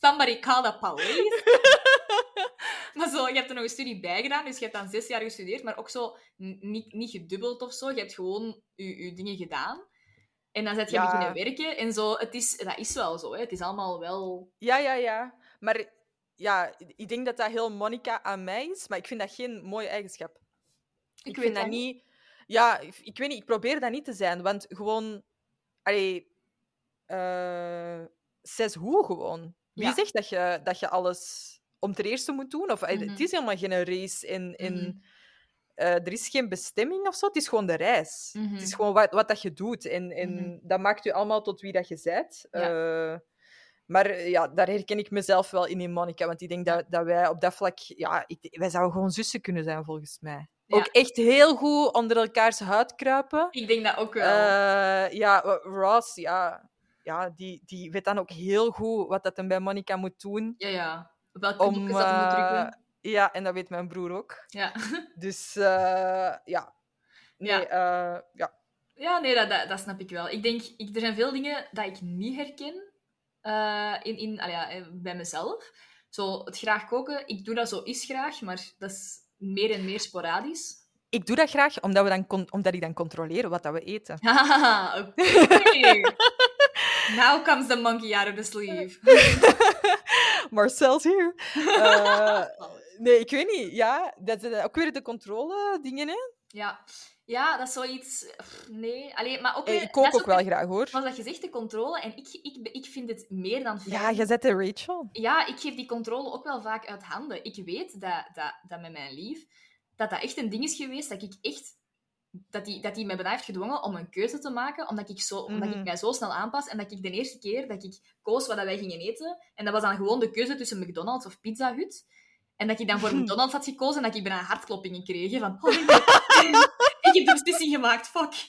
Somebody call the police. maar zo, je hebt er nog een studie bij gedaan, dus je hebt dan zes jaar gestudeerd, maar ook zo niet, niet gedubbeld of zo. Je hebt gewoon je, je dingen gedaan. En dan zet je Ja. beginnen werken en zo. Het is, dat is wel zo, hè. Het is allemaal wel... Ja, ja, ja. Maar ja, ik denk dat dat heel Monica aan mij is, maar ik vind dat geen mooie eigenschap. Ik, weet vind dat niet... Ja, ik, ik weet niet, ik probeer dat niet te zijn, want gewoon... Allee, eh says hoe gewoon. Wie Ja. zegt dat je, dat je alles om ten eerste moet doen? Of, eh, Mhm. Het is helemaal geen race in... in Mhm. eh, er is geen bestemming of zo, het is gewoon de reis. Mhm. Het is gewoon wat, wat dat je doet. En, en Mhm. dat maakt je allemaal tot wie dat je bent. Ja. Eh, maar ja, daar herken ik mezelf wel in, in Monica. Want ik denk dat, dat wij op dat vlak... Ja, ik, wij zouden gewoon zussen kunnen zijn, volgens mij. Ook echt heel goed onder elkaars huid kruipen. Ik denk dat ook wel. Eh, ja, Ross, ja, ja die, die weet dan ook heel goed wat dat hem bij Monica moet doen. Ja, ja. Welke Om, dat moet eh, drukken. ja, en dat weet mijn broer ook. Ja. Dus eh, ja. Nee, Ja. eh, ja. ja, nee, dat, dat, dat snap ik wel. Ik denk, ik, er zijn veel dingen dat ik niet herken. eh, in, in, ja, eh, bij mezelf. Zo, het graag koken, ik doe dat zo is graag, maar dat is meer en meer sporadisch. Ik doe dat graag omdat, we dan omdat ik dan controleer wat dat we eten. Oké. Now comes the monkey out of the sleeve. Marcel's hier. Eh, nee, ik weet niet. Ja, dat is ook weer de controle dingen, hè? Ja. Ja, dat is zoiets... pff, Nee, Allee, maar ook Ik kook ook wel graag, hoor. Zoals dat je zegt, de controle. En ik, ik, ik vind het meer dan fijn. Ja, je zet de Rachel. Ja, ik geef die controle ook wel vaak uit handen. Ik weet dat, dat, dat met mijn lief, dat dat echt een ding is geweest, dat ik echt... Dat hij dat die mij bijna heeft gedwongen om een keuze te maken, omdat ik, zo, omdat Mhm. ik mij zo snel aanpas. En dat ik de eerste keer dat ik koos wat wij gingen eten, en dat was dan gewoon de keuze tussen McDonald's of Pizza Hut. En dat ik dan voor McDonald's had gekozen en dat ik bijna hartkloppingen kreeg. Van, oh, ik heb de beslissing gemaakt, fuck.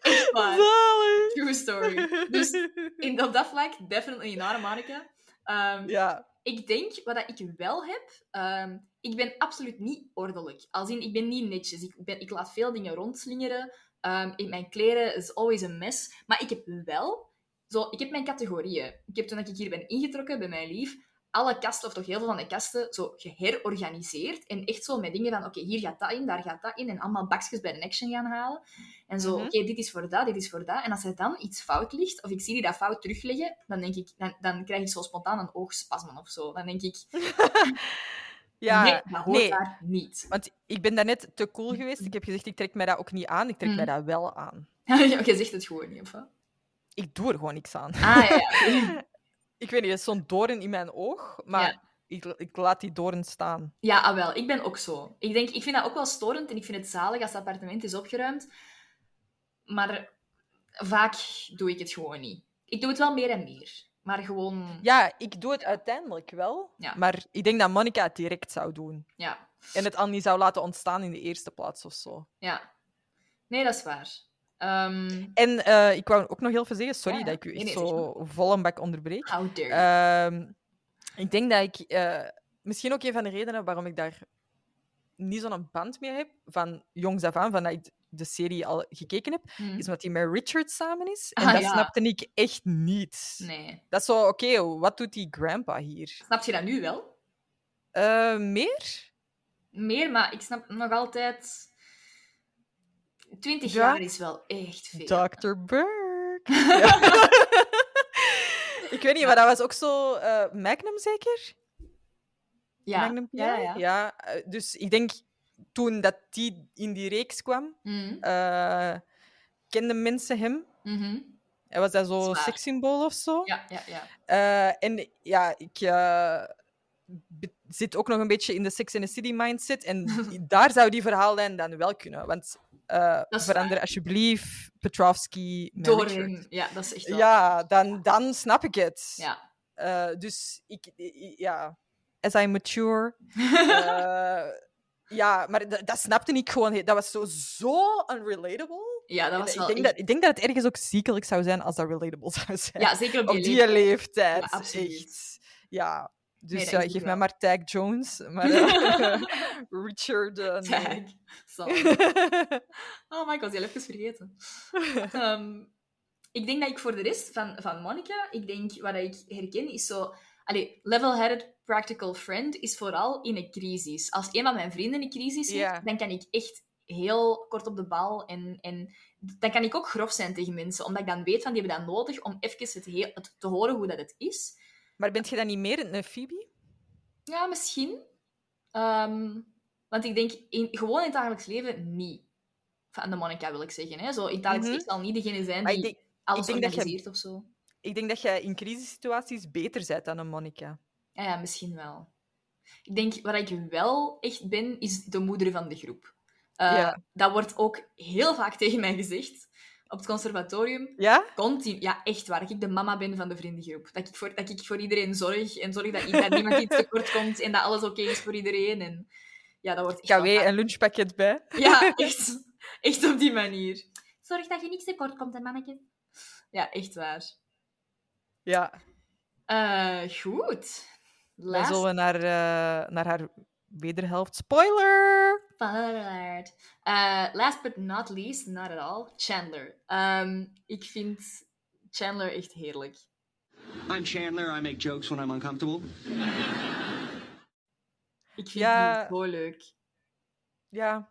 Echt waar. Zalig. True story. Dus in, op dat vlak, definitely not a Monica. Ehm, Ja. ik denk, wat dat ik wel heb, ehm, ik ben absoluut niet ordelijk. Als in, ik ben niet netjes. Ik, ben, ik laat veel dingen rondslingeren. Ehm, in mijn kleren is always een mess. Maar ik heb wel, zo, ik heb mijn categorieën. Ik heb toen ik hier ben ingetrokken bij mijn lief, alle kasten, of toch heel veel van de kasten, zo geherorganiseerd. En echt zo met dingen van, oké, hier gaat dat in, daar gaat dat in. En allemaal bakjes bij de action gaan halen. En zo, Mhm. oké, dit is voor dat, dit is voor dat. En als er dan iets fout ligt, of ik zie die dat fout terugleggen, dan denk ik, dan, dan krijg ik zo spontaan een oogspasmen of zo. Dan denk ik, Ja, nee, dat hoort nee. daar niet. Want ik ben daarnet te cool geweest. Ik heb gezegd, ik trek mij dat ook niet aan. Ik trek Mm. mij dat wel aan. je zegt het gewoon niet, of wat? Ik doe er gewoon niks aan. Ah, ja, ja. Ik weet niet, het is zo'n doorn in mijn oog, maar Ja. ik, ik laat die doorn staan. Ja, ah, wel. Ik ben ook zo. Ik, denk, ik vind dat ook wel storend en ik vind het zalig als het appartement is opgeruimd. Maar vaak doe ik het gewoon niet. Ik doe het wel meer en meer. Maar gewoon... Ja, ik doe het uiteindelijk wel, Ja. maar ik denk dat Monica het direct zou doen. Ja. En het al niet zou laten ontstaan in de eerste plaats of zo. ja. Nee, dat is waar. Ehm, En eh, ik wou ook nog heel veel zeggen, sorry Ja, dat ik u nee, echt nee, zo vol een bak onderbreek. how dare you. Ehm, ik denk dat ik... eh, misschien ook een van de redenen waarom ik daar niet zo'n band mee heb, van jongs af aan, van dat ik de serie al gekeken heb, Hm. is omdat hij met Richard samen is. En Ah, dat ja. snapte ik echt niet. Nee. Dat is zo, oké, wat doet die grandpa hier? Snap je dat nu wel? Eh, meer? Meer, maar ik snap nog altijd... 20 Ja. jaar is wel echt veel. Dr. Burke. Ja. ik weet niet, maar dat was ook zo... eh, Magnum zeker? Ja. Magnum ja, ja. Ja, eh, dus ik denk toen dat die in die reeks kwam, Mhm. eh, kenden mensen hem. Mhm. Hij was dat zo'n Zwaar. sekssymbool of zo. Ja, ja, ja. Eh, en ja, ik zit ook nog een beetje in de Sex and the City mindset. En daar zou die verhaallijn dan wel kunnen. Want eh, verander alsjeblieft Petrovsky. Ja, dat is echt wel... Ja, dan, dan snap ik het. Ja. Eh, dus ik, ja, as I mature. eh, ja, maar dat, dat snapte ik gewoon. Dat was zo, zo unrelatable. Ja, dat was ik, denk echt- dat, ik denk dat het ergens ook ziekelijk zou zijn als dat relatable zou zijn. Ja, zeker op die, op die leeftijd. leeftijd. Ja, absoluut. Echt. Ja. Dus ik geef mij maar Tag Jones. Maar eh, Richard, eh, nee. Tag. Oh my god, die heb ik even vergeten. Ehm, ik denk dat ik voor de rest van, van Monica, ik denk wat ik herken is zo. Allee, level-headed practical friend is vooral in een crisis. Als een van mijn vrienden een crisis heeft, dan kan ik echt heel kort op de bal en, en dan kan ik ook grof zijn tegen mensen, omdat ik dan weet van die hebben dat nodig om even het, heel, het te horen hoe dat het is. Maar bent je dan niet meer een Phoebe? Ja, misschien. Ehm, want ik denk, in, gewoon in het dagelijks leven niet. Van de Monica wil ik zeggen. Hè? Zo, in het dagelijks Mhm. leven zal niet degene zijn die denk, alles je- organiseert of zo. ik denk dat jij in crisissituaties beter bent dan een Monica. Ja, ja, misschien wel. Ik denk, waar ik wel echt ben, is de moeder van de groep. Eh, Ja. Dat wordt ook heel vaak tegen mij gezegd. Op het conservatorium. Ja? Continu. Ja, echt waar. Dat ik de mama ben van de vriendengroep. Dat ik voor, dat ik voor iedereen zorg. En zorg dat, dat niemand iets tekort komt. En dat alles oké is voor iedereen. En ja, dat wordt KW vaak- en lunchpakket bij. Ja, echt. Echt op die manier. Zorg dat je niks tekort komt, hè, mannetje. Ja, echt waar. Ja. Eh, goed. Dan Last zullen we naar, eh, naar haar wederhelft. Spoiler! part. Eh, last but not least, not at all, Chandler. Ehm, ik vind Chandler echt heerlijk. I'm Chandler. I make jokes when I'm uncomfortable. Ik vind Ja. die zo leuk. Ja.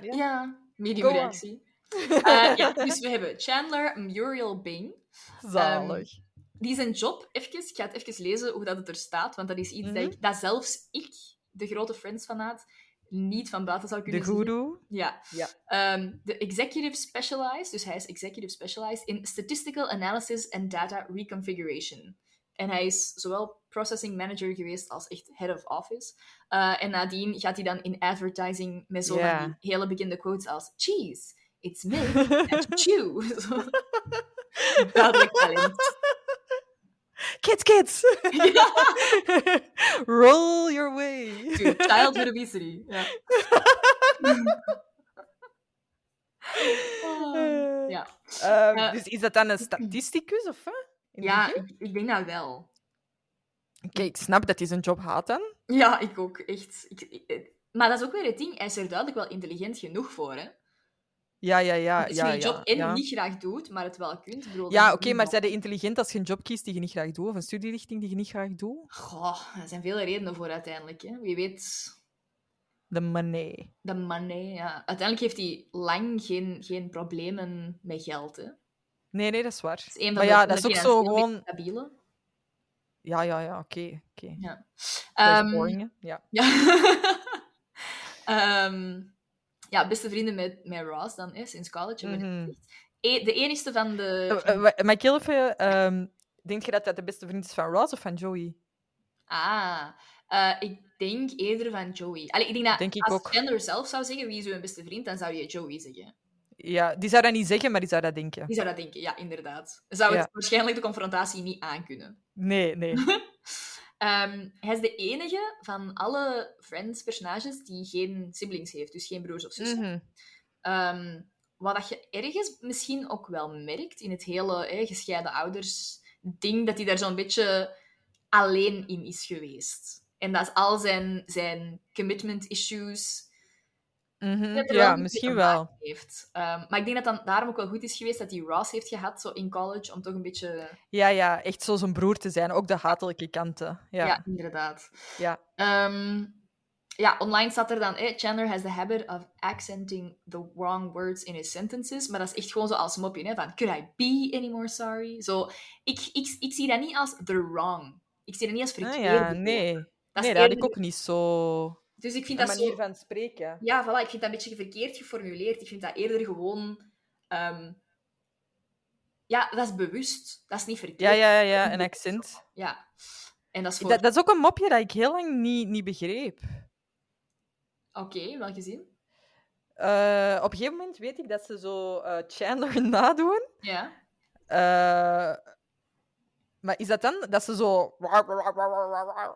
Ja, medium Go on. reactie. Eh, ja, dus we hebben Chandler Muriel Bing. Zalig. Die zijn job, even, ik ga het even lezen hoe dat het er staat, want dat is iets dat, Mhm. ik, dat zelfs ik, de grote Friends-fanaat, niet van buiten zou de kunnen zien. guru. Ja. Ja. Ehm, de executive specialized, dus hij is executive specialized in statistical analysis and data reconfiguration. En hij is zowel processing manager geweest als echt head of office. Eh, en nadien gaat hij dan in advertising met zo Ja. van die hele bekende quotes als cheese, it's milk and chew. Zo. Duidelijk talent. Kids, kids! Roll your way. Dude, childhood obesity. Ja. Ah, ja. Ehm, Eh, dus is dat dan een statisticus of wat? Ja, ik, ik denk dat wel. Oké, ik snap dat hij zijn job haat dan. Ja, ik ook, echt. Ik, ik- eh, maar dat is ook weer het ding, hij is er duidelijk wel intelligent genoeg voor, hè. Ja, ja, ja. Als ja, je je job ja, en ja. niet graag doet, maar het wel kunt. Bedoel, Ja, oké, maar zijn je intelligent als je een job kiest die je niet graag doet? Of een studierichting die je niet graag doet? Goh, er zijn vele redenen voor uiteindelijk. Hè. Wie weet, De money. de money, ja. Uiteindelijk heeft hij lang geen, geen problemen met geld, hè. Nee, nee, dat is waar. Dat is een van maar de, ja, dat de is ook zo gewoon... stabiele. Ja, ja, ja, oké. oké. Ja. Ehm, boring. Ja. Ehm, ja, beste vrienden met, met Ross dan, hè, sinds college. Mhm. E- de enigste van de... Ik heel even... denk je dat dat de beste vriend is van Ross of van Joey? Ah, eh, ik denk eerder van Joey. Allee, ik denk dat Denk ik als ook. Chandler zelf zou zeggen wie is uw beste vriend, dan zou je Joey zeggen. Ja, die zou dat niet zeggen, maar die zou dat denken. Die zou dat denken, ja, inderdaad. Zou het waarschijnlijk de confrontatie niet aankunnen. Nee, nee. Ehm, hij is de enige van alle Friends-personages die geen siblings heeft, dus geen broers of zussen. Mhm. Ehm, wat dat je ergens misschien ook wel merkt in het hele hè, gescheiden ouders ding, dat hij daar zo'n beetje alleen in is geweest. En dat al zijn, zijn commitment issues Mhm. er Ja, misschien wel. heeft. Ehm, maar ik denk dat dan daarom ook wel goed is geweest dat hij Ross heeft gehad zo in college, om toch een beetje... Ja, ja, echt zo zijn broer te zijn. Ook de hatelijke kanten. Ja, Ja, inderdaad. ja. Ehm, ja, online staat er dan... eh, Chandler has the habit of accenting the wrong words in his sentences. Maar dat is echt gewoon zo als mopje, hè, van... Could I be any more sorry? Zo, ik, ik, ik zie dat niet als the wrong. Ik zie dat niet als Ah, verkeerde ja, nee. Dat is Nee, dat had ik ook niet zo... Dus ik vind Een dat manier zo... van spreken. Ja, voilà, ik vind dat een beetje verkeerd geformuleerd. Ik vind dat eerder gewoon... ehm, Ja, dat is bewust. Dat is niet verkeerd. Ja, ja, ja, ja, een accent. Ja. En dat is voor... Dat, dat is ook een mopje dat ik heel lang niet, niet begreep. Oké, welke zin? Eh, op een gegeven moment weet ik dat ze zo eh, Chandler nadoen. Ja. Eh, maar is dat dan dat ze zo...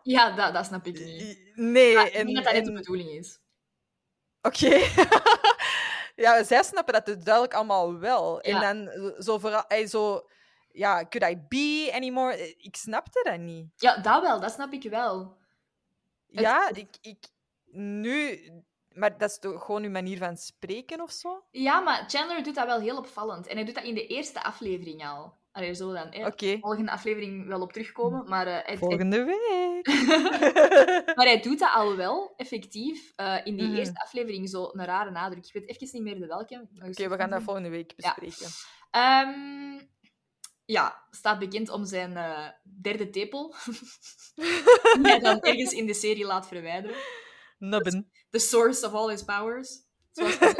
Ja, dat, dat snap ik niet. Nee, ik en... denk dat dat niet en- de bedoeling is. Oké. ja, zij snappen dat dus duidelijk allemaal wel. Ja. En dan zo vooral... zo... Ja, could I be anymore? Eh, Ik snapte dat niet. Ja, dat wel, dat snap ik wel. Het- Ja, ik, ik... Nu... Maar dat is toch gewoon uw manier van spreken of zo? Ja, maar Chandler doet dat wel heel opvallend. En hij doet dat in de eerste aflevering al. Allee, zo dan. Hè. Oké. Volgende aflevering wel op terugkomen. Maar, eh, Volgende week. maar hij doet dat al wel, effectief. eh, in die Mhm. eerste aflevering zo een rare nadruk. Ik weet even niet meer de welke. Oké, we gaan dat volgende week Ja. bespreken. Ehm, ja, staat bekend om zijn eh, derde tepel. die hij dan ergens in de serie laat verwijderen. Nubben. The source of all his powers. Zoals hij.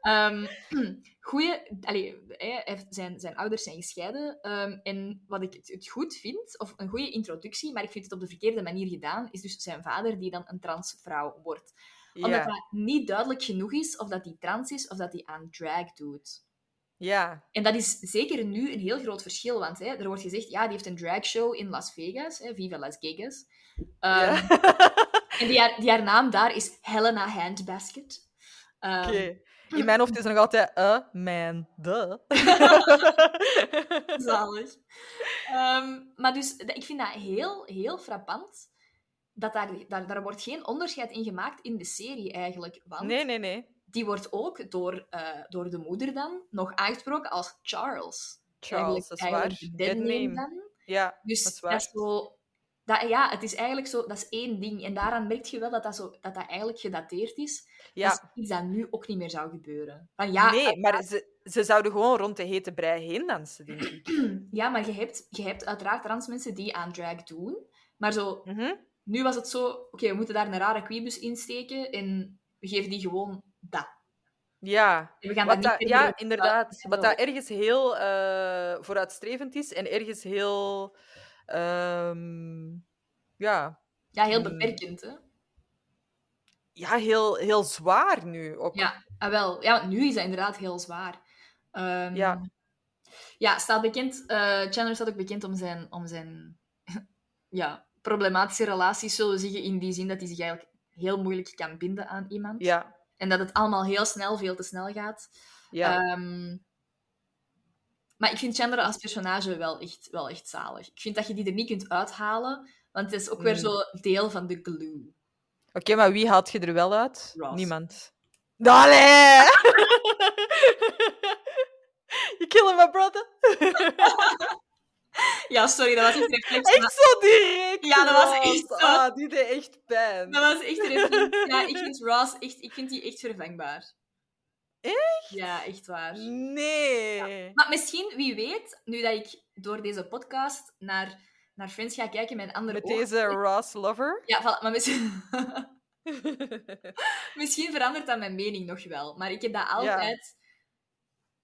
Ehm, goeie, allee, hij heeft- zijn, zijn ouders zijn gescheiden. ehm, en wat ik het, het goed vind, of een goede introductie, maar ik vind het op de verkeerde manier gedaan, is dus zijn vader die dan een transvrouw wordt. Omdat ja. dat niet duidelijk genoeg is of dat hij trans is of dat hij aan drag doet. ja. En dat is zeker nu een heel groot verschil, want hè, er wordt gezegd, ja, die heeft een dragshow in Las Vegas, hè, Viva Las Vegas. Ehm, Ja. En die haar, die haar naam daar is Helena Handbasket. Ehm, Oké. In mijn hoofd is er nog altijd a man. Duh. Zalig. Ehm, maar dus, ik vind dat heel, heel frappant. Dat daar, daar, daar wordt geen onderscheid in gemaakt in de serie eigenlijk. Want Nee, nee, nee. die wordt ook door, eh, door de moeder dan nog aangesproken als Charles. Charles, dat is eigenlijk de Dead name. dan. Ja, Dus dat is dat waar. is zo... Dat, ja, het is eigenlijk zo... Dat is één ding. En daaraan merk je wel dat dat, zo, dat, dat eigenlijk gedateerd is. Ja. Dat is iets dat nu ook niet meer zou gebeuren. Van, ja, nee, maar ze, ze zouden gewoon rond de hete brei heen dansen, denk ik. Ja, maar je hebt, je hebt uiteraard trans mensen die aan drag doen. Maar zo, Mhm. nu was het zo... Oké, we moeten daar een rare queebus insteken en we geven die gewoon dat. Ja, En we gaan dat dat, niet ja inderdaad. Wat dat ergens heel eh, vooruitstrevend is en ergens heel... ehm, ja, Ja, heel Hmm. beperkend, hè? ja heel, heel zwaar nu ook. Ja, ah, wel. Ja, nu is dat inderdaad heel zwaar. Ehm, Ja. Ja, staat bekend... eh, Chandler staat ook bekend om zijn, om zijn ja, problematische relaties, zullen we zeggen, in die zin dat hij zich eigenlijk heel moeilijk kan binden aan iemand. Ja, En dat het allemaal heel snel, veel te snel gaat. ja. Ehm, maar ik vind Chandler als personage wel echt, wel echt zalig. Ik vind dat je die er niet kunt uithalen, want het is ook weer Mm. zo deel van de glue. Oké, maar wie haalt je er wel uit? Ross. Niemand. Allee! you killing my brother? Ja, sorry, dat was echt een reflex. echt zo direct. Ja, dat was echt zo. Ah, die deed echt pijn. Dat was echt een reflex. Ja, ik vind Ross echt, ik vind die echt vervangbaar. Echt? Ja, echt waar. Nee. Maar misschien, wie weet, nu dat ik door deze podcast naar, naar Friends ga kijken met een andere Met oog- deze Ross lover. Ja, voilà, maar misschien... misschien verandert dat mijn mening nog wel. Maar ik heb dat altijd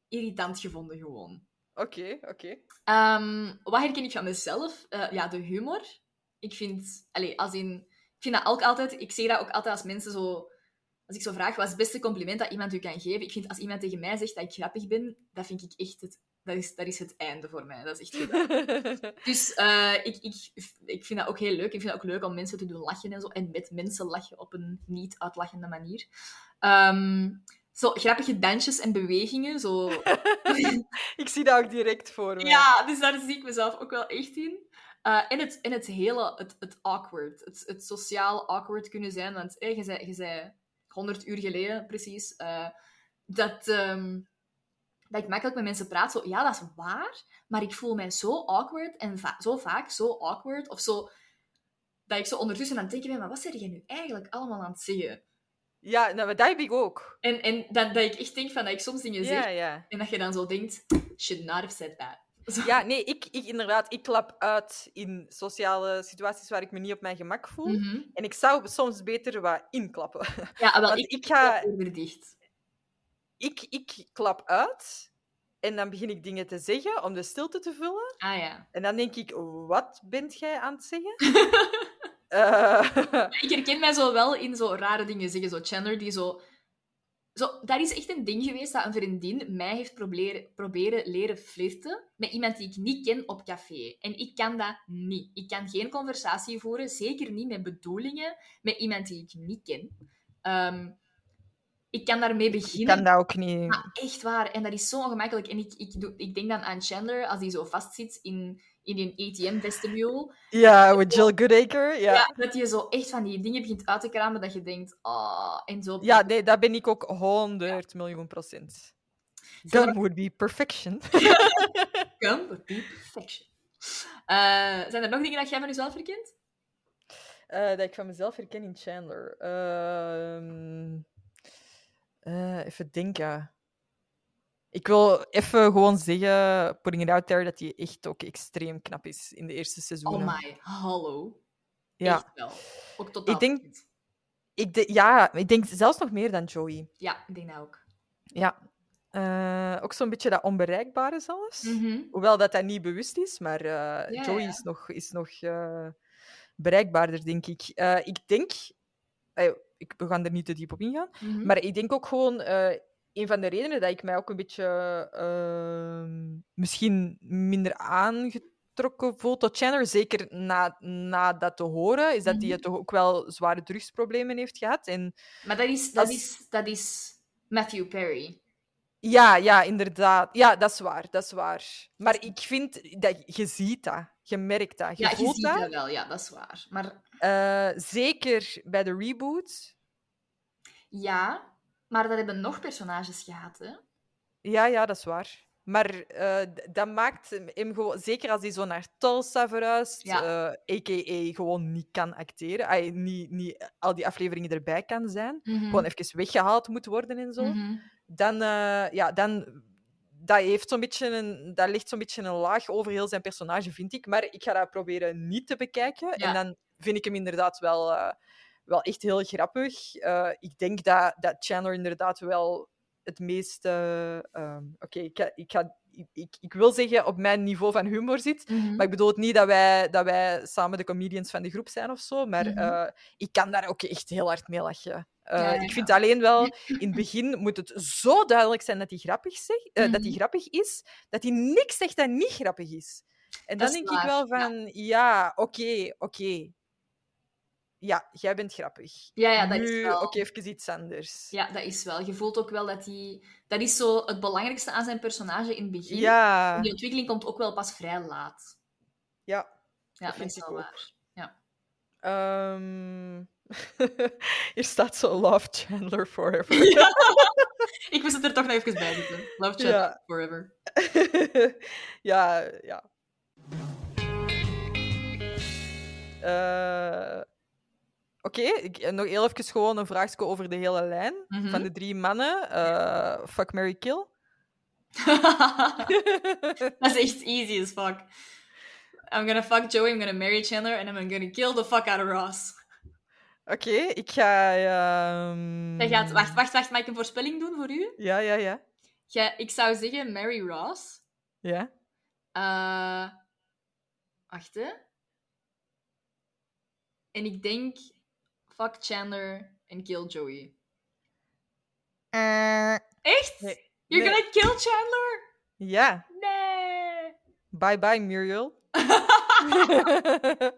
irritant gevonden, gewoon. Oké, oké. Ehm, wat herken ik van mezelf? Eh, ja, de humor. Ik vind, allez, als in, ik vind dat ook altijd, ik zeg dat ook altijd als mensen zo, als ik zo vraag, wat is het beste compliment dat iemand u kan geven? Ik vind als iemand tegen mij zegt dat ik grappig ben, dat vind ik echt het, dat is, dat is het einde voor mij. Dat is echt gedaan. Dus eh, ik, ik, ik vind dat ook heel leuk. Ik vind het ook leuk om mensen te doen lachen en zo. En met mensen lachen op een niet uitlachende manier. Ehm, zo grappige dansjes en bewegingen. Zo ik zie dat ook direct voor me. ja, dus daar zie ik mezelf ook wel echt in. Eh, en, het, en het hele, het, het awkward. Het, het sociaal awkward kunnen zijn. Want eh, je, zei, je zei 100 uur geleden precies eh, dat, ehm, dat ik makkelijk met mensen praat. Zo, ja, dat is waar. Maar ik voel mij zo awkward en va- zo vaak zo awkward. Of zo, dat ik zo ondertussen aan het denken ben, maar wat zeg je nu eigenlijk allemaal aan het zeggen? Ja, nou, dat heb ik ook. En, en dat, dat ik echt denk van dat ik soms dingen zeg en dat je dan zo denkt, should not have said that. Ja, nee, ik, ik inderdaad, ik klap uit in sociale situaties waar ik me niet op mijn gemak voel. Mhm. En ik zou soms beter wat inklappen. Ja, wel, ik, ik ga- dicht. Ik, ik klap uit en dan begin ik dingen te zeggen om de stilte te vullen. Ah ja. En dan denk ik, wat bent jij aan het zeggen? Eh, Ik herken mij zo wel in zo rare dingen zeggen. Zo Chandler die zo... zo... Dat is echt een ding geweest dat een vriendin mij heeft proberen, proberen leren flirten met iemand die ik niet ken op café. En ik kan dat niet. Ik kan geen conversatie voeren, zeker niet met bedoelingen, met iemand die ik niet ken. Ehm, ik kan daarmee ik beginnen. kan dat ook niet. Maar echt waar. En dat is zo ongemakkelijk. En ik, ik, doe, ik denk dan aan Chandler als hij zo vastzit in, in een ATM-vestibule. Ja, met Jill Goodacre. Ja. Ja. dat je zo echt van die dingen begint uit te kramen dat je denkt, ah, en zo. Ja, nee, dat ben ik ook 100 miljoen procent. Gun would be perfection. Come would be perfection. Zijn er nog dingen dat jij van jezelf herkent? Eh, dat ik van mezelf herken in Chandler. Eh, even denken. Ik wil even gewoon zeggen, putting it out there, dat hij echt ook extreem knap is in de eerste seizoenen. Oh my, hallo. ja. Echt wel. Ook totaal Ik denk-. Ik de- ja, ik denk zelfs nog meer dan Joey. Ja, ik denk dat ook. Ja. Eh, ook zo'n beetje dat onbereikbare zelfs. Mhm. Hoewel dat dat niet bewust is, maar eh, Ja, Joey ja. is nog, is nog eh, bereikbaarder, denk ik. Ik denk... ik, we gaan er niet te diep op ingaan. Mhm. Maar ik denk ook gewoon... een van de redenen dat ik mij ook een beetje... ehm, misschien minder aangetrokken voel tot Chandler, zeker na, na dat te horen, is dat hij Mhm. toch ook wel zware drugsproblemen heeft gehad. En Maar dat is, dat, Als- is, dat is Matthew Perry. Ja, ja, inderdaad. Ja, dat is waar, dat is waar. Maar ik vind dat je ziet dat, je merkt dat, je ja, je ziet dat. dat wel, ja, dat is waar. Maar Eh, zeker bij de reboot. ja, maar dat hebben nog personages gehad, hè? Ja, ja, dat is waar. Maar eh, dat maakt hem gewoon, zeker als hij zo naar Tulsa verhuist, Ja. eh, a.k.a. gewoon niet kan acteren, ay, niet, niet al die afleveringen erbij kan zijn, Mhm. gewoon even weggehaald moet worden en zo, Mhm. dan, eh, ja, dan dat, heeft zo'n beetje een, dat ligt zo'n beetje een laag over heel zijn personage, vind ik. Maar ik ga dat proberen niet te bekijken. Ja. En dan vind ik hem inderdaad wel, eh, wel echt heel grappig. Eh, ik denk dat, dat Chandler inderdaad wel het meest... eh, ehm, Oké, ik, ga, ik, ga, ik, ik, wil zeggen op mijn niveau van humor zit. Mhm. Maar ik bedoel het niet dat wij, dat wij samen de comedians van de groep zijn of zo. Maar Mhm. eh, ik kan daar ook echt heel hard mee lachen. Eh, Ja, ja, Ik vind alleen wel, in het begin moet het zo duidelijk zijn dat hij grappig, zegt, dat hij Mhm. grappig is, dat hij niks zegt dat niet grappig is. En Dat dan is denk ik wel van, ja, oké, oké. Ja, jij bent grappig. Ja, ja, dat nu, is wel. Oké, even iets anders. Ja, dat is wel. Je voelt ook wel dat hij... Dat is zo het belangrijkste aan zijn personage in het begin. Ja, Die ontwikkeling komt ook wel pas vrij laat. ja. Ja, dat, is wel ook. waar. Ja. Ehm, Hier staat zo Love Chandler Forever. Ik moest het er toch nog even bij zetten. Love Ja. Forever. ja, ja. Eh, Oké, ik- nog heel even gewoon een vraagje over de hele lijn. Mhm. Van de drie mannen. eh, fuck, Mary kill. dat is echt easy as fuck. I'm gonna fuck Joey, I'm gonna marry Chandler, and I'm gonna kill the fuck out of Ross. Oké, ik ga... Jij gaat... Wacht, wacht, wacht. Mag ik een voorspelling doen voor u? Ja, ja, ja. Jij- ik zou zeggen marry Ross. Ja. Eh wacht, hè. En ik denk fuck Chandler en kill Joey. Uh, Echt? Nee. You're Nee. gonna kill Chandler? Ja. Nee. Bye bye, Muriel.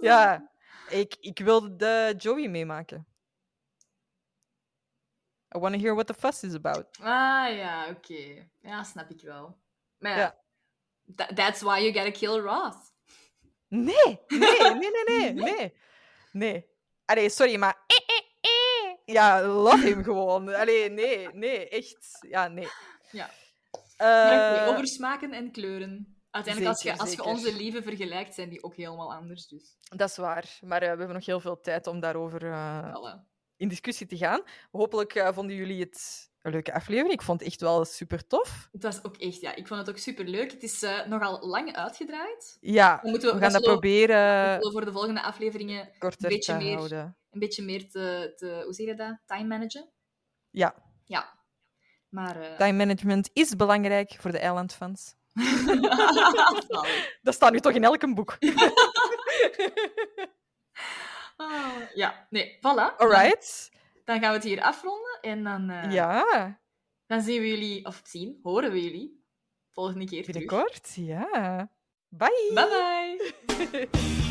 ja, ik, ik wil de Joey meemaken. I want to hear what the fuss is about. Ah ja, oké. Ja, snap ik wel. Maar ja, tha- that's why you gotta kill Ross. Nee, nee, nee, nee, nee, nee. Nee. Allee, sorry, maar... eh, eh, eh. Ja, love hem gewoon. Allee, nee, nee, echt. Ja, nee. Ja. Eh, over smaken en kleuren. Uiteindelijk, als je, als je onze lieven vergelijkt, zijn die ook helemaal anders. Dus, Dat is waar. Maar we hebben nog heel veel tijd om daarover eh, voilà. in discussie te gaan. Hopelijk eh, vonden jullie het een leuke aflevering. Ik vond het echt wel super tof. Het was ook echt, ja. Ik vond het ook super leuk. Het is eh, nogal lang uitgedraaid. Ja, Dan moeten we, we gaan dat proberen we voor de volgende afleveringen korter beetje te meer- houden. een beetje meer te, te hoe zeg je dat? Time managen. Ja, Ja. Maar. eh, time management is belangrijk voor de eilandfans. Dat staat nu toch in elk boek. Ah, ja, nee, voilà. Alright. Dan, dan gaan we het hier afronden en dan, eh, Ja, dan zien we jullie, of zien, horen we jullie volgende keer terug. binnenkort. Ja. Bye. Bye bye!